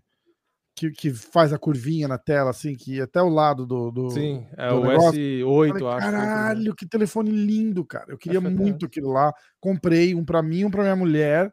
Que, que faz a curvinha na tela, assim, que até o lado do. do... Sim, é do o negócio. S8, Falei, acho. que é o que- Caralho, que telefone lindo, cara. Eu queria muito aquilo lá. Comprei um pra mim, um pra minha mulher.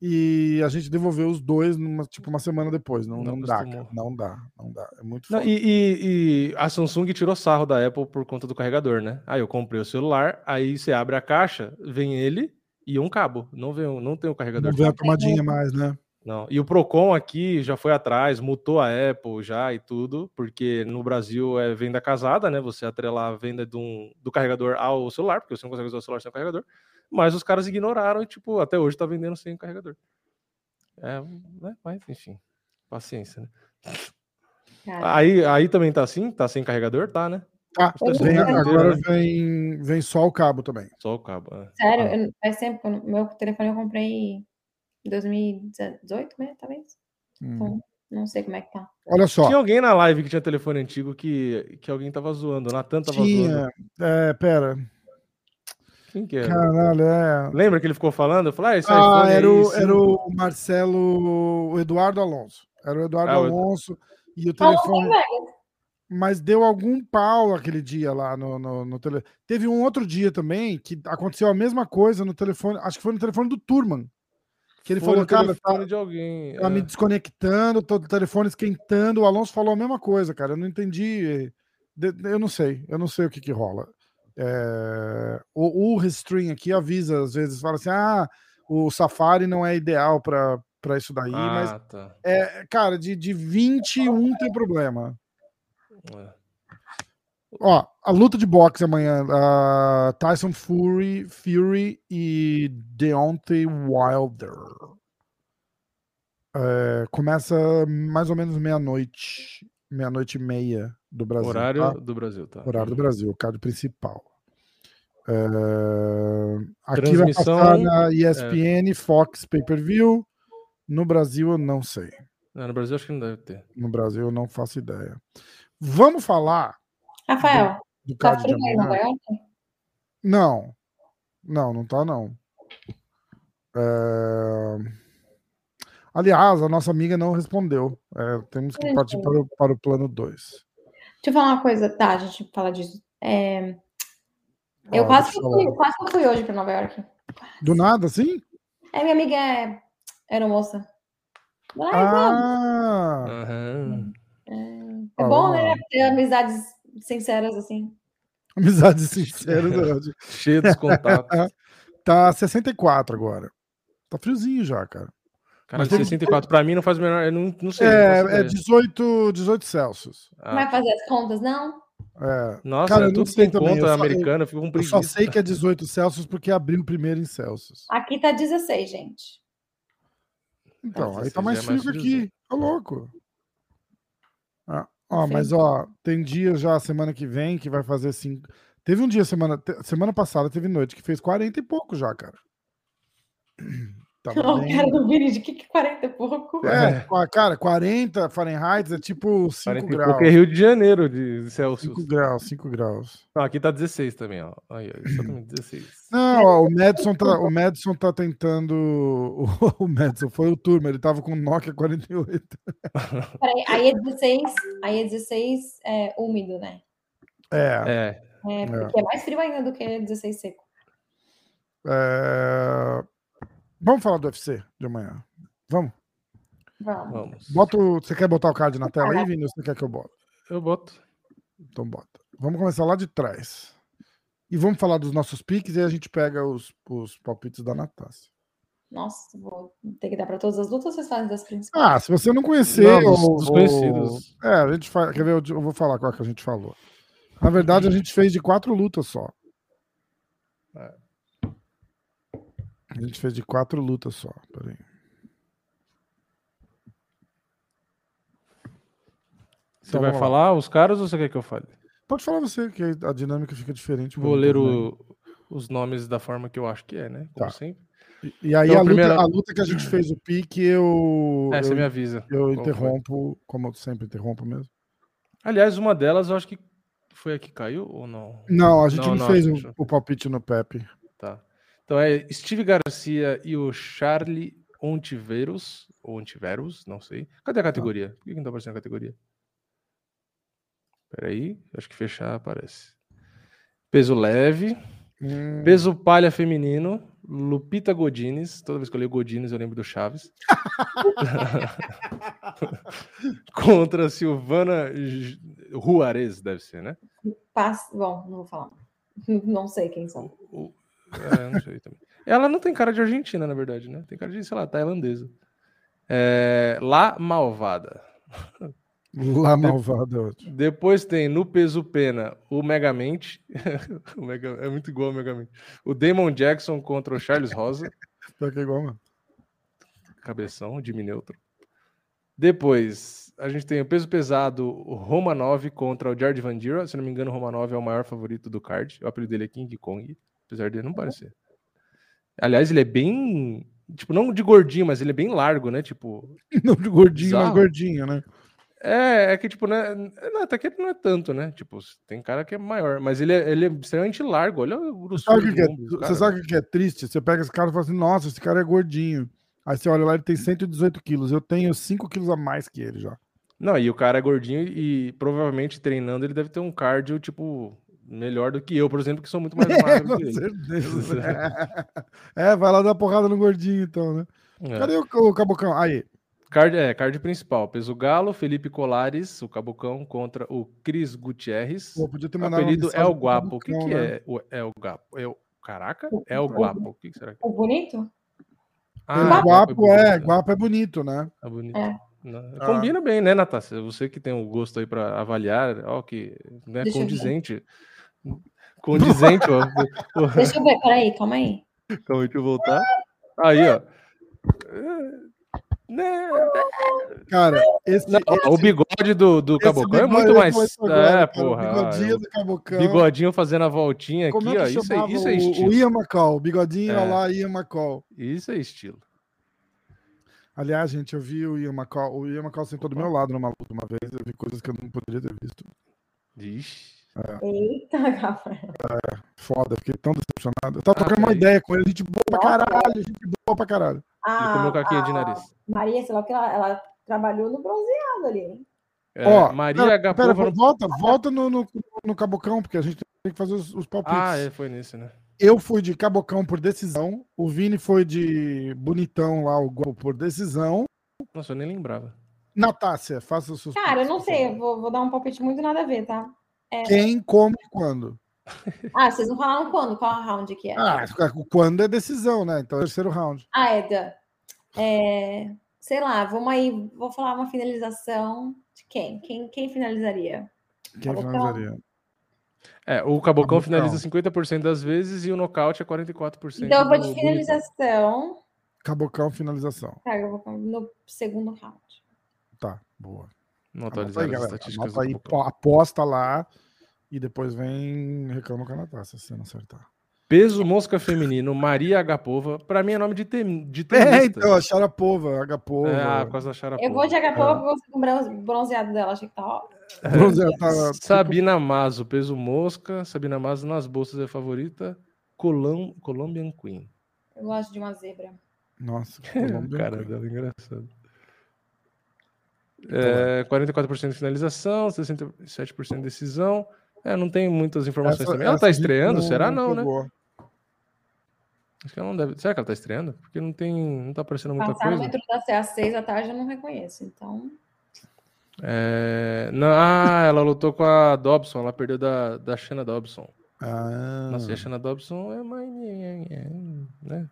E a gente devolveu os dois numa, tipo uma semana depois. Não, Não não, dá, cara. Não dá, não dá. É muito Não, e, e- e a Samsung tirou sarro da Apple por conta do carregador, né? Aí eu comprei o celular, aí você abre a caixa, vem ele e um cabo. Não, vem, o- não tem o carregador. Não vê a tomadinha mais, né? Não. E o Procon aqui já foi atrás, mutou a Apple já e tudo, porque no Brasil é venda casada, né? Você atrelar a venda de um- do carregador ao celular, porque você não consegue usar o celular sem o carregador. Mas os caras ignoraram e, tipo, até hoje tá vendendo sem o carregador. É, né? mas enfim, paciência, né? Cara, Aí, aí também tá assim? Tá sem carregador? Tá, né? Ele vem- tem agora né? vem, vem só o cabo também. Só o cabo. é. sério, Ah. eu- faz tempo que eu meu telefone eu comprei em 2018, né? Talvez. Hum. Então, não sei como é que tá. Olha só. Tinha alguém na live que tinha telefone antigo que, que alguém tava zoando. O Natan tava zoando. Tinha. É, pera. Quem que era? Caralho, é. Lembra que ele ficou falando? Eu falei, ah, esse Ah, iPhone era aí, o, era o Marcelo, o Eduardo Alonso. Era o Eduardo Ah, o- Alonso e o telefone. velho. Mas deu algum pau aquele dia lá no, no, no tele. Teve um outro dia também que aconteceu a mesma coisa no telefone. Acho que foi no telefone do Turman. Que ele Foi falou, cara, tá, de alguém. tá me é. desconectando, tô o telefone esquentando. O Alonso falou a mesma coisa, cara. Eu não entendi. Eu não sei, eu não sei o que que rola. É, O, o Restream aqui avisa, às vezes, fala assim: ah, o Safari não é ideal para isso daí, mas, Ah, tá. é, cara, de, de 21 tem problema. É. Ó, a luta de boxe amanhã, ah, Tyson Fury, Fury e Deontay Wilder. É, começa mais ou menos meia-noite, meia-noite e meia do Brasil. Horário tá? do Brasil, tá? Horário do Brasil, o card principal. É, aqui vai passar na ESPN, Fox Pay-Per-View. No Brasil eu não sei. É, no Brasil acho que não deve ter. No Brasil eu não faço ideia. Vamos falar Rafael, do tá card de frio aí? Nova York? Não. Não, não tá não. É, Aliás, a nossa amiga não respondeu. É, temos que partir para o, para o plano 2. Deixa eu falar uma coisa. Tá, a gente fala disso. É, eu Ó, quase, eu fui, quase que fui hoje pra Nova York. Do nada, assim? É, minha amiga é. Ai, vamos. Ah! Aham. É Ah, bom, né? Ter amizades sinceras assim. Amizade sincera. Dodge. Cheio dos contatos. Tá 64 agora. Tá friozinho já, cara. Cara, Mas tem que- 64 pra mim não faz o menor. Eu não, não sei. não É, é ideia. 18, 18 Celsius. Ah, Vai fazer as contas, não? É. Nossa, Cara, eu é não tudo sei tem também, conta eu só- americana, eu fico com Eu preguiça. só sei que é 18 Celsius porque abriu primeiro em Celsius. Aqui tá 16, gente. Então, Ah, aí 16 tá mais é mais frio que aqui. Tá louco. Ah, ó, Sim. mas ó, tem dia já semana que vem que vai fazer cinco. Teve um dia semana, semana passada, teve noite que fez 40 e pouco já, cara. Tava O bem- cara do Vini de que que 40 e pouco? É, qua- cara, 40 Fahrenheit é tipo 5 40 e graus. pouco é Rio de Janeiro de Celsius. 5 graus, 5 graus. Não, aqui tá 16 também, ó. Aí, ó, exatamente 16. Não, ó, o Madison tá, o Madison tá tentando. O, o Madison foi o turma, ele tava com o Nokia 48. Peraí, aí é 16, aí é 16 é, úmido, né? É. É, É, porque é mais frio ainda do que 16 seco. é, Vamos falar do UFC de amanhã. Vamos. Vamos. Bota o... Você quer botar o card na tela aí, Vini? Ou você quer que eu bote? Eu boto. Então bota. Vamos começar lá de trás. E vamos falar dos nossos piques e aí a gente pega os, os palpites da Natácia. Nossa, vou ter que dar para todas as lutas ou vocês fazem das principais? Ah, se você não conhecer. Não, ou- dos ou- conhecidos. É, a gente faz. Quer ver? Eu, eu vou falar qual que a gente falou. Na verdade, a gente fez de quatro lutas só. É. A gente fez de quatro lutas só. Peraí. Você Então, vai falar os caras ou você quer que eu fale? Pode falar você, que a dinâmica fica diferente. Vou ler o- os nomes da forma que eu acho que é, né? Como Tá. sempre. E, e aí Então, a, a primeira- luta, a luta que a gente fez o pique, eu. É, você eu, me avisa. eu qual foi. interrompo, como eu sempre interrompo mesmo. Aliás, uma delas eu acho que foi a que caiu ou não? Não, a gente Não, não, não, fez o, o palpite no Pepe. Tá. Então é Steve Garcia e o Charlie Ontiveros, ou Ontiveros, não sei. Cadê a categoria? Por que não tá aparecendo a categoria? Peraí, acho que fechar aparece. Peso leve, Hum, peso palha feminino, Lupita Godines. Toda vez que eu leio Godines eu lembro do Chaves. Contra Silvana Juarez, deve ser, né? Pass... Bom, não vou falar. Não sei quem são. O- é, não sei também. Ela não tem cara de argentina, na verdade, né? Tem cara de, sei lá, tailandesa. É, La Malvada. Lá malvado é. Depois tem no peso pena o Megamente. o Mega, é muito igual ao Megamente. O Damon Jackson contra o Charles Rosa. Pior que é igual, mano. Cabeção, Jimmy Neutron. Depois, a gente tem o peso pesado, o Romanov contra o Jared Vandira. Se não me engano, o Romanov é o maior favorito do card. O apelido dele é King Kong, apesar dele não parecer. Aliás, ele é bem. Tipo, não de gordinho, mas ele é bem largo, né? Tipo. Não de gordinho, mas Bizarro. gordinho, né? É, é que, tipo, né? Não, até que ele não é tanto, né? Tipo, tem cara que é maior, mas ele é, ele é extremamente largo. Olha o grossura Sabe que, é, você sabe o que que é triste? Você pega esse cara e fala assim, nossa, esse cara é gordinho. Aí você olha lá, ele tem 118 quilos. Eu tenho 5 quilos a mais que ele já. Não, e o cara é gordinho e provavelmente treinando ele deve ter um cardio, tipo, melhor do que eu, por exemplo, que sou muito mais É, magro com que ele. certeza. é, vai lá dar porrada no gordinho, então, né? É. Cadê o, o Cabocão? Aí. Card, é, card principal. Peso Galo, Felipe Colares, o Cabocão, contra o Cris Gutierrez. Pô, podia ter O mandado uma apelido é o Guapo. O que, que né? é o é o Guapo? É o caraca? O- É o o- Guapo. O que, que será que é? O bonito? Ele, guapo, é, guapo é bonito, né? É bonito. É. Não, Ah. Combina bem, né, Natácia? Você que tem o gosto aí para avaliar, ó, que né, Deixa eu ver. Condizente. Ó. Deixa eu ver, peraí, calma aí. Calma, deixa eu voltar. Aí, ó. É, Né, Cara, esse, não, esse- o bigode do, do Cabocão é muito mais. é, porra. O bigodinho do Cabocão. Bigodinho fazendo a voltinha Como aqui, é ó. Isso é, isso é estilo. o Ian McCall, o bigodinho É. lá, Ian McCall. Isso é estilo. Aliás, gente, eu vi o Ian McCall, o Ian McCall sentou do meu lado numa luta uma vez, eu vi coisas que eu não poderia ter visto. Ixi. Eita, Rafael. Foda, fiquei tão decepcionado. Eu tava Ah, trocando uma peraí. ideia com ele, gente boa pra Nossa. caralho, gente boa pra caralho. Ele comeu caquinha de a nariz. Maria, sei lá o que ela, ela trabalhou no bronzeado ali, hein? É, Ó, Maria pera, Agapova. pera, volta, volta no, no, no Cabocão, porque a gente tem que fazer os, os palpites. Ah, é, foi nesse, né? Eu fui de Cabocão por decisão, o Vini foi de bonitão lá, o gol por decisão. Nossa, eu nem lembrava. Natácia, faça os seus Cara, eu não sei, vou, vou dar um palpite muito nada a ver, tá? Quem, como e quando? Ah, vocês não falaram quando? Qual round que é? Ah, quando é decisão, né? Então é o terceiro round. Ah, é, é, sei lá, vamos aí, vou falar uma finalização de quem? Quem, quem finalizaria? Quem Cabocão. finalizaria? É, o Cabocão Cabocão. finaliza 50% das vezes e o nocaute é 44%. Então eu vou de finalização, Cabocão, finalização. tá, eu vou no segundo round. Tá, boa. Não atualizar aí, as estatísticas Anota do aí, aposta lá e depois vem reclama com a Natácia se você não acertar. Peso mosca feminino, Maria Agapova. Pra mim é nome de, tem, de É, tenista. então, a Sharapova, a Agapova. É, ah, por causa da Sharapova. Eu vou de É. Agapova, vou com o bronze- bronzeado dela, achei que tá ó. Bronze, tá- Sabina Mazo, peso mosca. Sabina Mazo nas bolsas é favorita. Colom, Colombian Queen. Eu gosto de uma zebra. Nossa, O Colômbia. cara dela, engraçado. Então, É, 44% de finalização, 67% de decisão. É, não tem muitas informações Essa- também. Ela tá estreando? Será não, né? pegou. Acho que ela não deve. Será que ela tá estreando? Porque não tem. Não tá aparecendo muita Passar no coisa. metrô da às seis da tarde eu não reconheço, então... É, não, ah, ela lutou com a Dobson, ela perdeu da, da Shanna Dobson. Ah, Nossa, e a Shanna Dobson é mais. Né?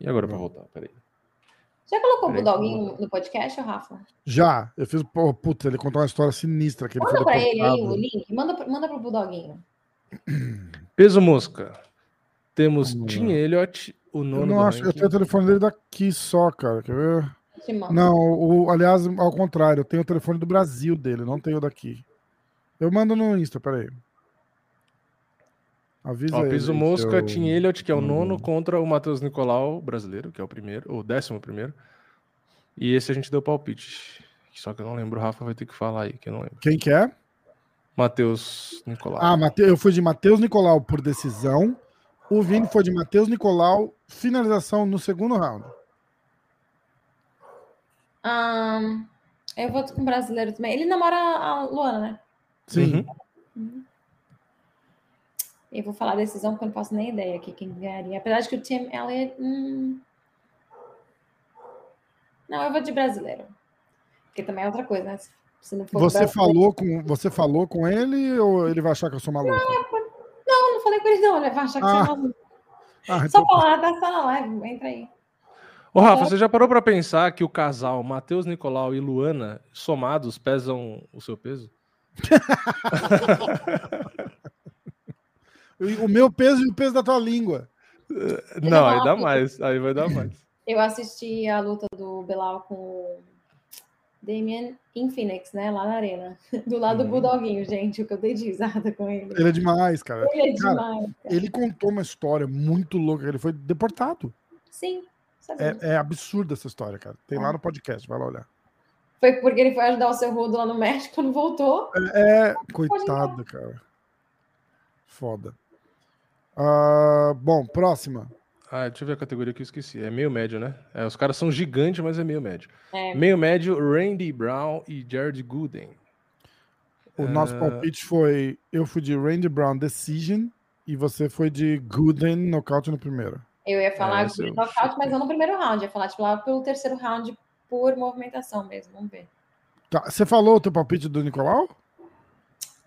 E agora pra voltar? Peraí. Já colocou o Peraí, Budoguinho no podcast, Rafa? já, eu fiz. Pô, putz, ele contou uma história sinistra que ele Manda pra ele aí o link, manda, manda pro Budoguinho. Peso mosca. Temos Tim. Elliott, o Eu não do acho, eu tenho o telefone dele daqui só, cara. Quer ver? Não, o, aliás, ao contrário, eu tenho o telefone do Brasil dele, não tenho o daqui. Eu mando no Insta, peraí. Avisa Ó, peso aí mosca, eu- Tim Elliott, que é o Hum. nono, contra o Matheus Nicolau, brasileiro, que é o primeiro, o décimo primeiro. E esse a gente deu palpite. Só que eu não lembro, o Rafa vai ter que falar aí, que eu não lembro. Quem que é? Matheus Nicolau. Ah, Mate... eu fui de Matheus Nicolau por decisão. O Vini foi de Matheus Nicolau, finalização no segundo round. Ahn, eu vou com o brasileiro também. Ele namora a Luana, né? Sim. Uhum. Eu vou falar a decisão porque eu não faço nem ideia aqui quem ganharia. Apesar de que o Tim Elliott. hum, Não, eu vou de brasileiro. Porque também é outra coisa, né? Se- não for Você falou, com, você falou com ele ou ele vai achar que eu sou maluco? Não, eu não falei com ele, não. Ele vai achar que Ah, você é maluco. Ah, Só então- falar, tá só na live, entra aí. Ô, Rafa, você já parou pra pensar que o casal Matheus Nicolau e Luana, somados, pesam o seu peso? o meu peso e o peso da tua língua. Não, aí dá mais. Aí vai dar mais. Eu assisti a luta do Belal com o Damien em Phoenix, né? Lá na arena. Do lado do Uhum. Budoguinho, gente. O que eu dei de risada com ele. Ele é demais, cara. Ele é Cara, demais. cara. Ele contou uma história muito louca. Ele foi deportado. Sim. É, é absurda essa história, cara. Tem lá no podcast, vai lá olhar. Foi porque ele foi ajudar o seu Rudo lá no México, quando voltou. É, coitado, cara. Foda. Ah, bom, próxima. Ah, deixa eu ver a categoria que eu esqueci. É meio médio, né? É, os caras são gigantes, mas é meio médio. É. Meio médio, Randy Brown e Jared Gooden. O nosso Ah. palpite foi: eu fui de Randy Brown Decision e você foi de Gooden nocaute no primeiro. Eu ia falar É, nocaute, mas não no primeiro round. Eu ia falar, tipo, lá pelo terceiro round, por movimentação mesmo. Vamos ver. Tá, você falou o teu palpite do Nicolau?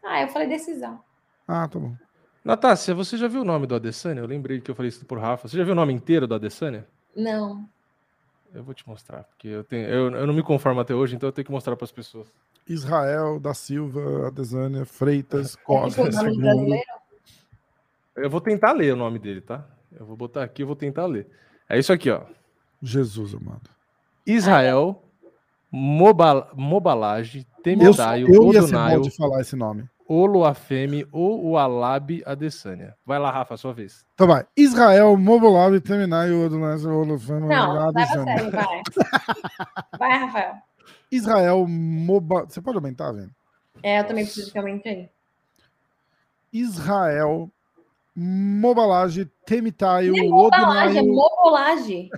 Ah, eu falei decisão. Ah, tá bom. Natácia, você já viu o nome do Adesanya? Eu lembrei que eu falei isso por Rafa. Você já viu o nome inteiro do Adesanya? Não. Eu vou te mostrar, porque eu, tenho, eu, eu não me conformo até hoje, então eu tenho que mostrar para as pessoas. Israel da Silva, Adesanya, Freitas, Costa? Eu vou tentar ler o nome dele, tá? Eu vou botar aqui, eu vou tentar ler. É isso aqui, ó. Jesus amado. Israel Mobal, Mobalage Eu, Temidaio eu ia ser bom de falar esse nome. Oluafemi ou Ualabi Adesanya. Vai lá, Rafa, sua vez. Então vai. Israel, Mobolav, Terminai, Odonés, Olofano, Não, leva a Adesanya. sério, vai. Vai, Rafael. Israel, Moba... Você pode aumentar, velho? É, eu também preciso que aumente aí. Israel, Mobalage, Temitai, Não é mobalagem, é Odunayo, mobolagem.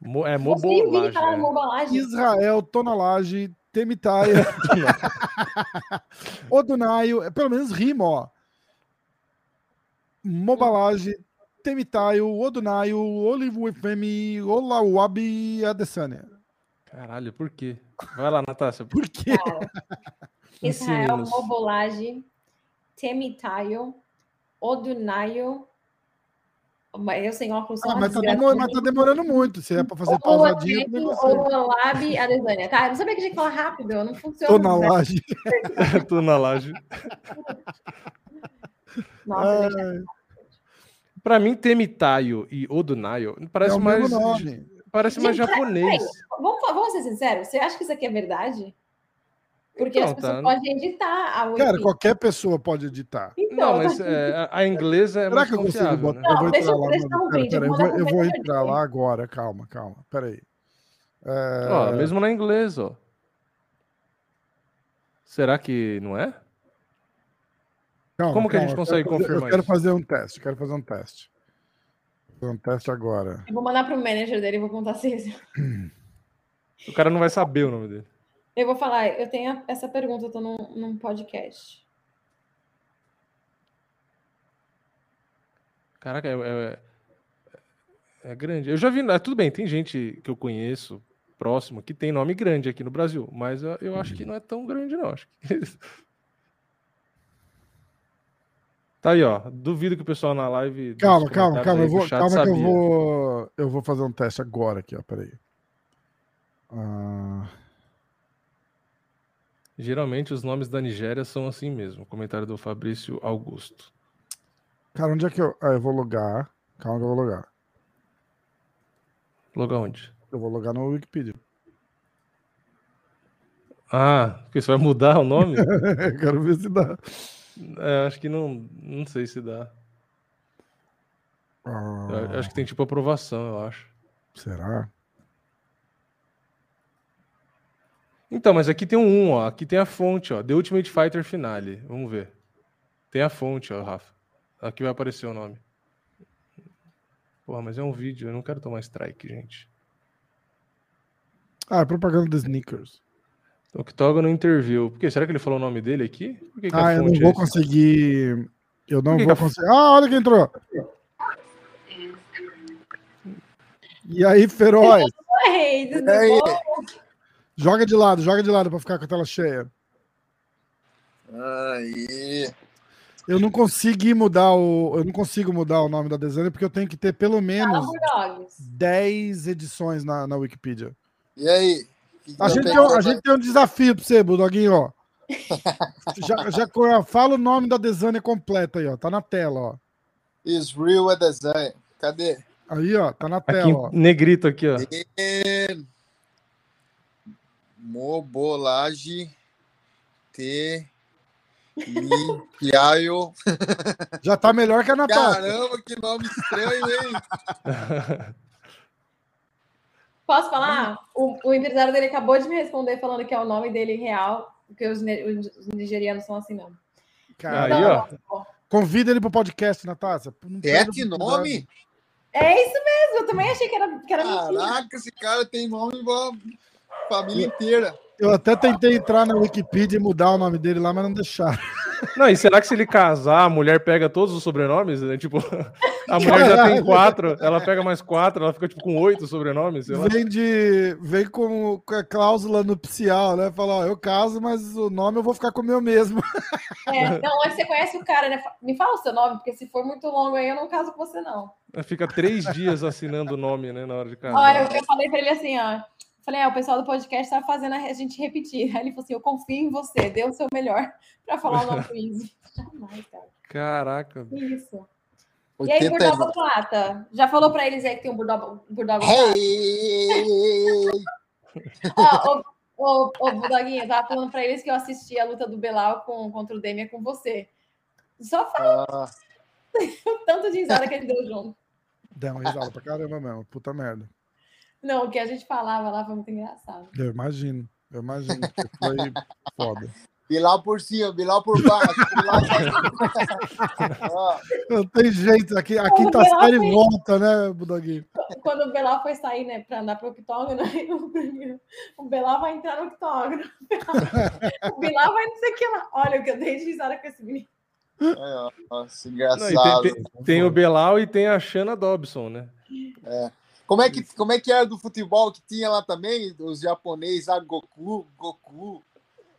Mo- é Mobolage. falar né? mobalagem. Israel, Tonalage, Temitai, Odunayo, pelo menos rima, ó. Mobalage, Temitai, Odunayo, Olivufemi, Olawabi, Adesanya. Caralho, por quê? Vai lá, Natácia. Por quê? Israel, mobolagem, temitaio, Odunayo. Mas eu sem óculos Ah, uma mas, tá demor- mas tá demorando muito. Se é pra fazer Ou pausadinho, eu também ou Lab Adesanya. Tá, eu não sabia que tinha que falar rápido, não funciona. tô na né? laje. Tô na laje. Nossa, Ai, Pra mim, Temitayo e Odunayo parece é mais, parece mais peraí, japonês. Vamos, vamos ser sinceros, você acha que isso aqui é verdade? Porque Então, as pessoas tá. podem editar a Cara, qualquer pessoa pode editar. Então, Não, mas aqui. é, a- inglesa é Será mais que eu consigo confiável, botar? né? eu vou Não, deixa entrar eu- deixa dar um pera, eu vou eu vou entrar lá agora. Calma, calma. Peraí. É, Ó, mesmo na inglesa, ó. Será que não é? calma, como que a calma, gente consegue quero confirmar Eu quero isso? fazer um teste. eu Quero fazer um teste. Vou fazer um teste agora. Eu vou mandar pro manager dele e vou contar vocês. O cara não vai saber o nome dele. Eu vou falar, eu tenho essa pergunta, eu tô num, num podcast. Caraca, é, é- é grande. Eu já vi. ah, Tudo bem, tem gente que eu conheço próximo que tem nome grande aqui no Brasil, mas eu, eu acho que não é tão grande, não. Acho que... Tá aí, ó. Duvido que o pessoal na live. Calma, calma, calma. aí Eu vou, calma que eu vou. Eu vou fazer um teste agora aqui, ó. Peraí. Ah, Geralmente os nomes da Nigéria são assim mesmo. Comentário do Fabrício Augusto. cara, onde é que eu. Ah, eu vou logar. Calma que eu vou logar. Logo aonde? Eu vou logar no Wikipedia. Ah, porque você vai mudar o nome? Quero ver se dá. É, acho que não. Não sei se dá. Ah, acho que tem tipo aprovação, eu acho. Será? Então, mas aqui tem um 1, ó. Aqui tem a fonte, ó. The Ultimate Fighter Finale. Vamos ver. Tem a fonte, ó, Rafa. Aqui vai aparecer o nome. Porra, mas é um vídeo. Eu não quero tomar strike, gente. Ah, é propaganda de sneakers. Octógono Interview. Por quê? Será que ele falou o nome dele aqui? Por que que a Ah, eu não é vou esse? conseguir. Eu não que vou conseguir. Ah, olha quem entrou. E aí, Feroz? Oi, tudo aí? bom? Joga de lado, joga de lado pra ficar com a tela cheia. Aí. Eu não consegui mudar o. Eu não consigo mudar o nome da designer porque eu tenho que ter pelo menos Fala, Bulldogs. 10 edições na, na Wikipedia. E aí? Que que A gente, tem, um- a gente tem um desafio pra você, Budoguinho, ó. já, já fala o nome da designer completa aí, ó. Tá na tela, ó. Israel é desenho. Cadê? Aí, ó, tá na Aqui tela, ó. em negrito aqui, ó. E... Mobolage T. Mipiaio. Já tá melhor que a Natália. Caramba, que nome estranho, hein? Posso falar? O, o empresário dele acabou de me responder falando que é o nome dele real, porque os, os nigerianos são assim, não. Cara, Aí, ó. convida ele pro podcast, Natália. Não É que nome? É isso mesmo, eu também achei que era, que era mentira. Caraca, esse cara tem nome família inteira. Eu até tentei entrar na Wikipedia e mudar o nome dele lá, mas não deixaram. Não, e será que se ele casar, a mulher pega todos os sobrenomes? né? Tipo, a mulher já tem quatro, ela pega mais quatro, ela fica tipo com oito sobrenomes, sei lá. Vem, de, vem com, com a cláusula nupcial, né? Fala, ó, eu caso, mas o nome eu vou ficar com o meu mesmo. É, não, antes você conhece o cara, né? Me fala o seu nome, porque se for muito longo aí, eu não caso com você, não. Fica três dias assinando o nome, né, na hora de casar. Olha, eu falei pra ele assim, ó. Falei, é, o pessoal do podcast tá fazendo a gente repetir. Aí ele falou assim: eu confio em você, dê o seu melhor pra falar o nome do Easy. Jamais, cara. Caraca. Isso. E aí, 80 Burdogo Plata? Já falou pra eles aí que tem um Burdogo, burdogo Hey! Ó, ô, ô, ô, Budoguinho, eu tava falando pra eles que eu assisti a luta do Belal com, contra o Demian com você. Só fala Ah, o tanto de risada que ele deu junto. Deu uma risada pra caramba mesmo. Puta merda. Não, o que a gente falava lá foi muito engraçado. Eu imagino. Eu imagino. porque Foi foda. Bilal por cima, Bilal por baixo. Bilal por... Ó, Não tem jeito. Aqui, a quinta série fez? volta, né, Budoguinho? Quando o Belal foi sair, né, pra andar pro octógono, aí o primeiro- o Belal vai entrar no octógono. O Belal vai não sei o que lá. Olha o que eu dei de risada com esse menino. Nossa, Não, engraçado. tem, tem- tem o Belal e tem a Shanna Dobson, né? Como é, que, como é que era do futebol que tinha lá também? Os japoneses, ah, Goku, Goku.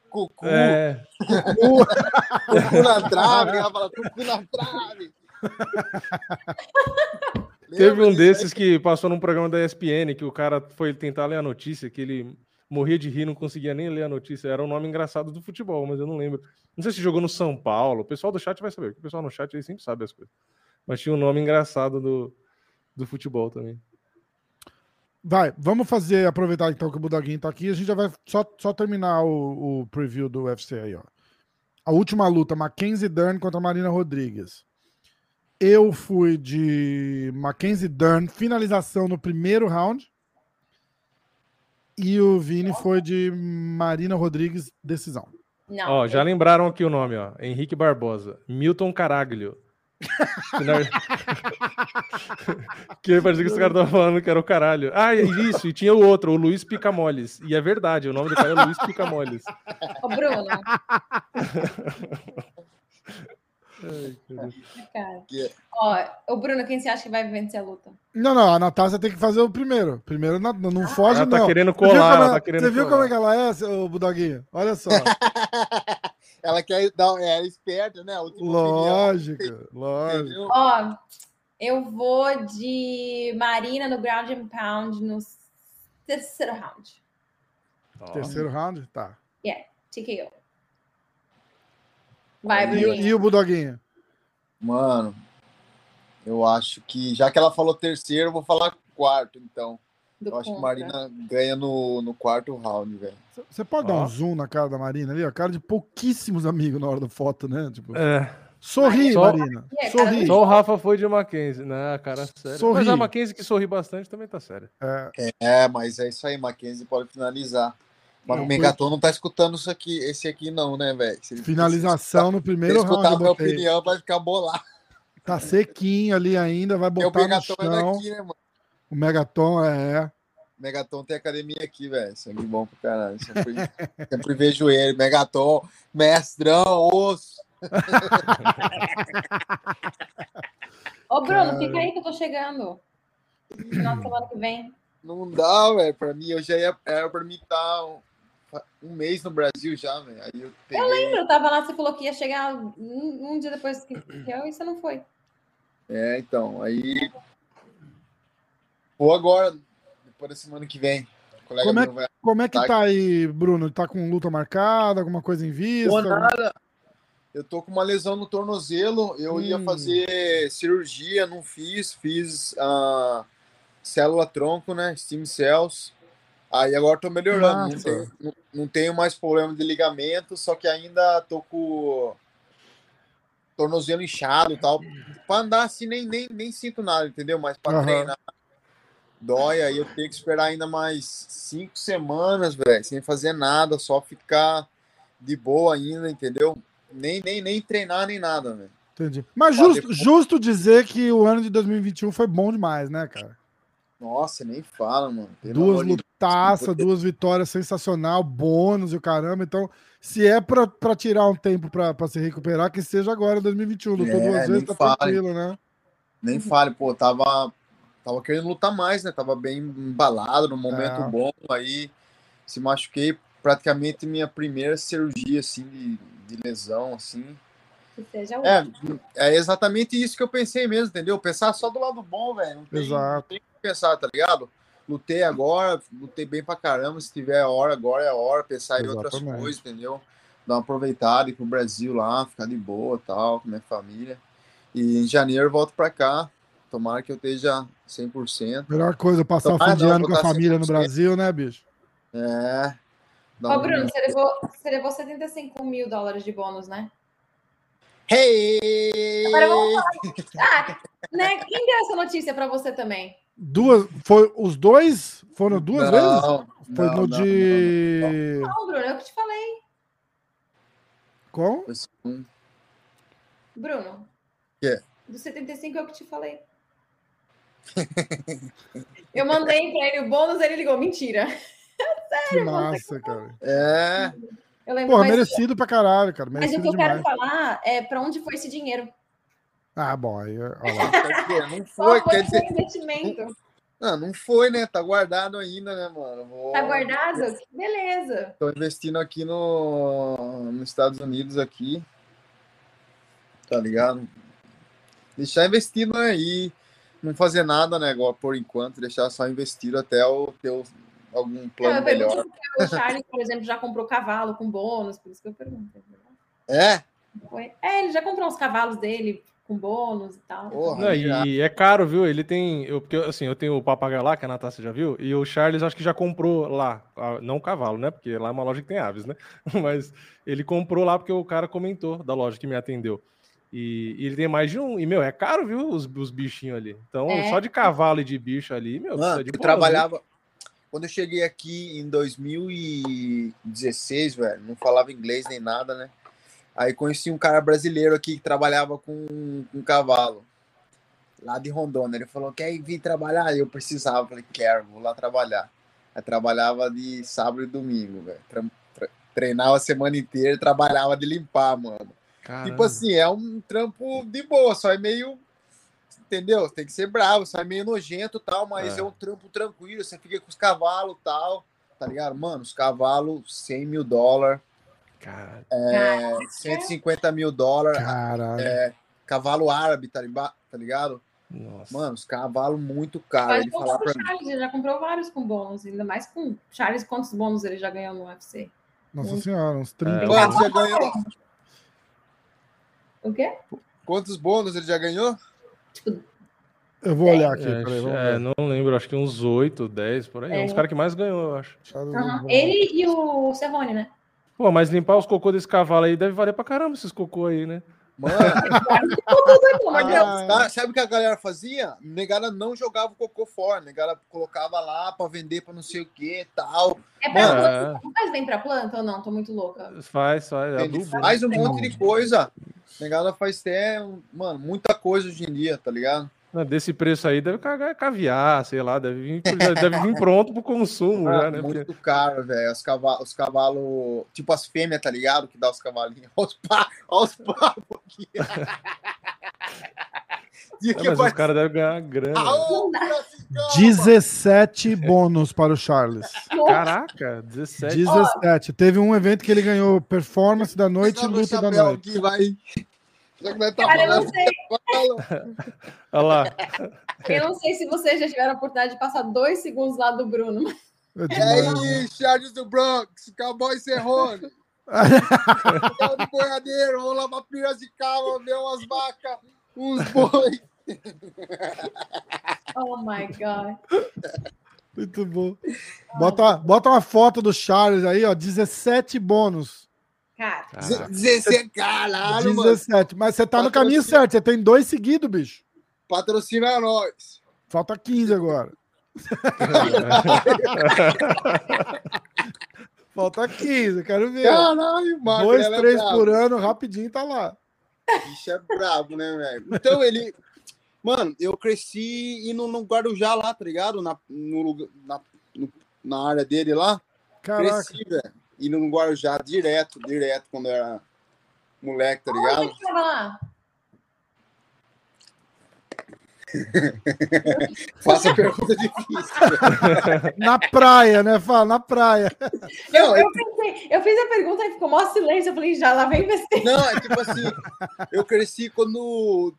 cucu, É, cucu na trave, ela fala cucu na trave. teve um disso desses que passou num programa da ESPN que o cara foi tentar ler a notícia, que ele morria de rir, não conseguia nem ler a notícia. Era um nome engraçado do futebol, mas eu não lembro. Não sei se jogou no São Paulo. O pessoal do chat vai saber, porque o pessoal no chat aí sempre sabe as coisas. Mas tinha um nome engraçado do, do futebol também. Vai, vamos fazer, aproveitar então que o Budaguinho tá aqui, a gente já vai só, só terminar o, o preview do UFC aí, ó. A última luta, Mackenzie Dern contra Marina Rodrigues. Eu fui de Mackenzie Dern, finalização no primeiro round. E o Vini foi de Marina Rodrigues, decisão. Não. Ó, já lembraram aqui o nome, ó. Henrique Barbosa. Milton Caraglio. Que parecia que os caras estavam falando que era o caralho. Ah, e isso, e tinha o outro, o Luiz Picamoles. E é verdade, o nome do cara é Luiz Picamoles. Ô, Bruno, Ai, cara. cara. É- Ó, o Bruno, quem você acha que vai vencer a luta? Não, não, a Natácia tem que fazer o primeiro. Primeiro na- não foge, Ela tá não. querendo Você viu colar, como ela ela- tá querendo Você viu colar. como é que ela é, seu Budaguinho? Olha só. Ela quer dar, é esperta, né? Última opinião, lógico, lógico. Ó, eu vou de Marina no ground and pound no terceiro round. Ó, Terceiro round? Tá. TKO. Vai, E, o- Bruninho. e o Budaguinho? Mano, eu acho que, já que ela falou terceiro, eu vou falar quarto, então. Do Eu acho que contra. Marina ganha no, no quarto round, velho. Você pode dar Ó. um zoom na cara da Marina ali? ó? Cara de pouquíssimos amigos na hora da foto, né? Tipo, É, sorri, Só- Marina. Cara, Sorri. só o Rafa foi de Mackenzie, né? Cara, sério. Sorri. Mas a Mackenzie que sorri bastante também tá séria. É, É, mas é isso aí, Mackenzie pode finalizar. Mas Não, o Megaton não tá escutando isso aqui, esse aqui não, né, velho? Se finalização no Se primeiro round. escutar eu a minha opinião, vai ficar bolado. Tá sequinho ali ainda, vai botar no Megaton é chão. daqui, né, mano? O Megaton é. O Megaton tem academia aqui, velho. Sangue bom pro caralho. Sempre, sempre vejo ele. Megaton, mestrão, osso. Ô, Bruno, Cara. fica aí que eu tô chegando. No final de semana que vem. Não dá, velho. Pra mim, eu já ia. Era pra mim estar um, um mês no Brasil já, velho. Aí eu peguei. Eu tava lá, você falou que ia chegar um, um dia depois que que eu e você não foi. É, então. Aí. Vou agora, depois da semana que vem. Como é vai. Como é que Tá. aí, Bruno? Tá com luta marcada, alguma coisa em vista? Pô, nada. Eu tô com uma lesão no tornozelo. Eu ia Hum. fazer cirurgia, não fiz. Fiz a célula tronco, né? Stem cells. Aí agora tô melhorando. Não Massa. tenho, não, não tenho mais problema de ligamento, só que ainda tô com tornozelo inchado e tal. Pra andar assim, nem, nem, nem sinto nada, entendeu? Mas pra Aham. treinar dói. Aí eu tenho que esperar ainda mais cinco semanas, velho, sem fazer nada, só ficar de boa ainda, entendeu? Nem, nem, nem treinar, nem nada, velho. Entendi. Mas justo, depois- justo dizer que o ano de 2021 foi bom demais, né, cara? Nossa, nem fala, mano. Pelo Duas lutaças, Deus. duas vitórias sensacional, bônus e o caramba. Então, se é pra, pra tirar um tempo pra, pra se recuperar, que seja agora 2021. Lutou É, duas vezes, tá fale. tranquilo, né? Nem fale, pô, tava, tava querendo lutar mais, né? Tava bem embalado, num momento É. bom, aí se machuquei praticamente minha primeira cirurgia, assim, de, de lesão, assim. Que seja o É, é exatamente isso que eu pensei mesmo, entendeu? Pensar só do lado bom, velho. Não tem, Exato. não tem que pensar, tá ligado? Lutei agora, lutei bem pra caramba. Se tiver a hora, agora é a hora. Pensar em outras Exatamente. coisas, entendeu? Dar uma aproveitada, ir pro Brasil lá, ficar de boa tal, com minha família. E em janeiro eu volto pra cá. Tomara que eu esteja 100%. Melhor coisa, passar o Ah, fim de não, ano com a família no 100%. Brasil, né, bicho? É. Ô, Bruno, você levou, você levou 75 mil dólares de bônus, né? Hey! Agora vamos falar. Ah, né? Quem deu essa notícia pra você também? Duas. Foi, os dois foram duas vezes? Não, Foi não, no não, de. Não, Bruno, eu que te falei. Qual? não, não. Bruno. Quê? Do 75 é o que te falei. Eu mandei pra ele o bônus, ele ligou. Mentira. Que massa, cara. É. Eu lembro, Porra, mas, merecido pra caralho, cara. mas o Merecido que eu demais. quero falar é pra onde foi esse dinheiro. Ah, bom, aí. Não foi, foi quer dizer, investimento? Não, não foi, né? Tá guardado ainda, né, mano? Vou... Tá guardado? Que beleza. Tô investindo aqui no... nos Estados Unidos aqui. Tá ligado? Deixar investido aí. Não fazer nada, né? Igual por enquanto, deixar só investido até eu ter o- algum Não, plano eu melhor. o Charles, por exemplo, já comprou cavalo com bônus, por isso que eu pergunto. É? Foi- É, ele já comprou uns cavalos dele com bônus e tal. Porra. Não, e é caro, viu? Ele tem. Eu, porque, assim, eu tenho o papagaio lá, que a Natasha já viu, e o Charles acho que já comprou lá. Não o cavalo, né? Porque lá é uma loja que tem aves, né? Mas ele comprou lá porque o cara comentou da loja que me atendeu. E, e ele tem mais de um. E, meu, é caro, viu? Os, os bichinhos ali. Então, É. só de cavalo e de bicho ali, meu, Mano, precisa de eu boa, trabalhava. Quando eu cheguei aqui em 2016, velho, não falava inglês nem nada, né? Aí conheci um cara brasileiro aqui que trabalhava com, com cavalo, lá de Rondônia. Ele falou: Quer vir trabalhar? Eu precisava. Eu falei: Quero, vou lá trabalhar. Aí trabalhava de sábado e domingo, velho. Treinava a semana inteira, trabalhava de limpar, mano. Caramba. Tipo assim, é um trampo de boa, só é meio. Entendeu? Tem que ser bravo, só é meio nojento e tal, mas É. é. um trampo tranquilo. Você fica com os cavalos e tal, tá ligado? Mano, os cavalos, 100 mil dólares, Cara, é, 150 mil dólares, Caralho. cavalo árabe, tá, tá ligado? nossa. Mano, os cavalos muito caros. Mas Ele pro pra mim. Charles, ele já comprou vários com bônus, ainda mais com Charles, quantos bônus ele já ganhou no UFC? Nossa senhora, uns 30. É, Quantos já ganhou? O quê? Quantos bônus ele já ganhou? Eu vou olhar aqui, É, peraí. É, não lembro, acho que uns 8, 10 por aí. É. É. Um dos caras que mais ganhou, eu acho. Oliveira. Ele e o Cerrone, né? Pô, mas limpar os cocô desse cavalo aí deve valer pra caramba esses cocô aí, né? Mano. Ah, sabe o que a galera fazia? Negada não jogava o cocô fora, negada colocava lá pra vender pra não sei o que tal. É pra Mano, planta? Não faz bem pra planta ou não? Tô muito louca. Faz, faz. É Ele adubo. né? faz um monte de coisa. Negada faz até, mano, muita coisa hoje em dia, tá ligado? Desse preço aí deve cagar caviar, sei lá, deve vir, deve vir pronto pro consumo já, né? Porque- muito caro, velho. Os cavalos, os cavalos, tipo as fêmeas, tá ligado? Que dá os cavalinhos. Olha os papos aqui. Dia É, que mas vai- os caras devem ganhar grana. Aô, Piracicaba! 17 bônus para o Charles. Caraca, 17. 17. Teve um evento que ele ganhou performance da noite e luta da noite. aqui, vai. Já que nós tá Cara, eu não sei. Olha lá. eu não sei se vocês já tiveram a oportunidade de passar dois segundos lá do Bruno. É E aí, Charles do Bronx, Cowboy Serrone. Cowboy Boiadeiro, vamos lá pra Piracicaba ver umas vacas, uns boi. Oh my God. Muito bom. Bota, bota uma foto do Charles aí, ó. 17 bônus. Cara, Caraca. 16, caralho, mano. 17. Mas você tá no Patrocínio. caminho certo. Você tem dois seguidos, bicho. Patrocina nós. Falta 15 agora. Falta 15, eu quero ver. Caralho, mano. Dois, é três brabo. por ano, rapidinho tá lá. Bicho é brabo, né, velho? Então ele. Mano, eu cresci indo no Guarujá lá, tá ligado? Na, no, lugar- na, no- na área dele lá. Caraca. Cresci, velho. Indo no Guarujá direto, direto, quando eu era moleque, tá ligado? onde que tava lá? Faça pergunta difícil. Na praia, né? Fala, na praia. Não, é, Eu, pensei, eu fiz a pergunta e ficou mó silêncio. Eu falei, já lá vem besteira. não, é tipo assim, eu cresci quando,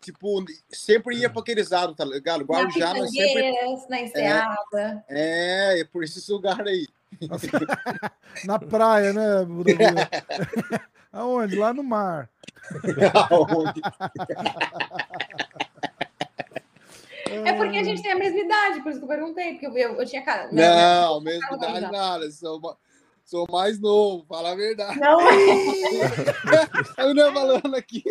tipo, sempre ia pra aqueles lados, tá ligado? Na Guarujá, nós sempre... Pitangueiras, na Enseada. É, é por esses lugares aí. Na praia, né? Aonde? Lá no mar. Aonde? É porque a gente tem a mesma idade, por isso que eu perguntei. Porque eu, eu, eu tinha cara. Não, mesmo Não, idade não. nada. Sou, sou mais novo, fala a verdade. Não, Eu não falando aqui.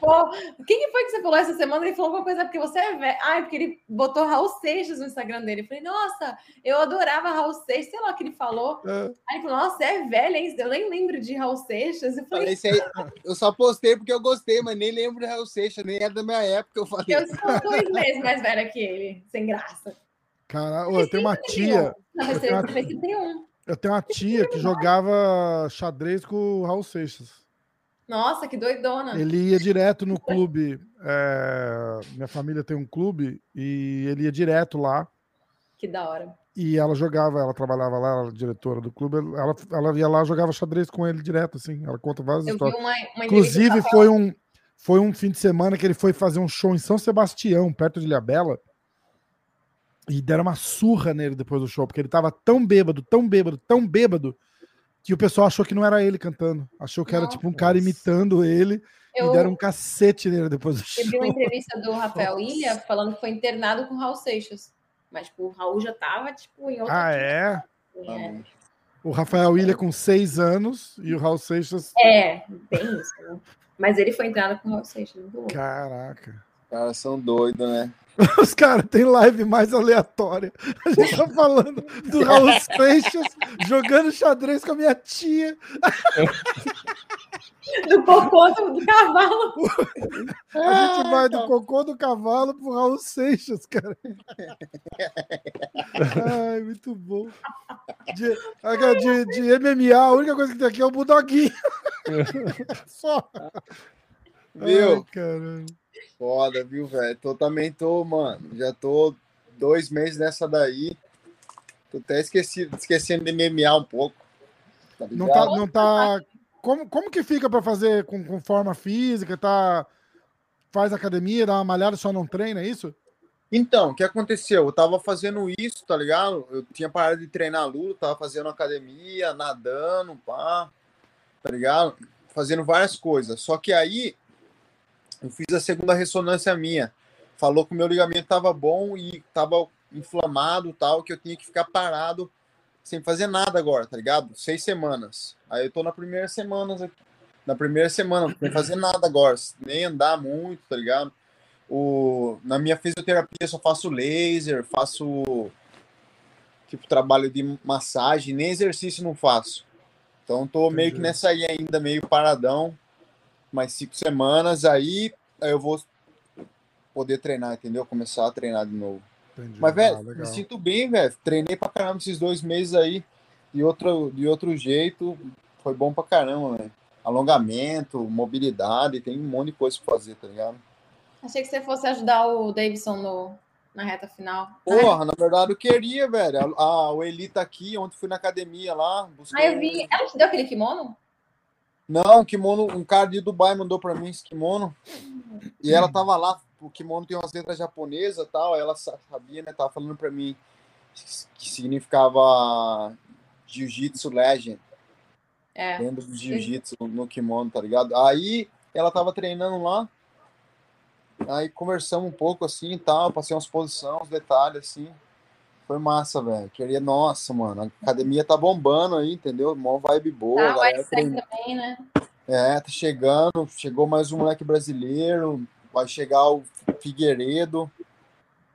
Pô, quem que foi que você falou essa semana? Ele falou alguma coisa porque você é velho. Ai, porque ele botou Raul Seixas no Instagram dele. Eu falei, nossa, eu adorava Raul Seixas, sei lá o que ele falou. É. Aí ele falou, nossa, você é velha, hein? Eu nem lembro de Raul Seixas. Eu falei, aí. Eu só postei porque eu gostei, mas nem lembro do Raul Seixas, nem é da minha época. Eu falei. eu sou dois meses mais velha que ele, sem graça. Cara, ô, eu tenho uma tia. Não, vai ser, vai ser 31. Eu tenho uma tia que jogava xadrez com o Raul Seixas. Nossa, que doidona. Ele ia direto no clube. é, minha família tem um clube e ele ia direto lá. Que da hora. E ela jogava, ela trabalhava lá, ela era diretora do clube. Ela, ela ia lá jogava xadrez com ele direto, assim. Ela conta várias Eu histórias. uma, uma Inclusive, foi um, foi um fim de semana que ele foi fazer um show em São Sebastião, perto de Ilhabela. E deram uma surra nele depois do show, porque ele tava tão bêbado, tão bêbado, tão bêbado, que o pessoal achou que não era ele cantando. Achou que era tipo um cara imitando ele Eu, e deram um cacete nele depois do eu vi uma show. entrevista do Rafael Ilha falando que foi internado com o Raul Seixas. Mas, tipo, o Raul já tava, tipo, em outra Ah, é? é. O Rafael Ilha com seis anos e o Raul Seixas. É, bem isso, né? Mas ele foi internado com o Raul Seixas. Caraca. Os caras são doidos, né? Os caras têm live mais aleatória. A gente tá falando do Raul Seixas jogando xadrez com a minha tia. Do cocô do, do cavalo. A gente vai do cocô do cavalo pro Raul Seixas, cara. Ai, muito bom. De, de, de MMA, a única coisa que tem aqui é o Budoguinho. Só. Viu? Ai, caramba. Foda, viu, velho? Tô, também tô, mano. Já tô dois meses nessa daí. Tô até esquecido, esquecendo de MMA um pouco. Tá Não tá, não tá. Como, como que fica pra fazer com, com forma física? Tá, faz academia, dá uma malhada, só não treina, é isso? Então, o que aconteceu? Eu tava fazendo isso, tá ligado? Eu tinha parado de treinar luta, tava fazendo academia, nadando, pá, tá ligado? Fazendo várias coisas. Só que aí eu fiz a segunda ressonância minha. Falou que o meu ligamento tava bom e tava inflamado, tal, que eu tinha que ficar parado sem fazer nada agora, tá ligado? Seis semanas. Aí eu tô na primeira semana. Na primeira semana, sem fazer nada agora, nem andar muito, tá ligado? O, na minha fisioterapia só faço laser, faço tipo trabalho de massagem, nem exercício não faço. Então tô meio que nessa aí ainda, meio paradão, mais cinco semanas, aí eu vou poder treinar, entendeu? Começar a treinar de novo. Entendi. Mas, velho, Ah, me sinto bem, velho. Treinei pra caramba esses dois meses aí, de outro, de outro jeito, foi bom pra caramba, velho. Alongamento, mobilidade, tem um monte de coisa pra fazer, tá ligado? Achei que você fosse ajudar o Davidson no, na reta final. Porra, na verdade eu queria, velho. A, a, o Eli tá aqui, ontem fui na academia lá. busquei Ah, eu vi. Ela te deu aquele kimono? Não, um kimono, um cara de Dubai mandou pra mim esse kimono. E ela tava lá, o kimono tem umas letras japonesas e tal, ela sa- sabia, né? Tava falando pra mim que significava Jiu-Jitsu Legend, É. lenda do Jiu-Jitsu no kimono, tá ligado? Aí ela tava treinando lá, aí conversamos um pouco assim e tal, passei umas posições, uns detalhes assim. Foi massa, velho. Queria, nossa, mano, a academia tá bombando aí, entendeu? Mó vibe boa, Tá, galera treinando. também, né? É, tá chegando, chegou mais um moleque brasileiro, vai chegar o Figueiredo.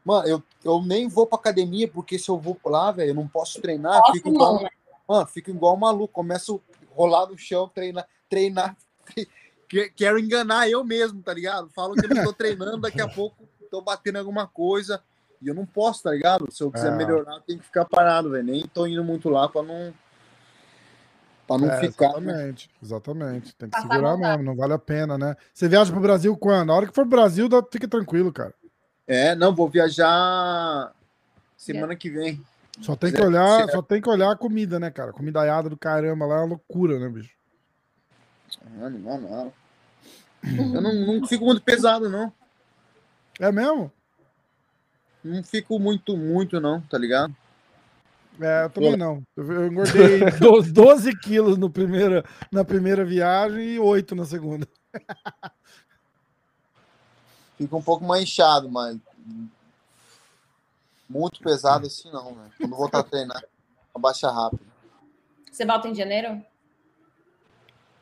Mano, eu, eu nem vou pra academia, porque se eu vou lá, velho, eu não posso treinar, Nossa, fico igual, não, né? mano, fico igual um maluco, começo a rolar no chão, treinar, treinar, que- quero enganar eu mesmo, tá ligado? Falo que eu não tô treinando, daqui a pouco tô batendo alguma coisa, e eu não posso, tá ligado? Se eu quiser É. melhorar, tenho que ficar parado, velho, nem tô indo muito lá pra não, pra não É, ficar, né? exatamente, exatamente. Tem que Passar segurar mesmo, não vale a pena, né? Você viaja pro Brasil quando? A hora que for pro Brasil, dá- fica tranquilo, cara. É, não, vou viajar semana que vem. Só tem que olhar, certo. só tem que olhar a comida, né, cara? Comida aiada do caramba lá é uma loucura, né, bicho? Ah, não, não, não. Eu não, não fico muito pesado, não. É mesmo? Não fico muito, muito, não, tá ligado? É, eu também não. Eu engordei do- 12 quilos no primeira, na primeira viagem e 8 na segunda. Fico um pouco mais inchado, mas. Muito pesado assim, não, velho. Quando voltar a treinar, abaixa rápido. Você volta em janeiro?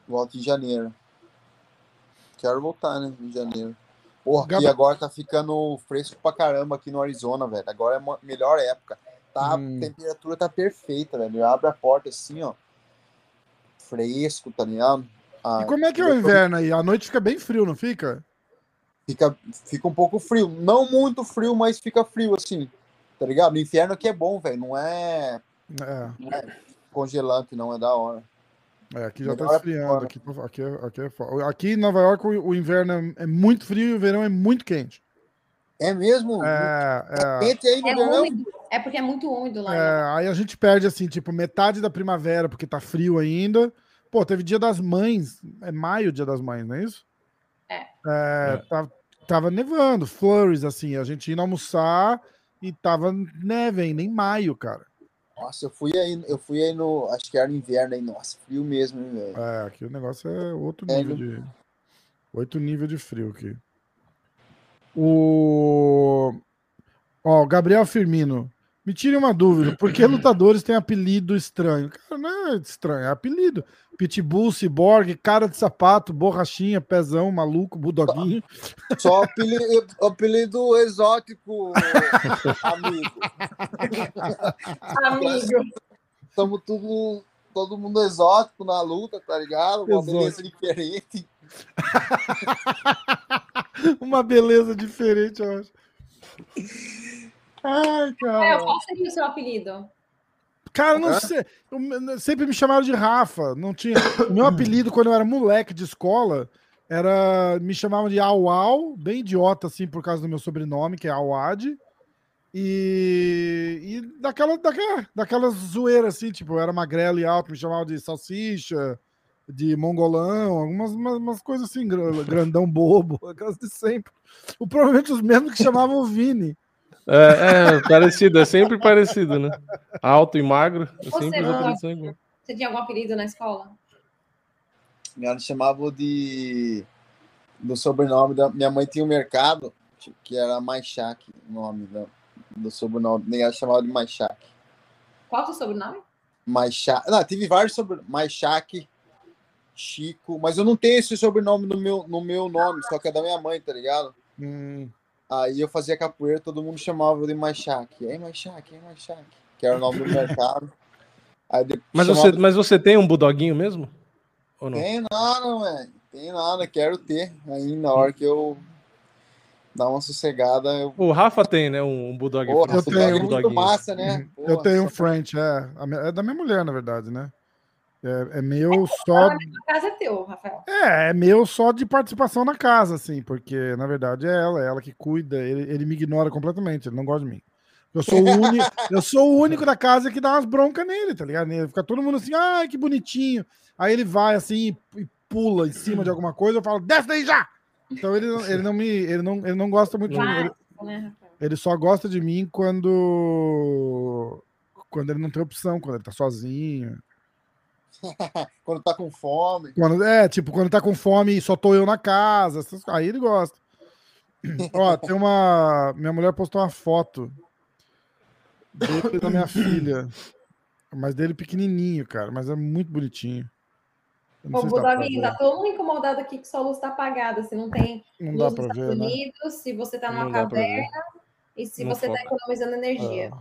Volto em janeiro. Quero voltar, né? Em janeiro. Porra, aqui agora tá ficando fresco pra caramba aqui no Arizona, velho. Agora é a melhor época. Tá, Hum. A temperatura tá perfeita, velho. Abre a porta assim, ó. Fresco, tá ligado? Ah, E como é que é o inverno aí? A noite fica bem frio, não fica? Fica, fica um pouco frio. Não muito frio, mas fica frio assim. Tá ligado? No inferno aqui é bom, velho. Não é, É. não é congelante, não. É da hora. É, aqui já tá Melhor esfriando. Aqui, aqui, é- aqui, é fo- aqui em Nova York o, o inverno é, é muito frio e o verão é muito quente. É mesmo? É, é, Quente aí no É verão? úmido. É porque é muito úmido lá. né? é, aí a gente perde assim, tipo, metade da primavera, porque tá frio ainda. Pô, teve dia das mães. É maio o dia das mães, não é isso? É. É, tá- tava nevando, flurries, assim. A gente indo almoçar e tava neve ainda em maio, cara. Nossa, eu fui aí, eu fui aí no. Acho que era no inverno aí. Nossa, frio mesmo, hein, velho. É, aqui o negócio é outro É, nível de. Oito nível de frio aqui. O. Ó, o Gabriel Firmino. Me tire uma dúvida. Por que lutadores têm apelido estranho? Cara, não é estranho, é apelido. Pitbull, Cyborg, cara de sapato, borrachinha, pezão, maluco, budoguinho. Só apelido, apelido exótico, amigo. Amigo. Estamos tudo. Todo mundo exótico na luta, tá ligado? Uma Exótico. beleza diferente. Uma beleza diferente, eu acho. Ai, É, cara. qual seria o seu apelido? Cara, não sei. Eu- eu- sempre me chamaram de Rafa. Não tinha. O meu apelido, quando eu era moleque de escola, era. Me chamavam de Auau, bem idiota, assim, por causa do meu sobrenome, que é Awad. E, e daquela, daquela, daquelas zoeiras, assim, tipo, eu era magrelo e alto, me chamavam de salsicha, de mongolão, algumas umas, umas coisas assim, gra- grandão bobo, aquelas de sempre. O, provavelmente os mesmos que chamavam o Vini. É, é parecido, é sempre parecido, né? Alto e magro, é Você, sempre iguais. Você tinha algum apelido na escola? Ela chamava de. Do sobrenome da. Minha mãe tinha um mercado, que era Maixac, o nome da, do sobrenome. Nem ela chamava de Maixac. Qual é o seu sobrenome? Maixac. Não, tive vários sobrenomes. Maixac, Chico, mas eu não tenho esse sobrenome no meu, no meu nome, só que é da minha mãe, tá ligado? Hum, Aí eu fazia capoeira, todo mundo chamava eu de Maixac. Ei, Maixac, ei, Maixac. Que era o nome do mercado. Aí depois Mas chamava- você, mas você tem um budoguinho mesmo? Ou não? Tem nada, velho. Tem nada, quero ter. Aí na hora que eu dar uma sossegada, eu. O Rafa tem, né? Um, um bulldog. Porra, eu esse tenho um massa, né? eu Porra, tenho um French, é. É da minha mulher, na verdade, né? É, é meu só. A casa é teu, Rafael. É, é meu só de participação na casa, assim, porque na verdade é ela, é ela que cuida, ele, ele me ignora completamente, ele não gosta de mim. Eu sou o único, eu sou o único da casa que dá umas broncas nele, tá ligado? Ele fica todo mundo assim, ai, que bonitinho. Aí ele vai assim e, pula em cima de alguma coisa, eu falo, desce daí já! Então ele, não- ele não me. Ele não, ele não gosta muito de mim. Ele, né, ele só gosta de mim quando. Quando ele não tem opção, quando ele tá sozinho. Quando tá com fome. Quando, é, tipo, quando tá com fome e só tô eu na casa, aí ele gosta. Ó, tem uma. Minha mulher postou uma foto dele da minha filha. Mas dele pequenininho, cara. Mas é muito bonitinho. Ô, se ver. tá todo mundo incomodado aqui que sua luz tá apagada. Se não tem Não dá luz pra nos ver, Estados né? Unidos, se você tá numa Não ver. caverna e se Não você tá foca. economizando energia.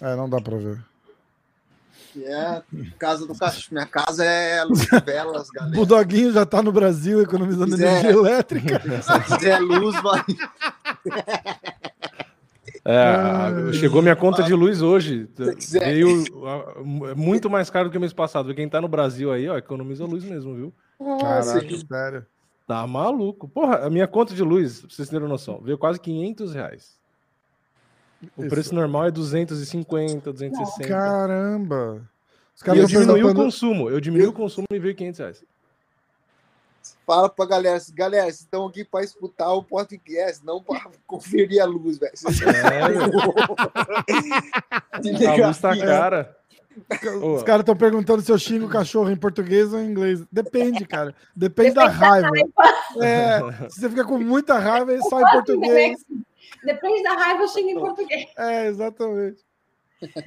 É, não dá pra ver. Que é casa do cachorro. Minha casa é luz velas, O galera. Budoguinho já tá no Brasil economizando Pois é. energia elétrica. Se quiser luz, vai. É, chegou minha conta de luz hoje. quiser. Veio muito mais caro do que o mês passado. Quem tá no Brasil aí, ó, economiza luz mesmo, viu? Caraca, sério. Tá maluco. Porra, a minha conta de luz, pra vocês terem noção, veio quase 500 reais. O Isso. preço normal é 250, 260. Caramba. Os E caras eu estão diminui o consumo. Eu diminui o consumo e veio 500 reais. Fala pra galera, galera, vocês estão aqui pra escutar o podcast, não pra conferir a luz, velho. É, a luz tá cara. Os caras estão perguntando se eu xingo o cachorro em português ou em inglês. Depende, cara. Depende, da raiva. É, se você fica com muita raiva, ele sai em português. Depende da raiva, eu xingo em português. É, exatamente.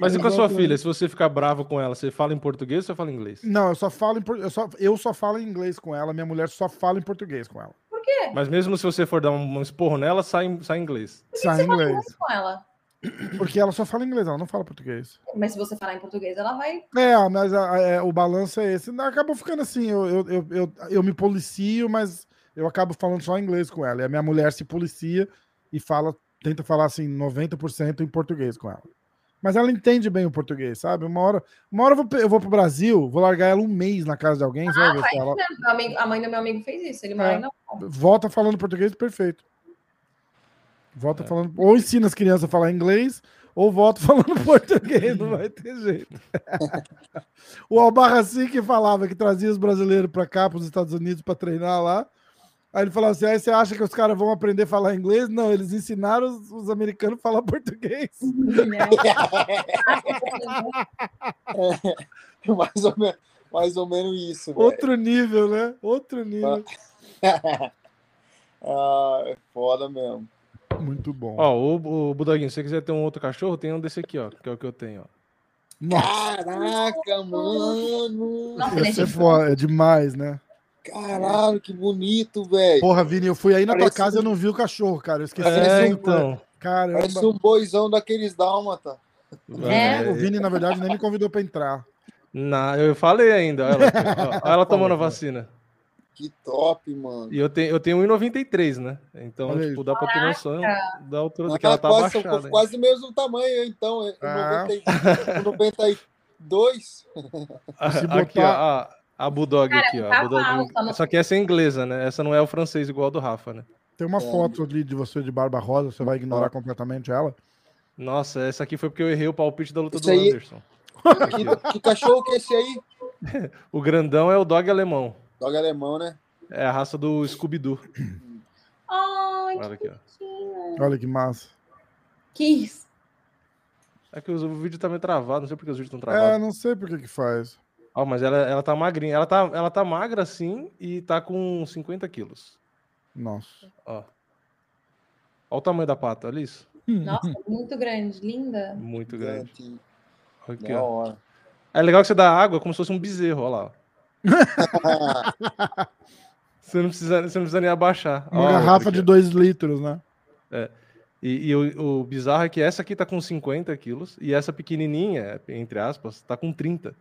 Mas e com a sua filha? Se você ficar bravo com ela, você fala em português ou você fala em inglês? Não, eu só falo em por- eu só, eu só falo em inglês com ela, minha mulher só fala em português com ela. Mas mesmo se você for dar um, um esporro nela, sai, em- sai em inglês. Sai em inglês. com ela. Porque ela só fala inglês, ela não fala português. Mas se você falar em português, ela vai. É, mas a- a- é, o balanço é esse. Acabou ficando assim, eu, eu, eu, eu, eu me policio, mas eu acabo falando só inglês com ela. E a minha mulher se policia e fala, tenta falar assim, 90% em português com ela. Mas ela entende bem o português, sabe? Uma hora, uma hora eu vou, eu vou pro Brasil, vou largar ela um mês na casa de alguém, você vai ver se ela amigo- a mãe do meu amigo fez isso. Ele mora É. Nova volta falando português perfeito. Volta É. falando. Ou ensina as crianças a falar inglês, ou volta falando português, não vai ter jeito. o Albarraci que falava que trazia os brasileiros para cá, para os Estados Unidos, para treinar lá. Aí ele falava assim: aí você acha que os caras vão aprender a falar inglês? Não, eles ensinaram os, os americanos a falar português. mais, ou menos, mais ou menos isso. Outro nível, né? Outro nível. ah, é foda mesmo. Muito bom. Ó, o, o Budoguinho, se você quiser ter um outro cachorro, tem um desse aqui, ó, que é o que eu tenho, ó. Nossa, Caraca, mano! Nossa, ele é esse é foda, é demais, né? Caralho, que bonito, velho. Porra, Vini, eu fui aí na tua Parece casa e um- eu não vi o cachorro, cara. Eu esqueci. É, então. Caramba. Parece um boizão daqueles dálmata. É. O Vini, na verdade, nem me convidou pra entrar. Na, eu falei ainda, olha ela, olha ela tomando a vacina. Que top, mano. E eu tenho, eu tenho 1,93, né? Então, Olha tipo, dá pra ter noção da altura que ela tá quase, são hein? quase o mesmo tamanho, então. é Ah. 90 92. Se Aqui, ó, a, Bulldog Cara, aqui, ó. tá Bulldog- alta, não- Só que essa é inglesa, né? Essa não é o francês igual a do Rafa, né? Tem uma É. foto ali de você de barba rosa, você vai ignorar completamente ela. Nossa, essa aqui foi porque eu errei o palpite da luta Isso do aí- Anderson. Que, que cachorro que é esse aí? O grandão é o dog alemão. Dog alemão, né? É a raça do Scooby-Doo. Ai, Olha aqui, ó. que. Olha que massa. Que isso? É que o vídeo tá meio travado, não sei porque os vídeos estão É, travados. não sei por que que faz. Ó, mas ela, ela tá magrinha. Ela tá, ela tá magra assim e tá com 50 quilos. Nossa. Ó. Olha o tamanho da pata, olha isso. Nossa, muito grande, linda. Muito grande. Aqui, Da ó. hora. É legal que você dá água como se fosse um bezerro, olha lá. ó. Você não precisa, você não precisa nem abaixar. Uma Ó, garrafa de ó. 2 litros, né? E, e o, o bizarro é que essa aqui tá com 50 quilos e essa pequenininha, entre aspas, tá com 30.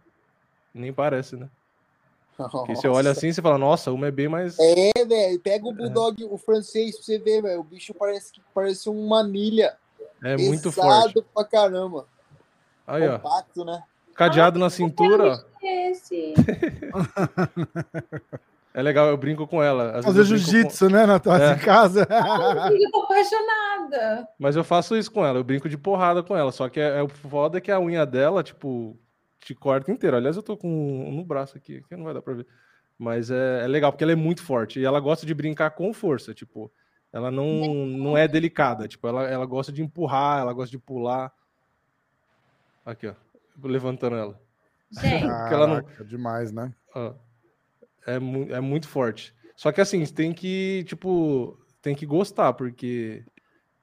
Nem parece, né? Porque você olha assim e você fala, nossa, uma é bem mais. É, velho. Pega o bulldog, o francês, pra você ver, velho. O bicho parece que parece um manilha. É muito forte. pra caramba. Aí, ó. Compacto, né? Cadeado na cintura, ó. Esse. É legal, eu brinco com ela. Às Fazer jiu-jitsu, né? Na tua É. casa. Ai, eu tô apaixonada. com- Mas eu faço isso com ela, eu brinco de porrada com ela. Só que é, é o foda é que a unha dela, tipo, te corta inteira. Aliás, eu tô com um no braço aqui, que não vai dar pra ver. Mas é, é legal, porque ela é muito forte. E ela gosta de brincar com força, tipo. Ela não, não é delicada. Tipo, ela, ela gosta de empurrar, ela gosta de pular. Aqui, ó. Levantando ela. Gente, Porque ela não- Caraca, demais, né? Ó, é, mu- é muito forte. Só que assim, você tem que, tipo, tem que gostar, porque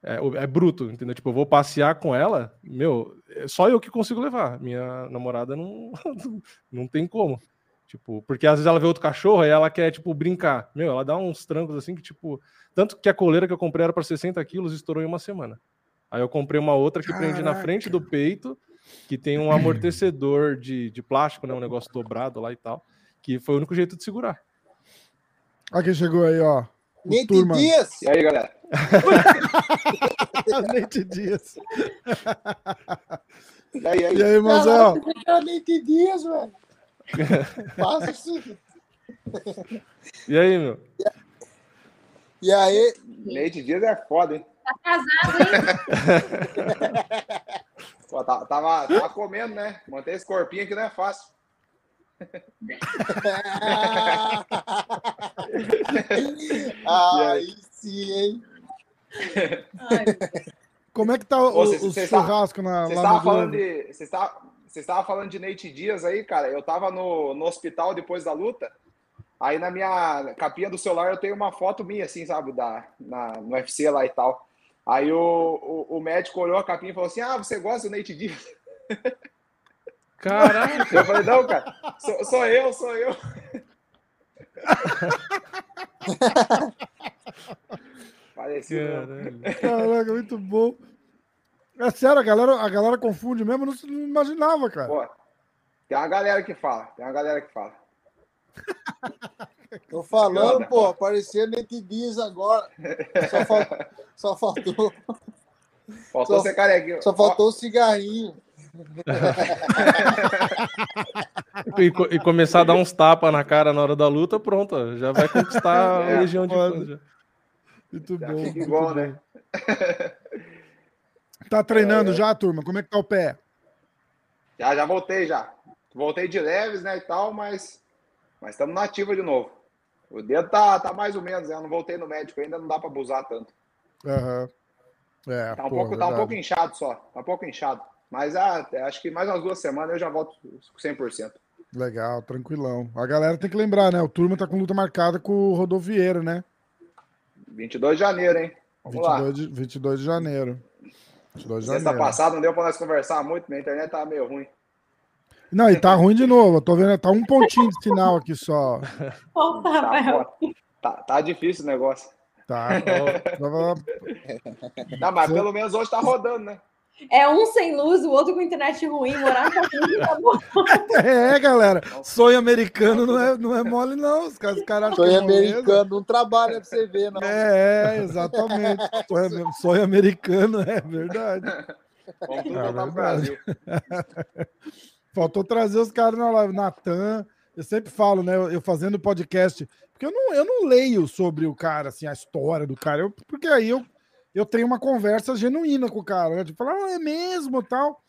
é, o- é bruto, entendeu? Tipo, eu vou passear com ela, meu, é só eu que consigo levar. Minha namorada não, não tem como. Tipo, porque às vezes ela vê outro cachorro e ela quer, tipo, brincar. Meu, ela dá uns trancos assim que, tipo. Tanto que a coleira que eu comprei era para 60 quilos e estourou em uma semana. Aí eu comprei uma outra que prende na Caraca. frente do peito, que tem um amortecedor de, de plástico, né? Um negócio dobrado lá e tal. Que foi o único jeito de segurar. Quem chegou aí, ó. Nate turma. Dias. E aí, galera? Nate Dias. E aí, e aí? E aí, irmãozão? Caralho, Nate Dias, velho. Passa assim. E aí, meu? E aí, Nate Dias é foda, hein? tá casado, hein? Pô, tá- tava, tava comendo, né? Manter esse corpinho aqui não é fácil. aí sim, hein? Ai. Como é que tá o, Ô, cês- o cês churrasco na, Vocês lá no falando de. Vocês estavam vocês estavam falando de Nate Dias aí, cara. Eu tava no, no hospital depois da luta. Aí na minha capinha do celular eu tenho uma foto minha, assim, sabe, da, na, no UFC lá e tal. Aí o, o, o médico olhou a capinha e falou assim: Ah, você gosta do Nate Dias? Caraca! Eu falei, não, cara, sou, sou eu, sou eu. Parecido. né? Caralho. Caraca, muito bom. É sério, a galera, a galera confunde mesmo, eu não, não imaginava, cara. Pô, tem uma galera que fala, tem uma galera que fala. Tô falando, pô, apareceu Nate Dias agora. Só, fal- só faltou, Faltou Só- ser carequinho. só faltou o cigarrinho. E, e começar a dar uns tapas na cara na hora da luta, pronto, já vai conquistar a É, legião de fãs. Muito Já bom. fica igual, bom. né? Tá treinando já, turma? Como é que tá o pé? Já, já voltei já. Voltei de leves, né, e tal, mas mas estamos na ativa de novo. O dedo tá, tá mais ou menos, né? Eu não voltei no médico ainda, não dá para abusar tanto. Aham. É, Tá um, pô, pouco, tá um pouco inchado só. Tá um pouco inchado. Mas ah, acho que mais umas duas semanas eu já volto com 100%. Legal, tranquilão. A galera tem que lembrar, né? O turma tá com luta marcada com o Rodovieiro, né? 22 de janeiro, hein? Vamos lá. 22 de, 22 de janeiro. 22 de Sexta janeiro. passada não deu para nós conversar muito, minha internet tava meio ruim. Não, e tá ruim de novo. Eu tô vendo, tá um pontinho de sinal aqui só. Tá, foda. tá, tá difícil o negócio. Tá. Tava- Não, mas pelo menos hoje tá rodando, né? É um sem luz, o outro com internet ruim, morar com tá bom. É, galera. Sonho americano não é, não é mole, não. Os caras, os caras Sonho é americano, não trabalha pra você ver, não. É, é, exatamente. Sonho, sonho americano, é verdade. Vamos É verdade. Brasil. Faltou trazer os caras na live. Natan, eu sempre falo, né? Eu, eu fazendo podcast, porque eu não, eu não leio sobre o cara, assim, a história do cara, eu- porque aí eu, eu tenho uma conversa genuína com o cara, né? Tipo, falar, ah, é mesmo tal.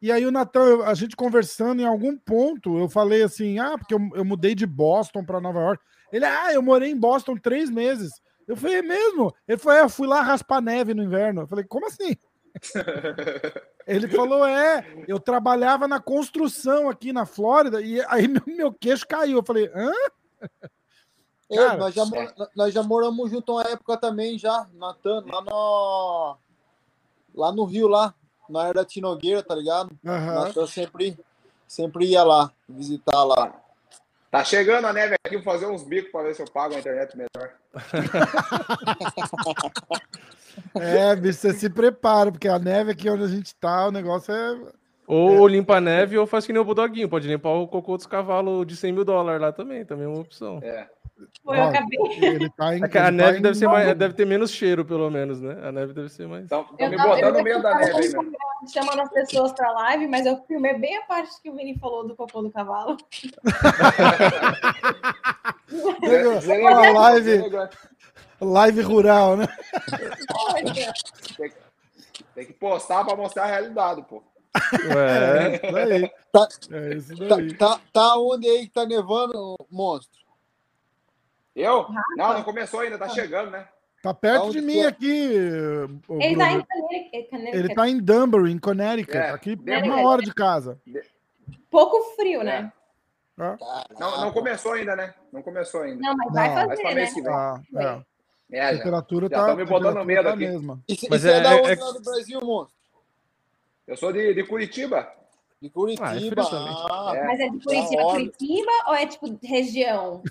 E aí o Natan, a gente conversando em algum ponto, eu falei assim, ah, porque eu, eu mudei de Boston para Nova York. Ele, ah, eu morei em Boston três meses. Eu falei, é mesmo? Ele falou, é, eu fui lá raspar neve no inverno. Eu falei, como assim? Ele falou: é, eu trabalhava na construção aqui na Flórida, e aí meu, meu queixo caiu. Eu falei, hã? Ei, Cara, nós, já, nós já moramos junto uma época também, já, Natan, lá no. Lá no Rio, lá, na era da Tinogueira, tá ligado? Aham. Natan sempre, sempre ia lá, visitar lá. Tá chegando a neve aqui, vou fazer uns bicos para ver se eu pago a internet melhor. É, bicho, você se prepara, porque a neve aqui onde a gente tá, o negócio é. Ou limpa a neve ou faz que nem o Budoguinho, pode limpar o cocô dos cavalos de 100 mil dólares lá também, também é uma opção. É. Foi, eu acabei. Ele tá em. É que a ele neve tá deve, ser mais, deve ter menos cheiro, pelo menos, né? A neve deve ser mais. Então, Eu me tava- botando no meio da neve aí, meu. chamando as pessoas pra live, mas eu filmei bem a parte que o Vini falou do cocô do cavalo. Uma live, Zé- live rural, né? Tem que postar para mostrar a realidade, pô. Ué, É, isso daí. Tá- É isso Tá, daí. tá, tá onde aí que tá nevando, monstro? Eu? Não, não começou ainda, tá chegando, né? Tá perto Aonde de mim é? aqui. ô, Ele tá em Connecticut. Ele tá em Dunbury, em Connecticut. É. Aqui é uma hora de casa. Pouco frio, né? Tá? Não, não começou ainda, né? Não começou ainda. Não, mas vai Não, Mas fazer, pra né? mês que vem. Tá, é. A É, já. temperatura Já tá. tão me botando medo tá a aqui. mesma. E Mas é, é- da onde é- do Brasil, monstro? Eu sou de, de Curitiba. De Curitiba. Ah, é. Ah, É. Mas é de Curitiba. Curitiba ou é tipo região?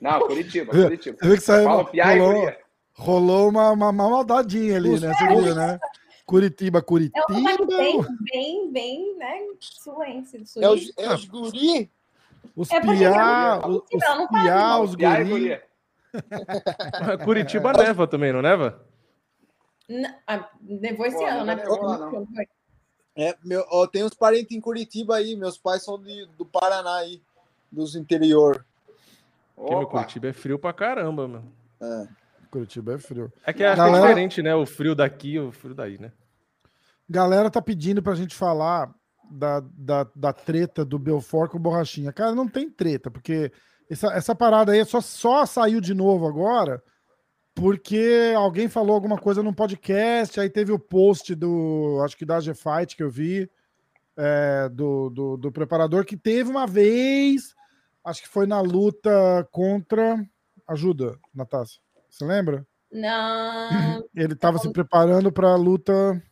Não, Curitiba, Curitiba. Você viu que saiu, piá e rolou, guria. rolou uma, uma, uma maldadinha ali, né? Você viu, né? Curitiba, É Curitiba. um sotaque bem, bem, bem, né? Sulense, é os, é os guri? Os É piá, não- os, os não, não piá, não. os Piá guri. Curitiba neva também, não neva? N- ah, Nevou esse Pô, ano, né? nevou lá, não. É, meu, ó, tem uns parentes em Curitiba aí. Meus pais são de, do Paraná aí, dos interior. Porque meu Opa, Curitiba é frio pra caramba, meu. É. Curitiba é frio. É que acho que Galera- é diferente, né? O frio daqui e o frio daí, né? Galera tá pedindo pra gente falar da, da, da treta do Belfort com o Borrachinha. Cara, não tem treta, porque essa, essa parada aí só, só saiu de novo agora porque alguém falou alguma coisa num podcast, aí teve o post do, acho que da G-Fight que eu vi, é, do, do, do preparador, que teve uma vez, acho que foi na luta contra. Ajuda, Natácia. Você lembra? Não. Ele tava se preparando pra luta.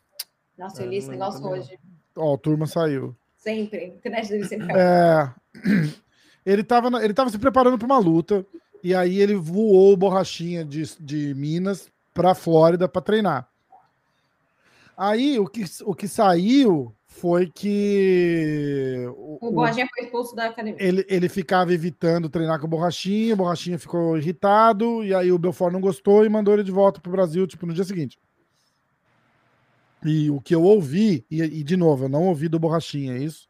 Nossa, eu É, li esse negócio também, hoje. Ó, a turma saiu. Sempre. A internet dele sempre É, ele tava, na- ele tava se preparando para uma luta e aí ele voou o borrachinha de, de Minas para Flórida para treinar. Aí o que, o que saiu foi que o- O Borginha foi expulso da academia. ele, ele ficava evitando treinar com o borrachinha, o borrachinha ficou irritado e aí o Belfort não gostou e mandou ele de volta pro Brasil tipo no dia seguinte. E o que eu ouvi, e, e de novo, eu não ouvi do Borrachinha, é isso?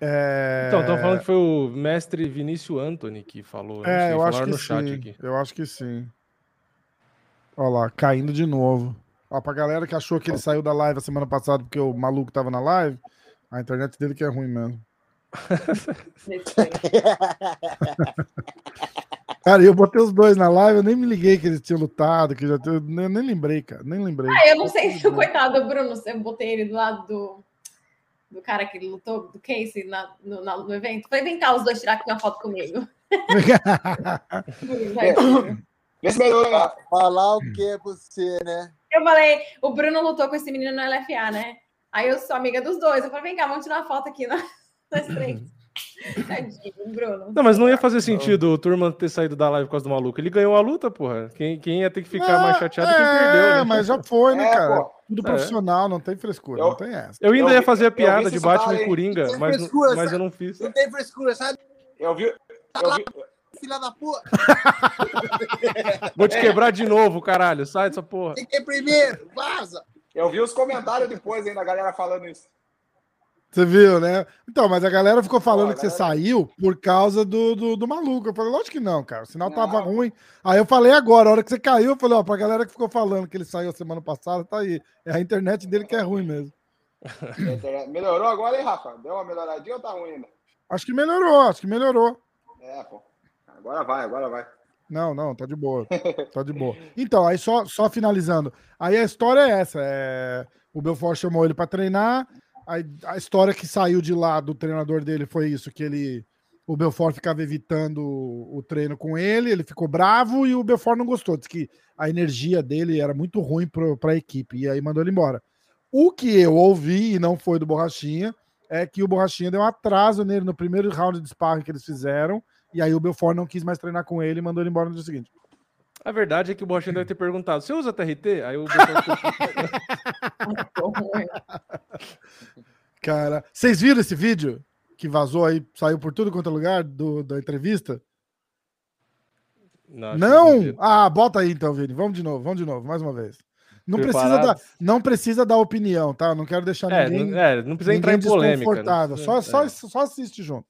É... Então, estão falando que foi o mestre Vinícius Anthony que falou. É, sei, eu acho que no chat sim. aqui. Eu acho que sim. Olha lá, caindo de novo. Ó, pra galera que achou que ele saiu da live a semana passada porque o maluco tava na live, a internet dele que é ruim mesmo. Cara, eu botei os dois na live, eu nem me liguei que eles tinham lutado, que já eu nem, nem lembrei, cara, nem lembrei. Ah, eu não sei se o coitado do Bruno, se eu botei ele do lado do, do cara que lutou, do Casey, na, no, na- no evento. Falei, vem cá, os dois tirar aqui uma foto comigo. É. Vê se Falar o que é você, né? Eu falei, o Bruno lutou com esse menino no LFA, né? Aí eu sou amiga dos dois. Eu falei, vem cá, vamos tirar uma foto aqui na- nós três. Tadinho, Bruno. Não, mas não ia fazer sentido o Turman ter saído da live por causa do maluco. Ele ganhou a luta, porra. Quem, quem ia ter que ficar Ah, mais chateado é quem é, perdeu, né? mas já foi, né, É, cara? pô. Tudo É. profissional, não tem frescura, Eu- não tem essa. Eu ainda Eu ia vi- fazer a piada de Batman e? Coringa, mas, frescura, mas eu não fiz. Não tem frescura, sabe? Eu vi. Eu vi, Filha da puta. Vou te quebrar de novo, caralho. Sai dessa porra. Quer primeiro? Vaza. eu vi os comentários depois ainda, a galera falando isso. Você viu, né? Então, mas a galera ficou falando que você saiu por causa do, do, do maluco. Eu falei, lógico que não, cara. O sinal tava Não. ruim. Aí eu falei agora, a hora que você caiu, eu falei, ó, pra galera que ficou falando que ele saiu semana passada, tá aí. É a internet dele que é ruim mesmo. Melhorou agora, hein, Rafa? Deu uma melhoradinha ou tá ruim ainda? Acho que melhorou, acho que melhorou. É, pô. Agora vai, agora vai. Não, não, tá de boa. Tá de boa. Então, aí só, só finalizando. Aí a história é essa: é... o Belfort chamou ele pra treinar. Aí a história que saiu de lá do treinador dele foi isso: que ele. O Belfort ficava evitando o treino com ele, ele ficou bravo e o Belfort não gostou. Disse que a energia dele era muito ruim pro, pra equipe. E aí mandou ele embora. O que eu ouvi, e não foi do Borrachinha, é que o Borrachinha deu um atraso nele no primeiro round de sparring que eles fizeram. E aí o Belfort não quis mais treinar com ele e mandou ele embora no dia seguinte. A verdade é que o Borchinha deve ter perguntado: você usa TRT? Aí o Cara, vocês viram esse vídeo que vazou aí, saiu por tudo quanto é lugar do, da entrevista? Não, Não? Ah, bota aí então, Vini. Vamos de novo, vamos de novo, mais uma vez. Não precisa, não precisa dar opinião, tá? Não quero deixar É, ninguém, não, é, não precisa entrar em polêmica. não desconfortável. Só, só, só assiste junto.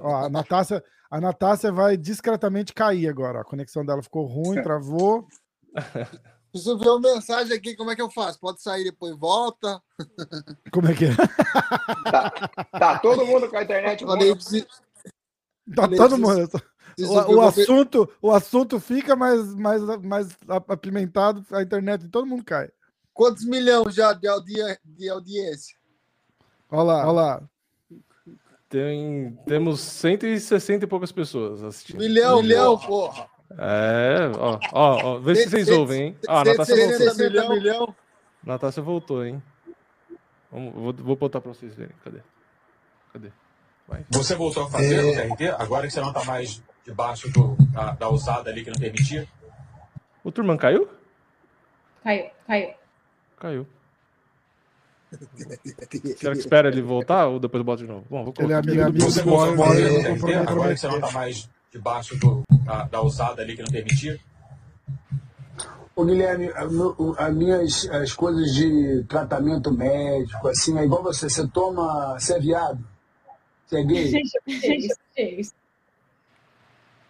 Ó, a Natácia, a Natácia vai discretamente cair agora. A conexão dela ficou ruim, travou. Preciso ver uma mensagem aqui, como é que eu faço? Pode sair depois volta. Como é que é? Tá todo mundo com a internet Falei, preciso, Tá Falei, todo mundo. preciso O, o assunto, o assunto fica mais, mais, mais apimentado, a internet de todo mundo cai. Quantos milhões já de, audi- de audiência? Olha lá, olha lá. Tem, temos 160 e poucas pessoas assistindo. Milhão, milhão, porra. É, ó, ó, ó, vê se vocês ouvem, hein? Ah, a Natácia voltou. 160 milhão. Natácia voltou, hein? Vamos, vou, vou botar pra vocês verem. Cadê? Cadê? Vai. Você voltou a fazer o TRT, agora que você não está mais debaixo do- da, da usada ali que não permitia? O Turman caiu? Caiu, caiu. Caiu. Será que espera ele voltar ou depois bota de novo? Bom, vou Ele é colocar. amigo, do voltou a Boris, fazer eu o não TRT, comprometo agora que você não mais. está mais debaixo do- da, da usada ali que não permitia? Ô, Guilherme, as minhas as coisas de tratamento médico, assim, é igual você, você toma, você é viado? Você é gay?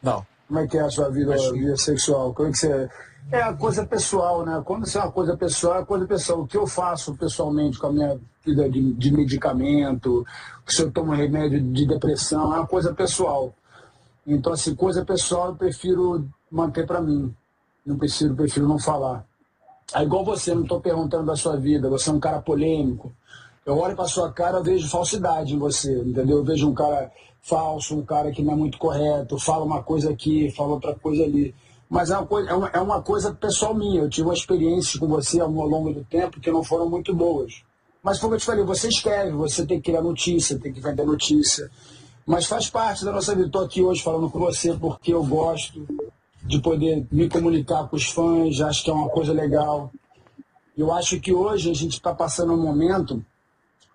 Não. Como é que é a sua vida, Mas- vida sexual? Como é que você. É a coisa pessoal, né? Quando isso é uma coisa pessoal, é coisa pessoal. O que eu faço pessoalmente com a minha vida de, de medicamento, se eu tomo remédio de depressão, é uma coisa pessoal. Então, assim, coisa pessoal eu prefiro manter para mim. Não prefiro, prefiro não falar. É igual você, não estou perguntando da sua vida, você é um cara polêmico. Eu olho para sua cara, eu vejo falsidade em você, entendeu? Eu vejo um cara falso, um cara que não é muito correto, fala uma coisa aqui, fala outra coisa ali. Mas é uma coisa, é uma, é uma coisa pessoal minha. Eu tive uma experiência com você ao longo do tempo que não foram muito boas. Mas como eu te falei, você escreve, você tem que criar notícia, tem que vender notícia. Mas faz parte da nossa vida. Estou aqui hoje falando com você porque eu gosto de poder me comunicar com os fãs, acho que é uma coisa legal. Eu acho que hoje a gente está passando um momento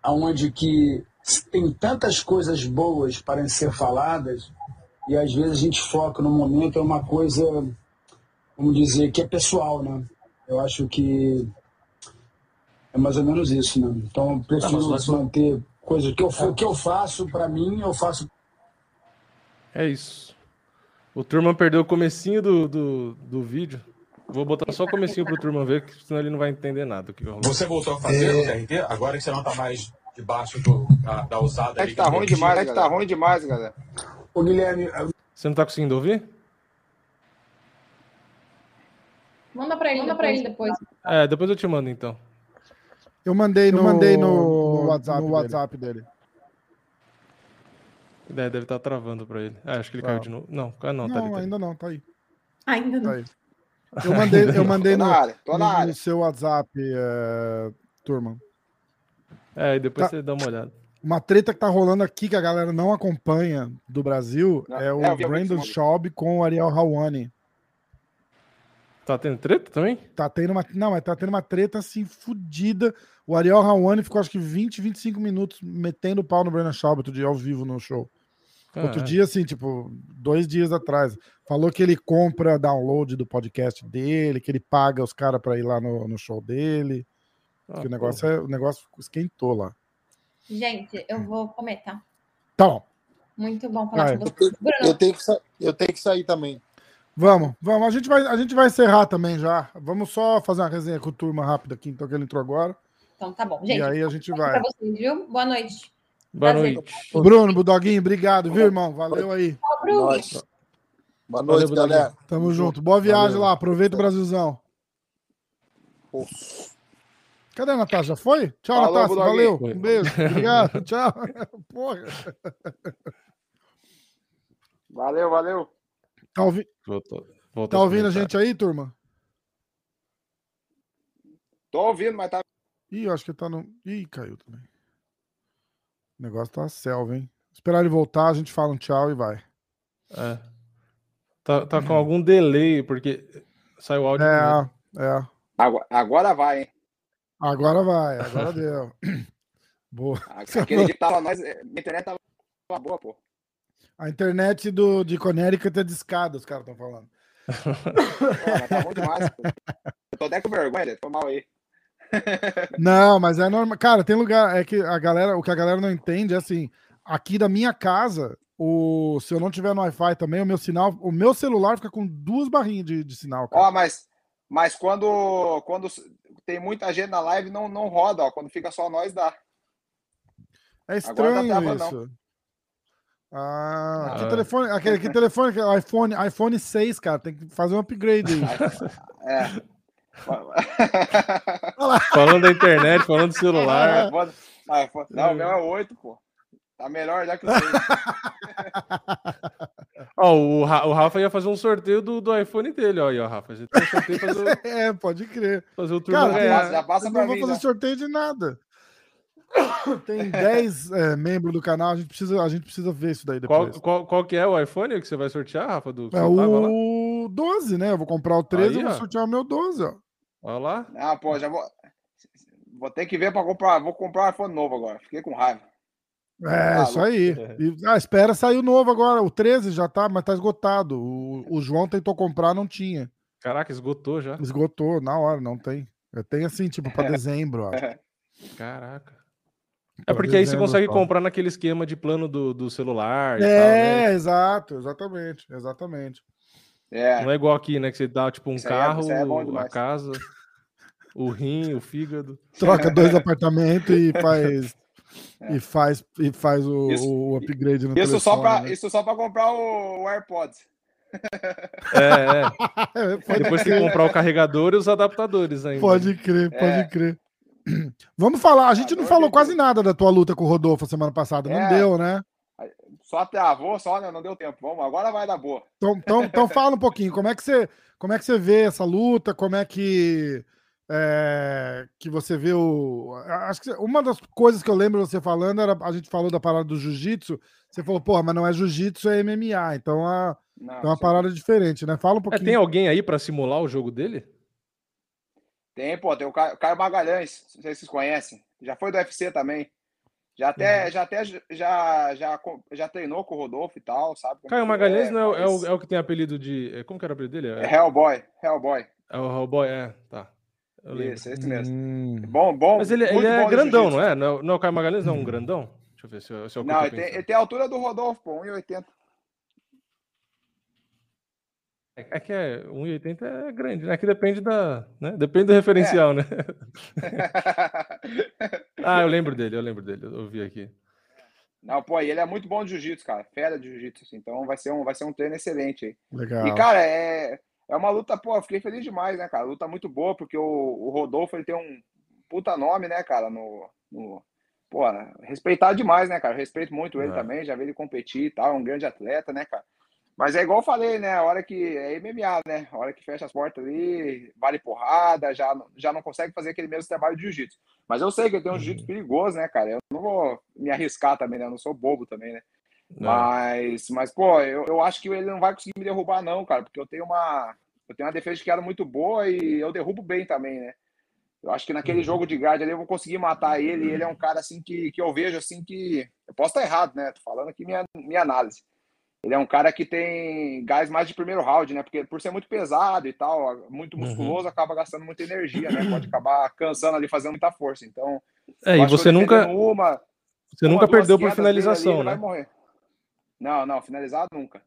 onde que tem tantas coisas boas para ser faladas e às vezes a gente foca no momento é uma coisa, vamos dizer, que é pessoal, né? Eu acho que É mais ou menos isso, né? Então eu Tá, prefiro nós- manter coisa que eu, fa- que eu faço pra mim, eu faço É isso. O Turma perdeu o comecinho do, do, do vídeo. Vou botar só o comecinho pro Turma ver, que senão ele não vai entender nada do que. Você voltou a fazer o TRT? Agora que você não tá mais debaixo do, da, da usada É que tá ruim demais, é que tá ruim demais, galera. Ô, Guilherme, Você não tá conseguindo ouvir? Manda pra ele, manda pra ele depois. É, depois eu te mando então. Eu mandei no, Eu mandei no- no WhatsApp, no WhatsApp WhatsApp dele. É, deve estar travando pra ele. É, acho que ele Tá. caiu de novo. Não, ah, não, Não, tá ali. Tá ali. ainda não, tá aí. Ainda Tá não. aí. Eu mandei, eu mandei no, área, no- no seu WhatsApp, é, turma. É, e depois Tá. você dá uma olhada. Uma treta que tá rolando aqui que a galera não acompanha do Brasil Não, é o é, vi alguém Brandon. Schaub com o Ariel Hawani. Tá tendo treta também? Tá tendo uma, não, mas tá tendo uma treta assim fodida. O Ariel Hawani ficou acho que 20, 25 minutos metendo o pau no Brandon Schaub outro dia ao vivo no show. Outro Ah, dia, assim, tipo, dois dias atrás. Falou que ele compra download do podcast dele, que ele paga os caras pra ir lá no, no show dele. ah, que o negócio, é, o negócio esquentou lá. Gente, eu vou comer, tá? Tá bom, Muito bom falar Vai. com você. Bruno, Eu tenho, que eu tenho que sair também. Vamos, vamos. A gente, vai, a gente vai encerrar também já. Vamos só fazer uma resenha com o turma rápida aqui, então que ele entrou agora. então tá bom. Gente, e aí a gente pra vai. vocês, viu? Boa noite. Boa Prazer. noite. Bruno, Budoguinho, obrigado, viu, irmão? Valeu aí. Tchau, Bruno. Nós. Boa Valeu, noite, Budagui. galera. Tamo junto. Boa viagem Valeu. lá. Aproveita o Brasilzão. Cadê a Natasha? Já foi? Tchau, Falou, Natasha. Budoguinho. Valeu. Foi. Um beijo. Obrigado. Tchau. Porra. Valeu, valeu. Tá, ouvi... Voltou, voltou tá ouvindo a gente aí, turma? Tô ouvindo, mas tá. Ih, eu acho que tá no. Ih, caiu também. O negócio tá selva, hein? Esperar ele voltar, a gente fala um tchau e vai. É. Tá, tá com algum delay, porque saiu o áudio. primeiro. É, é. Agora, agora vai, hein? Agora vai, agora deu. Boa. Aquele dia que tava nós. A internet tava boa, pô. A internet do, de Connecticut é de escada, os caras estão falando. Pô, tá bom demais, pô. Eu tô até com vergonha, foi mal aí. Não, mas é normal. Cara, tem lugar. É que a galera, o que a galera não entende é assim: aqui da minha casa, o, se eu não tiver no Wi-Fi também, o meu sinal, o meu celular fica com duas barrinhas de, de sinal, cara. Ó, mas, mas quando, quando tem muita gente na live, não, não roda, ó. Quando fica só nós, dá. É estranho não tava, isso. Ah, que Ah. telefone, aquele que telefone, aquele iPhone, iPhone 6, cara, tem que fazer um upgrade aí. É. Falando da internet, falando do celular. iPhone- iPhone- Não, o meu é 8, pô. Tá melhor já que o 6. Ó, o, Ra- o Rafa ia fazer um sorteio do, do iPhone dele, ó, aí, ó, Rafa. A gente tem um sorteio pra fazer, o- É, pode crer. fazer o turno Cara, ganhar. já passa Eu não vou mim, fazer já. sorteio de nada. Tem 10 é, membros do canal, a gente, precisa, a gente precisa ver isso daí Qual, depois. qual, qual que é o iPhone que você vai sortear, Rafa? Do, É lá? o 12, né? Eu vou comprar o 13 e vou sortear o meu 12, ó. Olha lá. Ah, pô, já vou. Vou ter que ver pra comprar. Vou comprar um iPhone novo agora. Fiquei com raiva. É, Tá isso aí. E, ah, espera sair o novo agora. O 13 já tá, mas tá esgotado. O, o João tentou comprar, não tinha. Caraca, esgotou já. Esgotou na hora, não tem. Eu tenho assim, tipo, pra dezembro, ó. Caraca. É porque aí você consegue só. comprar naquele esquema de plano do, do celular e É, tal, né? exato, exatamente, exatamente. É. Não é igual aqui, né? Que você dá tipo um Isso aí é- carro, é bom a casa, o rim, o fígado. Troca dois apartamentos e faz e faz e faz o, Isso- o upgrade no Isso só, telefone, pra, né? isso só pra comprar o, o AirPods. É, é. É, depois tem que comprar o carregador e os adaptadores ainda. Pode crer, pode É. crer. Vamos falar, a gente não Agora falou quase nada da tua luta com o Rodolfo semana passada, não É. deu, né? Só travou, só né? não deu tempo. Vamos, agora vai dar boa. Então, então, então fala um pouquinho, como é que você, como é que você vê essa luta, como é que é, que você vê o, acho que uma das coisas que eu lembro você falando era, a gente falou da parada do jiu-jitsu, você falou, porra, mas não é jiu-jitsu, é MMA, então a, Não, é uma parada diferente, né? Fala um É, pouquinho. tem alguém aí pra simular o jogo dele? Tem, pô, tem o Caio, Magalhães, não sei se vocês conhecem. Já foi do UFC também. Já até, já até já, já, já treinou com o Rodolfo e tal, sabe? como Caio que Magalhães não é, o- é mas- o, é o que tem apelido de. é, Como que era o apelido dele? É Hellboy, Hellboy. É o Hellboy, é, tá. Eu lembro. Isso, esse mesmo. Hum. Bom, bom. Mas ele, ele é grandão, não é? Não, é o- não é o Caio Magalhães, não, um grandão? Deixa eu ver se, eu- se é o que eu Não, ele tem, ele tem a altura do Rodolfo, pô, 1,80. É é que é 1,80 é grande, né? Que depende da. Né? Depende do referencial, né? Ah, eu lembro dele, eu lembro dele, eu vi aqui. Não, pô, e ele é muito bom de jiu-jitsu, cara. Fera de jiu-jitsu, assim. Então vai ser um, vai ser um treino excelente aí. Legal. E, cara, é, é uma luta, pô, eu fiquei feliz demais, né, cara? Luta muito boa, porque o, o Rodolfo, ele tem um puta nome, né, cara, no... no pô, respeitar demais, né, cara? Eu respeito muito ele É. também, já vi ele competir e tal, é um grande atleta, né, cara? Mas é igual eu falei, né, a hora que... É MMA, né? A hora que fecha as portas ali, vale porrada, já, não- já não consegue fazer aquele mesmo trabalho de jiu-jitsu. Mas eu sei que ele tem um jiu-jitsu perigoso, né, cara? Eu não vou me arriscar também, né? Eu não sou bobo também, né? É. Mas, mas pô, eu, eu acho que ele não vai conseguir me derrubar, não, cara, porque eu tenho uma, eu tenho uma defesa de queda muito boa e eu derrubo bem também, né? Eu acho que naquele jogo de guarda ali eu vou conseguir matar ele. Ele é um cara assim que, que eu vejo assim que. Eu posso estar errado, né? Tô falando aqui minha, minha análise. Ele é um cara que tem gás mais de primeiro round, né? Porque por ser muito pesado e tal, muito Uhum. musculoso, acaba gastando muita energia, né? Pode acabar cansando ali, fazendo muita força. Então, É, e você nunca, uma, você uma, nunca perdeu por dele ali, finalização, ele vai né? morrer. Não, não, finalizado nunca.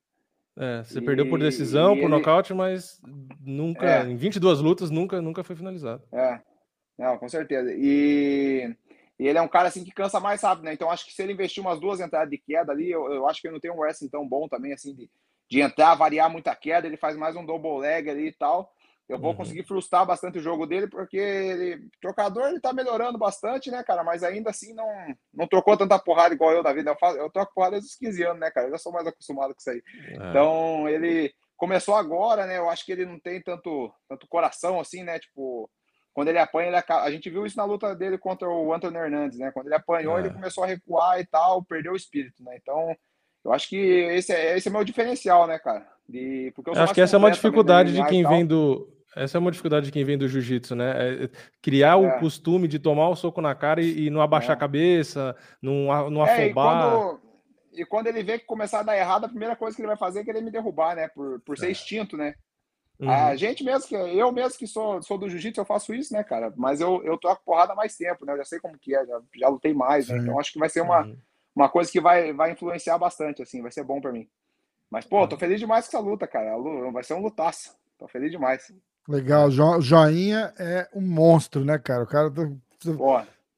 É, você perdeu por E- decisão, e por ele- nocaute, mas nunca, É. em 22 lutas, nunca, nunca foi finalizado. É, não, com certeza. E, e ele é um cara assim que cansa mais rápido, né? Então acho que se ele investir umas duas entradas de queda ali, eu, eu acho que ele não tem um wrestling tão bom também, assim, de, de entrar, variar muita queda, ele faz mais um double leg ali e tal. Eu vou Uhum. conseguir frustrar bastante o jogo dele, porque ele, trocador ele tá melhorando bastante, né, cara? Mas ainda assim não, não trocou tanta porrada igual eu da vida. Eu, faço, eu troco porrada desde os 15 anos, né, cara? Eu já sou mais acostumado com isso aí. É. Então, ele começou agora, né? Eu acho que ele não tem tanto, tanto coração assim, né? Tipo, quando ele apanha, ele acaba... a gente viu isso na luta dele contra o Anthony Hernandes, né? Quando ele apanhou, É. ele começou a recuar e tal, perdeu o espírito, né? Então, eu acho que esse é, esse é meu diferencial, né, cara? De... Porque eu Eu acho que essa é uma dificuldade de e quem vem do. Essa é uma dificuldade de quem vem do jiu-jitsu, né? É criar o É. costume de tomar o soco na cara e, e não abaixar É. a cabeça, não, não É, e afobar. quando, e quando ele vê que começar a dar errado, a primeira coisa que ele vai fazer é querer me derrubar, né? Por, por ser extinto, né? Uhum. A gente mesmo, que eu mesmo que sou, sou do jiu-jitsu, eu faço isso, né, cara? Mas eu, eu troco porrada há mais tempo, né? Eu já sei como que é, já, já lutei mais, né? Então acho que vai ser uma, Uhum. uma coisa que vai, vai influenciar bastante, assim, vai ser bom pra mim. Mas, pô, tô feliz demais com essa luta, cara. Vai ser um lutaço. Tô feliz demais. Legal. Jo- Joinha é um monstro, né, cara? O cara. tá-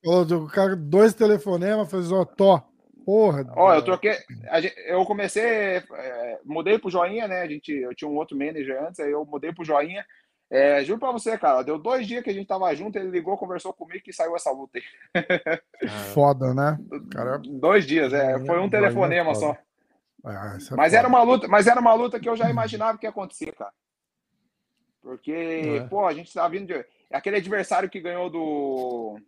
Pô, O cara, dois telefonemas, fez, ó, tó. Porra. Ó, eu troquei. a gen- Eu comecei, é, mudei pro joinha, né? A gente, eu tinha um outro manager antes, aí eu mudei pro joinha. É, juro pra você, cara, deu dois dias que a gente tava junto, ele ligou, conversou comigo e saiu essa luta aí. Foda, né? Cara, Dois dias, é. Foi um joinha telefonema é só. Ah, é Mas foda. era uma luta, mas era uma luta que eu já imaginava que ia acontecer, cara. Porque, É. pô, a gente tava vindo de. Aquele adversário que ganhou do.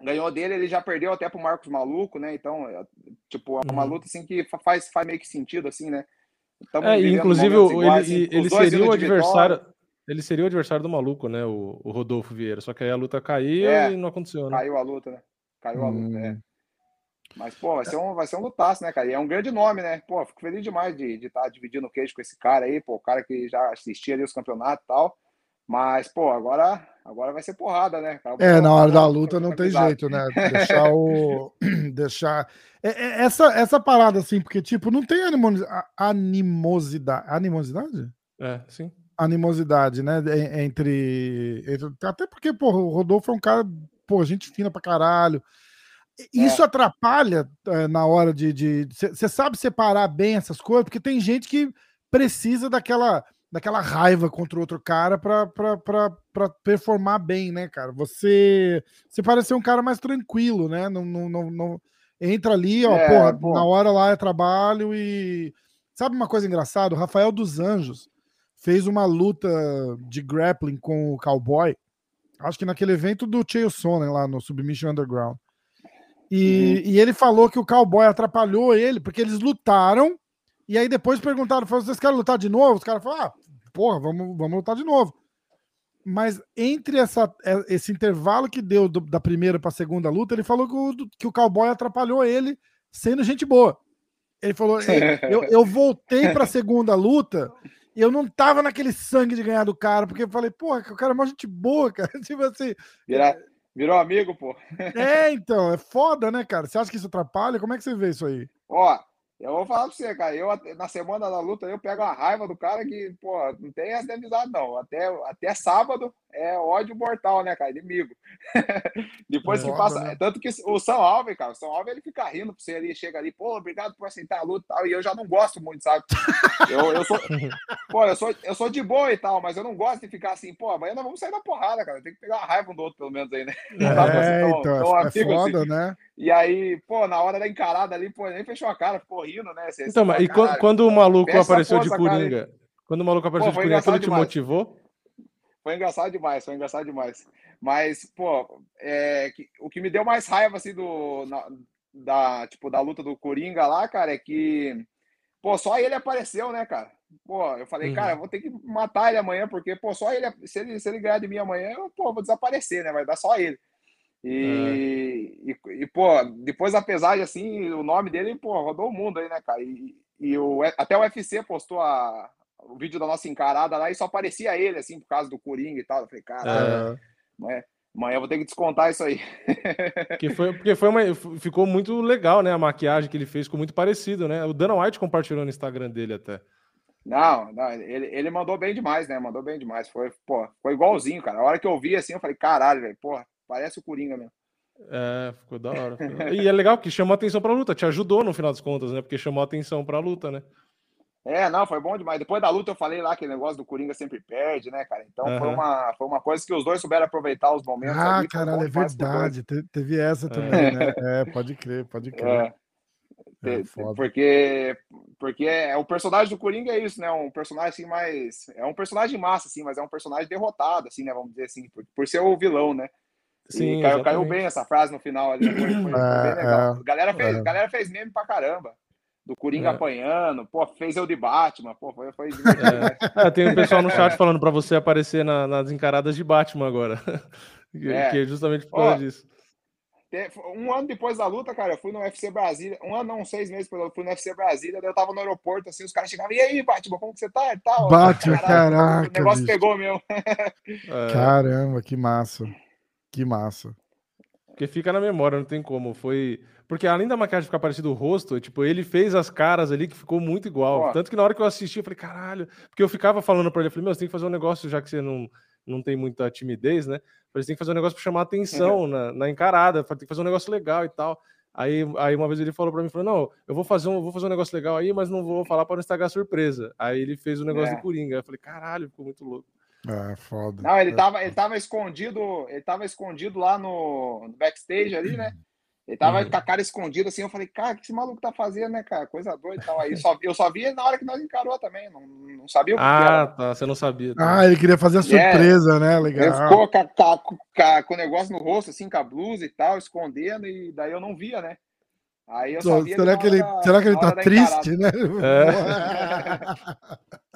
Ganhou dele, ele já perdeu até pro Marcos Maluco, né? Então, é, tipo, é uma Uhum. luta assim que fa- faz, faz meio que sentido, assim, né? Tamo É, inclusive iguais, ele, assim, ele seria o de adversário. vitória. Ele seria o adversário do maluco, né? O, o Rodolfo Vieira. Só que aí a luta caiu É. e não aconteceu, né? Caiu a luta, né? Caiu a luta, Hum. é. Mas, pô, vai ser um, vai ser um lutaço, né, cara? E é um grande nome, né? Pô, fico feliz demais de estar dividindo o queijo com esse cara aí, pô, o cara que já assistia ali os campeonatos e tal. Mas, pô, agora, agora vai ser porrada, né? cara? É, na hora da Vou- luta não tem jeito, né? Deixar o. Deixar. É, é, essa, essa parada, assim, porque, tipo, não tem animosidade. Animosidade? É, sim. Animosidade, né? e- Entre, entre- Até porque, pô, o Rodolfo é um cara, pô, gente fina pra caralho. E- Isso atrapalha eh, na hora de. Você sabe separar bem essas coisas, porque tem gente que precisa daquela, daquela raiva contra o outro cara pra, pra, pra, pra performar bem, né, cara? Você, você parece ser um cara mais tranquilo, né? Não, não, não, não- entra ali, ó, É, porra, na hora lá é trabalho e. Sabe uma coisa engraçada? O Rafael dos Anjos fez uma luta de grappling com o cowboy. Acho que naquele evento do Chael Sonnen lá no Submission Underground. E, e ele falou que o cowboy atrapalhou ele, porque eles lutaram, e aí depois perguntaram: falaram, vocês querem lutar de novo? Os caras falaram: ah, porra, vamos, vamos lutar de novo. Mas entre essa, é, esse intervalo que deu do- da primeira para a segunda luta, ele falou que o, que o cowboy atrapalhou ele sendo gente boa. Ele falou: "Ei, eu, eu voltei para a segunda luta eu não tava naquele sangue de ganhar do cara, porque eu falei, porra, o cara é uma gente boa, cara. Tipo assim. Vira, virou amigo, pô. É, então, é foda, né, cara? Você acha que isso atrapalha? Como é que você vê isso aí? Ó, eu vou falar pra você, cara. Eu, na semana da luta, eu pego a raiva do cara que, pô, não tem essa de amizade, não. Até, até sábado é ódio mortal, né, cara? Inimigo. Depois É que foda, passa. né? Tanto que o São Alves, cara, o São Alves ele fica rindo pra você ali, chega ali, pô, obrigado por aceitar a luta e tal. E eu já não gosto muito, sabe? Eu, eu sou. Pô, eu sou, eu sou de boa e tal, mas eu não gosto de ficar assim, pô, amanhã nós vamos sair na porrada, cara. Tem que pegar a raiva um do outro, pelo menos aí, né? É, tão- então, tão é, é amigo assim. foda, né? E aí, pô, na hora da encarada ali, pô, nem fechou a cara, ficou rindo, né? Você- Então, mas e quando, "Caralho, quando o maluco apareceu de porra, essa cara aí." Coringa? Quando o maluco apareceu Pô, de Coringa, aquilo engraçado te demais. motivou? Foi engraçado demais, foi engraçado demais. Mas, pô, é, que- o que me deu mais raiva, assim, do, na- da, tipo, da luta do Coringa lá, cara, é que, pô, só ele apareceu, né, cara? Pô, eu falei, Uhum. cara, eu vou ter que matar ele amanhã, porque, pô, só ele, se ele, se ele ganhar de mim amanhã, eu, pô, vou desaparecer, né? Vai dar só ele. E, e, e, pô, depois da pesagem, assim, o nome dele, pô, rodou o mundo aí, né, cara? E, e o, até o UFC postou a, o vídeo da nossa encarada lá e só aparecia ele, assim, por causa do Coringa e tal. Eu falei, caralho, É, amanhã, amanhã eu vou ter que descontar isso aí. que foi, porque foi uma, ficou muito legal, né? A maquiagem que ele fez ficou muito parecido, né? O Dana White compartilhou no Instagram dele até. Não, não ele, ele mandou bem demais, né? Mandou bem demais. Foi, pô, foi igualzinho, cara. A hora que eu vi assim, eu falei, caralho, velho, porra, parece o Coringa mesmo. É, ficou da hora. E é legal que chamou atenção pra luta, te ajudou no final das contas, né? Porque chamou atenção pra luta, né? É, não, foi bom demais. Depois da luta eu falei lá que o negócio do Coringa sempre perde, né, cara? Então foi, Aham. uma, foi uma coisa que os dois souberam aproveitar os momentos. Ah, ali, foi caralho, é verdade. Te- Teve essa também, né? É, pode crer, pode crer. É, É, porque porque é o personagem do Coringa é isso, né? Um personagem assim mais é um personagem massa assim, mas é um personagem derrotado assim, né? Vamos dizer assim, por, por ser o vilão, né? Sim, e caiu, caiu bem essa frase no final ali, foi, foi- É, legal. é, A galera fez, é. galera fez meme pra caramba. Do Coringa É. apanhando, pô, fez eu de Batman, pô, foi, foi né? Ah, tem um pessoal no chat falando pra você aparecer na- nas encaradas de Batman agora. que, É. que é justamente por causa Ó, disso. Um ano depois da luta, cara, eu fui no UFC Brasília. Um ano, não, seis meses depois, eu fui no UFC Brasília. Daí eu tava no aeroporto, assim, os caras chegavam, e aí, Batman, como que você tá? E tal. Batman, Caralho, caraca, O negócio bicho. pegou mesmo. É, Caramba, que massa. Que massa. porque fica na memória, não tem como. Foi. Porque além da maquiagem ficar parecido o rosto, tipo, ele fez as caras ali que ficou muito igual. Ó. Tanto que na hora que eu assisti, eu falei, caralho. Porque eu ficava falando pra ele, eu falei, meu, você tem que fazer um negócio, já que você não, não tem muita timidez, né? Eu falei, você tem que fazer um negócio pra chamar atenção na, na encarada, tem que fazer um negócio legal e tal. Aí, aí uma vez ele falou pra mim, falou, não, eu vou fazer um, vou fazer um negócio legal aí, mas não vou falar para não estragar a surpresa. Aí ele fez o negócio É. do Coringa. Eu falei, caralho, ficou muito louco. É, foda. Não, ele tava, ele tava escondido, ele tava escondido lá no, no backstage ali, né? Ele tava Uhum. com a cara escondida assim, eu falei, cara, o que esse maluco tá fazendo, né, cara? Coisa doida e tal. Aí só, eu só vi ele na hora que nós encarou também, não, não sabia o que, Ah, era. tá, você não sabia. tá. Ah, ele queria fazer a É. surpresa, né? Ele Legal. ficou com, a- com com o negócio no rosto, assim, com a blusa e tal, escondendo, e daí eu não via, né? Aí eu só Só- vi será, que ele, da- será que ele tá triste, né?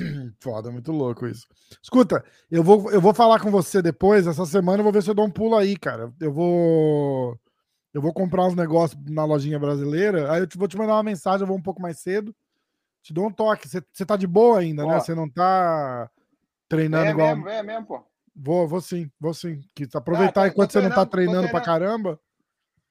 Foda, muito louco isso. Escuta, eu vou, eu vou falar com você depois, essa semana eu vou ver se eu dou um pulo aí, cara. Eu vou eu vou comprar uns negócios na lojinha brasileira, aí eu te, vou te mandar uma mensagem, eu vou um pouco mais cedo. Te dou um toque. Você tá de boa ainda, né? Você não tá treinando É igual. mesmo, é mesmo, pô. Vou, vou sim, vou sim. Que aproveitar tô- enquanto tô você não tá treinando pra caramba.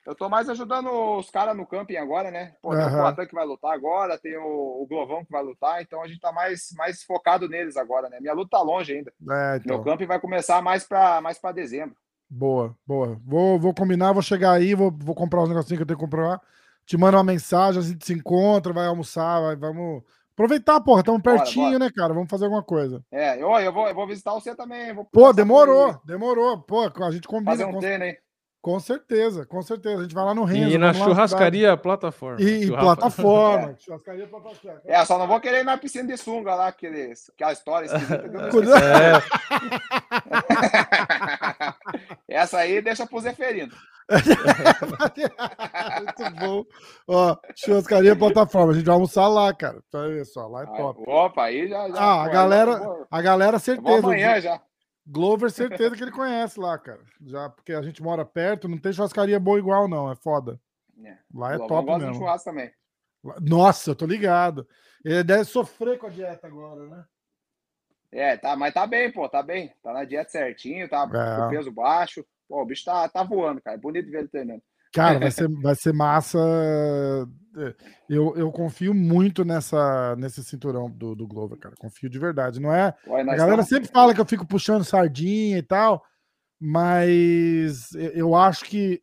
Eu tô mais ajudando os caras no camping agora, né? Pô, tem o Aham. Poatan que vai lutar agora, tem o, o Glovão que vai lutar, então a gente tá mais, mais focado neles agora, né? Minha luta tá longe ainda. É, então. Meu camping vai começar mais pra, mais pra dezembro. Boa, boa. Vou, vou combinar, vou chegar aí, vou, vou comprar os negocinhos que eu tenho que comprar. Te mando uma mensagem, a gente se encontra, vai almoçar, vai, vamos aproveitar, porra, estamos Bora, pertinho, bora. né, cara? Vamos fazer alguma coisa. É, eu, eu, vou, eu vou visitar você também. Vou Pô, demorou, demorou. Pô, a gente combina. Fazer um com, treino aí. Com certeza, com certeza. A gente vai lá no Renzo. E na vamos lá churrascaria plataforma. E, e plataforma. Churrascaria plataforma. É, só não vou querer ir na piscina de sunga lá, aqueles, aquela história esquisita. É, Essa aí deixa pro Zeferino. Muito bom. Ó, churrascaria plataforma. A gente vai almoçar lá, cara. Tá aí, só, lá é Aí, top. Opa, aí já. já Ah, pô, a galera, a galera certeza. amanhã já. Glover, certeza que ele conhece lá, cara. Já porque a gente mora perto, não tem churrascaria boa igual, não. É foda. É. Lá é Eu top de um mesmo. churrasco também. Nossa, eu tô ligado. Ele deve sofrer com a dieta agora, né? É, tá, mas tá bem, pô, tá bem. Tá na dieta certinho, tá É. com peso baixo. Pô, o bicho tá, tá voando, cara. É bonito ver ele treinando. Cara, vai ser, vai ser massa. Eu, eu confio muito nessa, nesse cinturão do, do Glover, cara. Confio de verdade. Não é. Aí A galera sempre fala que eu fico puxando sardinha e tal, mas eu- acho que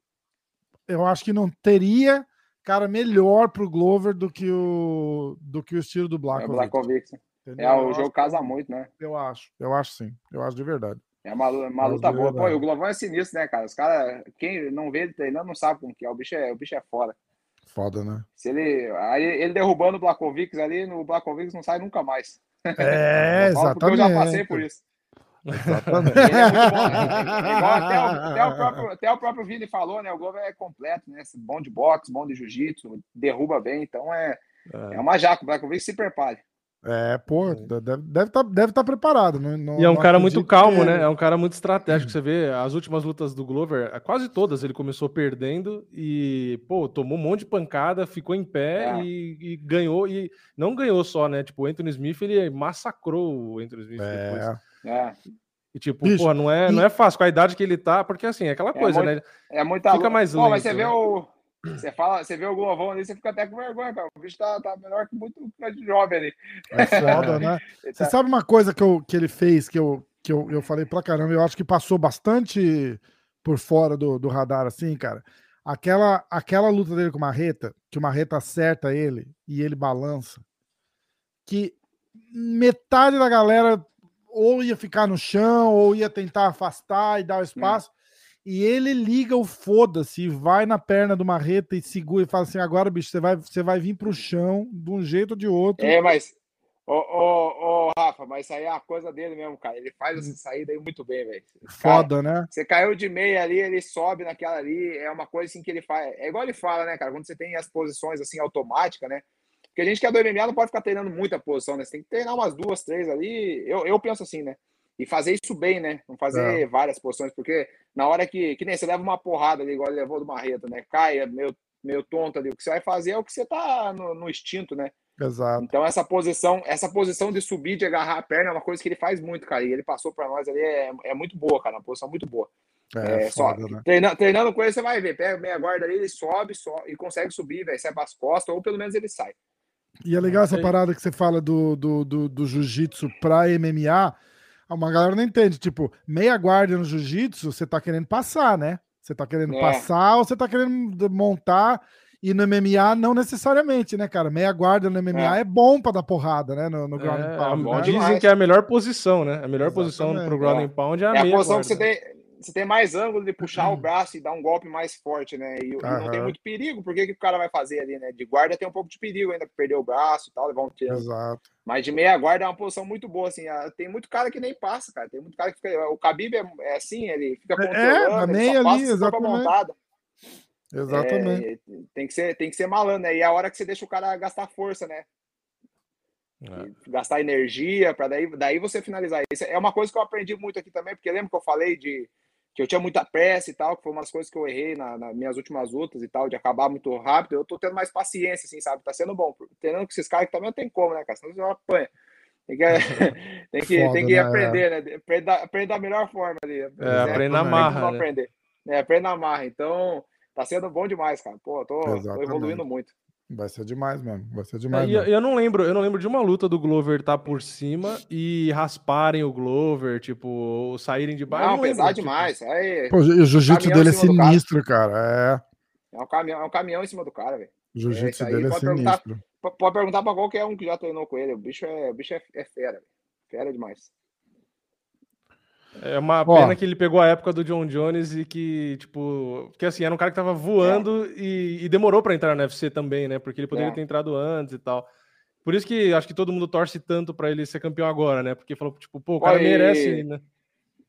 eu acho que não teria cara melhor pro Glover do que o do que o estilo do É o Black. É, o jogo casa muito, né? Eu acho, eu acho sim, eu acho de verdade. É uma, lu- uma luta é boa. Pô, verdade. e o Glovão é sinistro, né, cara? Os caras, quem não vê ele treinando, não sabe como que é. O bicho é, o bicho é foda. Foda, né? Se ele, aí ele derrubando o Blakovic ali, no Blakovic não sai nunca mais. É, Eu porque Eu já passei exatamente. por isso. Exatamente. Ele é muito bom, né? Igual até, o, até, o próprio, até o próprio Vini falou, né? O Glover é completo, né? Bom de boxe, bom de jiu-jitsu, derruba bem, então é, é uma jaca. O Blakovic se prepare. É, pô, deve, deve tá, deve tá preparado. Não, não- E é um cara muito calmo, que- né? É um cara muito estratégico. Você vê as últimas lutas do Glover, eh, quase todas ele começou perdendo e, pô, tomou um monte de pancada, ficou em pé É. e, e ganhou. E não ganhou só, né? Tipo, o Anthony Smith, ele massacrou o Anthony Smith depois. É, É, E, tipo, Bicho, pô, não é, e- não é fácil com a idade que ele tá, porque assim, é aquela coisa, muito- né? é muita Fica mais Pô, mas lento, você vê né? o. Você, fala, você vê o Glovão ali, você fica até com vergonha, cara. O bicho tá, tá melhor que muito de jovem ali. é foda, né? Você tá- sabe uma coisa que, eu, que ele fez que, eu, que eu, eu falei pra caramba, eu acho que passou bastante por fora do, do radar, assim, cara. Aquela, aquela luta dele com o Marreta, que o Marreta acerta ele e ele balança, que metade da galera ou ia ficar no chão, ou ia tentar afastar e dar o espaço. E ele liga o foda-se e vai na perna do Marreta e segura e fala assim: agora, bicho, você vai, você vai vir pro chão de um jeito ou de outro. É, mas. Ô, ô, ô, Rafa, mas isso aí é a coisa dele mesmo, cara. Ele faz essa saída aí muito bem, velho. Cara, Foda, né? Você caiu de meia ali, ele sobe naquela ali, é uma coisa assim que ele faz. É igual ele fala, né, cara? Quando você tem as posições assim automáticas, né? Porque a gente que é do MMA não pode ficar treinando muita posição, né? Você tem que treinar umas duas, três ali. Eu, eu penso assim, né? E fazer isso bem, né? Não fazer É. várias posições, porque na hora que, que nem você leva uma porrada ali, igual ele levou do Marreta, né? Cai, é meio, meio tonto ali. O que você vai fazer é o que você tá no, no instinto, né? Exato. Então essa posição, essa posição de subir, de agarrar a perna é uma coisa que ele faz muito, cara. E ele passou para nós ali, é, é muito boa, cara. Uma posição muito boa. É, É, só, foda, né? treinando, treinando com ele, você vai ver. Pega meia guarda ali, ele sobe só, e consegue subir, velho. Sai pras costas, ou pelo menos ele sai. E é legal essa Aí- parada que você fala do, do, do, do jiu-jitsu pra MMA. Uma galera não entende. Tipo, meia guarda no jiu-jitsu, você tá querendo passar, né? Você tá querendo É. passar ou você tá querendo montar. E no MMA, não necessariamente, né, cara? Meia guarda no MMA é, bom pra dar porrada, né? No, no ground and É, pound, bom né? dizem que é a melhor posição, né? A melhor posição Exatamente, pro ground é. and pound é a É a meia posição guarda. que você tem. Você tem mais ângulo de puxar o braço e dar um golpe mais forte, né? E, e não tem muito perigo, porque que o cara vai fazer ali, né? De guarda tem um pouco de perigo ainda, perder o braço e tal, levar um tiro. Exato. Mas de meia guarda é uma posição muito boa, assim. ah, Tem muito cara que nem passa, cara. Tem muito cara que fica. O Khabib é, é assim, ele fica É, controlando, na ele só ali, passa exatamente. montada. Exatamente. É, tem, que ser, tem que ser malandro, né? E é a hora que você deixa o cara gastar força, né? É. Gastar energia para daí, daí você finalizar. Isso é uma coisa que eu aprendi muito aqui também, porque lembra que eu falei de que eu tinha muita pressa e tal, que foi umas coisas que eu errei na- nas minhas últimas lutas e tal, de acabar muito rápido. Eu tô tendo mais paciência, assim, sabe? Tá sendo bom. Treinando com esses caras que também não tem como, né, cara? Senão você apanha. Tem que, tem que, Foda, tem que né? aprender, né? Aprender, aprender da melhor forma ali. É, aprender na Exatamente. marra, né? aprender. É, aprender na marra. Então, tá sendo bom demais, cara. Pô, tô, tô evoluindo muito. Vai ser demais mesmo. Vai ser É, demais e eu, mesmo. eu não lembro, eu não lembro de uma luta do Glover estar por cima e rasparem o Glover, tipo, ou saírem de baixo. Não, não lembro, pesado tipo, demais. Aí, Pô, o jiu-jitsu dele é sinistro, cara. é, um caminhão, é um caminhão em cima do cara, velho. É. O jiu-jitsu aí, dele é perguntar. sinistro. Pode perguntar pra qualquer um que já treinou com ele. O bicho é, o bicho é, é fera, velho. Fera demais. É uma Ó. pena que ele pegou a época do John Jones e que, tipo, porque assim, era um cara que tava voando e, e demorou pra entrar no UFC também, né? Porque ele poderia É. ter entrado antes e tal. Por isso que acho que todo mundo torce tanto pra ele ser campeão agora, né? Porque falou, tipo, pô, o cara merece, e- né?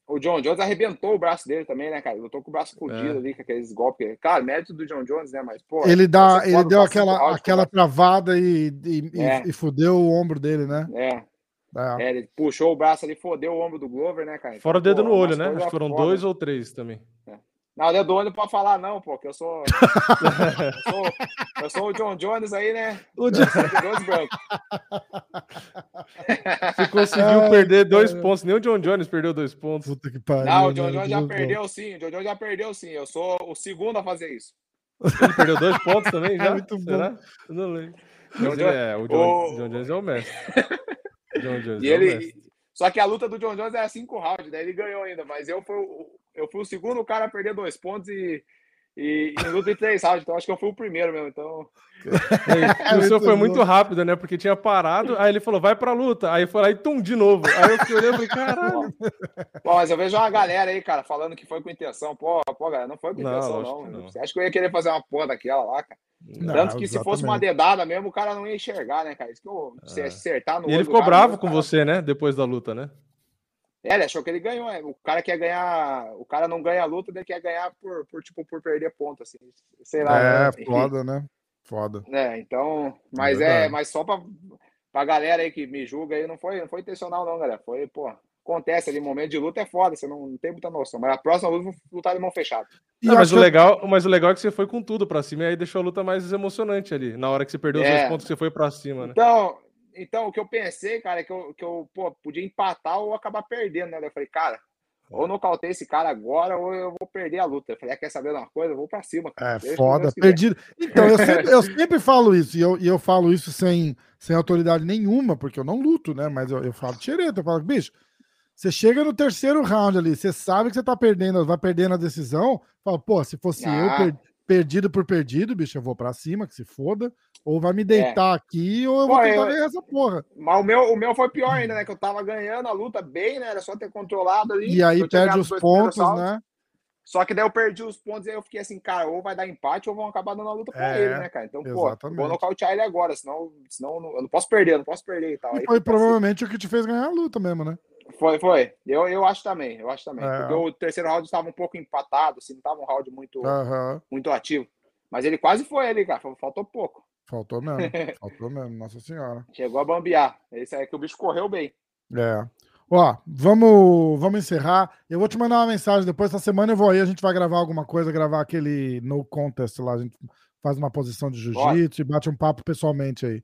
O John Jones arrebentou o braço dele também, né, cara? Eu tô com o braço fodido É. ali, com aqueles golpes. Cara, mérito do John Jones, né? Mas, pô. Ele, dá, ele deu aquela, aquela travada e, e, e- É. e fudeu o ombro dele, né? É, É. é, ele puxou o braço ali, fodeu o ombro do Glover, né, cara? Fora o dedo pô, no olho, né? Acho que foram foda. dois ou três também. Não, não é dono pra falar, não, pô, que eu sou. eu, sou eu sou o John Jones aí, né? O John-. Você conseguiu Ai, perder dois cara. pontos. Nem o John Jones perdeu dois pontos. Puta que pariu. Não, o John né? Jones já Deus perdeu sim. O John Jones já perdeu sim. Eu sou o segundo a fazer isso. Ele perdeu dois pontos também já? muito bom. Será? Eu não lembro. John é, o John, o- John Jones é o mestre. John Jones E é ele. Só que a luta do John Jones era cinco rounds, daí ele ganhou ainda, mas eu fui, o- eu fui o segundo cara a perder dois pontos e, e, e em três rounds, então acho que eu fui o primeiro mesmo. Então, E o seu muito foi bom. muito rápido, né? Porque tinha parado, aí ele falou, vai pra luta. Aí foi lá e tum, de novo. Aí eu fiquei olhando e falei, caralho. Pô, mas eu vejo uma galera aí, cara, falando que foi com intenção. Pô, pô, galera, não foi com intenção, não. não. Você acha que eu ia querer fazer uma porra daquela lá, cara? Não, Tanto que se fosse uma exatamente. dedada mesmo, o cara não ia enxergar, né, cara? Isso que eu, se acertar no E ele ficou cara, bravo com cara- você, né? Depois da luta, né? É, ele achou que ele ganhou. é. O cara quer ganhar. O cara não ganha a luta, ele quer ganhar por, por, tipo, por perder ponto, assim. Sei lá. É, né? Foda, né? Foda. É, então, mas é, verdade. mas só pra, pra galera aí que me julga aí, não foi, não foi intencional não, galera. Foi, pô, acontece ali, momento de luta é foda, você não, não tem muita noção. Mas a próxima luta eu vou lutar de mão fechada. Não, mas, o legal, mas o legal é que você foi com tudo pra cima e aí deixou a luta mais emocionante ali. Na hora que você perdeu os É. dois pontos você foi pra cima, né? Então, então o que eu pensei, cara, é que eu, que eu pô, podia empatar ou acabar perdendo, né? Eu falei, cara, ou eu nocauteio esse cara agora ou eu vou perder a luta. Eu falei, ah, quer saber de uma coisa? Eu vou pra cima, cara. É Deixa foda, perdido. Então, eu sempre, eu sempre falo isso, e eu, e eu falo isso sem, sem autoridade nenhuma, porque eu não luto, né? Mas eu, eu falo xereta, eu falo, bicho, você chega no terceiro round ali, você sabe que você tá perdendo, vai perdendo a decisão, fala, pô, se fosse eu Ah. per- perdido por perdido, bicho, eu vou pra cima, que se foda, ou vai me deitar aqui, ou eu vou Pô, tentar eu- ganhar essa porra. Mas o meu, o meu foi pior ainda, né? Que eu tava ganhando a luta bem, né? Era só ter controlado ali. E aí perde os pontos, né? Só que daí eu perdi os pontos e aí eu fiquei assim, cara, ou vai dar empate ou vão acabar dando a luta pra É, ele, né, cara? Então, pô, exatamente. vou nocautear ele agora, senão, senão eu não- eu não posso perder, eu não posso perder e tal. E Aí foi cima. provavelmente o que te fez ganhar a luta mesmo, né? Foi, foi. Eu, eu acho também, eu acho também. É. Porque o terceiro round estava um pouco empatado, assim, não tava um round muito, muito ativo. Mas ele quase foi ali, cara. Faltou pouco. Faltou mesmo, faltou mesmo, nossa senhora. Chegou a bambear. Esse aí que o bicho correu bem. É. Ó, vamos, vamos encerrar. Eu vou te mandar uma mensagem depois. Essa semana eu vou aí, a gente vai gravar alguma coisa, gravar aquele no contest lá. A gente faz uma posição de jiu-jitsu e bate um papo pessoalmente aí.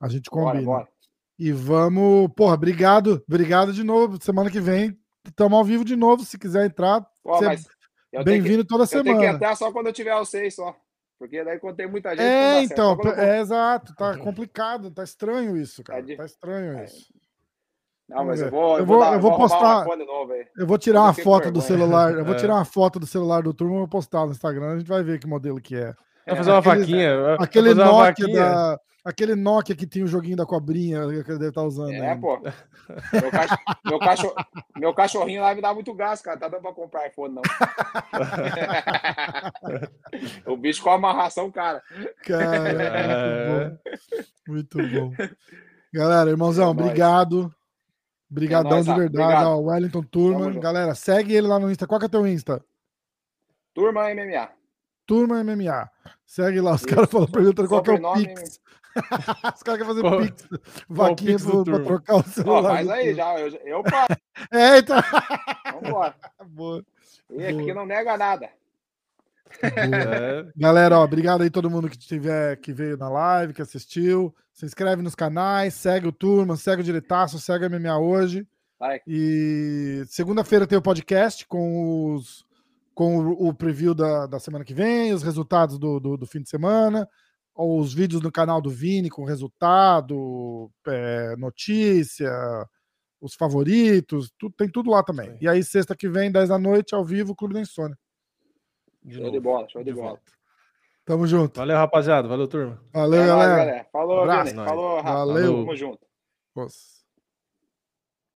A gente Bora, combina. bora. E vamos, porra, obrigado, obrigado de novo. Semana que vem estamos ao vivo de novo. Se quiser entrar, Pô, você é mas eu tenho que- bem-vindo toda Eu tenho que semana. entrar só quando eu tiver os seis só. Porque daí quando tem muita gente. É, certo. então, vou- é exato, tá complicado, tá estranho isso, cara. Tá estranho É. isso. Não, mas eu vou, Eu vou- dar- eu vou postar- novo. Eu vou tirar uma foto do celular. Eu vou É. tirar uma foto do celular do turma e vou postar no Instagram. A gente vai ver que modelo que é. Vai fazer uma Aquele- vaquinha. Aquele fazer Nokia da. Aquele Nokia que tinha o joguinho da cobrinha que ele deve estar usando. É, ainda. pô. Meu, cach... meu, cachorro... meu cachorrinho lá me dá muito gás, cara. Tá dando pra comprar iPhone, não. o bicho com uma ração, cara. Cara, É. muito bom. Muito bom. Galera, irmãozão, É obrigado. Obrigadão É de verdade. Obrigado. Ó, Wellington Turma. Galera, segue ele lá no Insta. Qual que é teu Insta? Turma MMA. Turma MMA. Segue lá. Os caras falam perguntando qual que é o Pix. Os caras querem fazer Qual- Pix. o Vaquinha Pix pro- pra Turma? trocar o Ó, celular. faz aí, Turma. já. Eu, eu paro. É, então. Vambora. Boa. E aqui Boa. não nega nada. É. Galera, ó, obrigado aí todo mundo que tiver que veio na live, que assistiu. Se inscreve nos canais, segue o Turma, segue o Diretaço, segue a MMA hoje. Vai. E segunda-feira tem o podcast com os com o, o preview da, da semana que vem, os resultados do, do, do fim de semana, os vídeos no canal do Vini com resultado, é, notícia, os favoritos, tu- tem tudo lá também. Sim. E aí, sexta que vem, 10 da noite, ao vivo, Clube da Insônia. De Show novo. de bola, show de, De bola. volta. Tamo junto. Valeu, rapaziada. Valeu, turma. Valeu, É nóis, galera. galera. Falou, Abraço. Falou, Rafa. Valeu. Tamo junto. Nossa.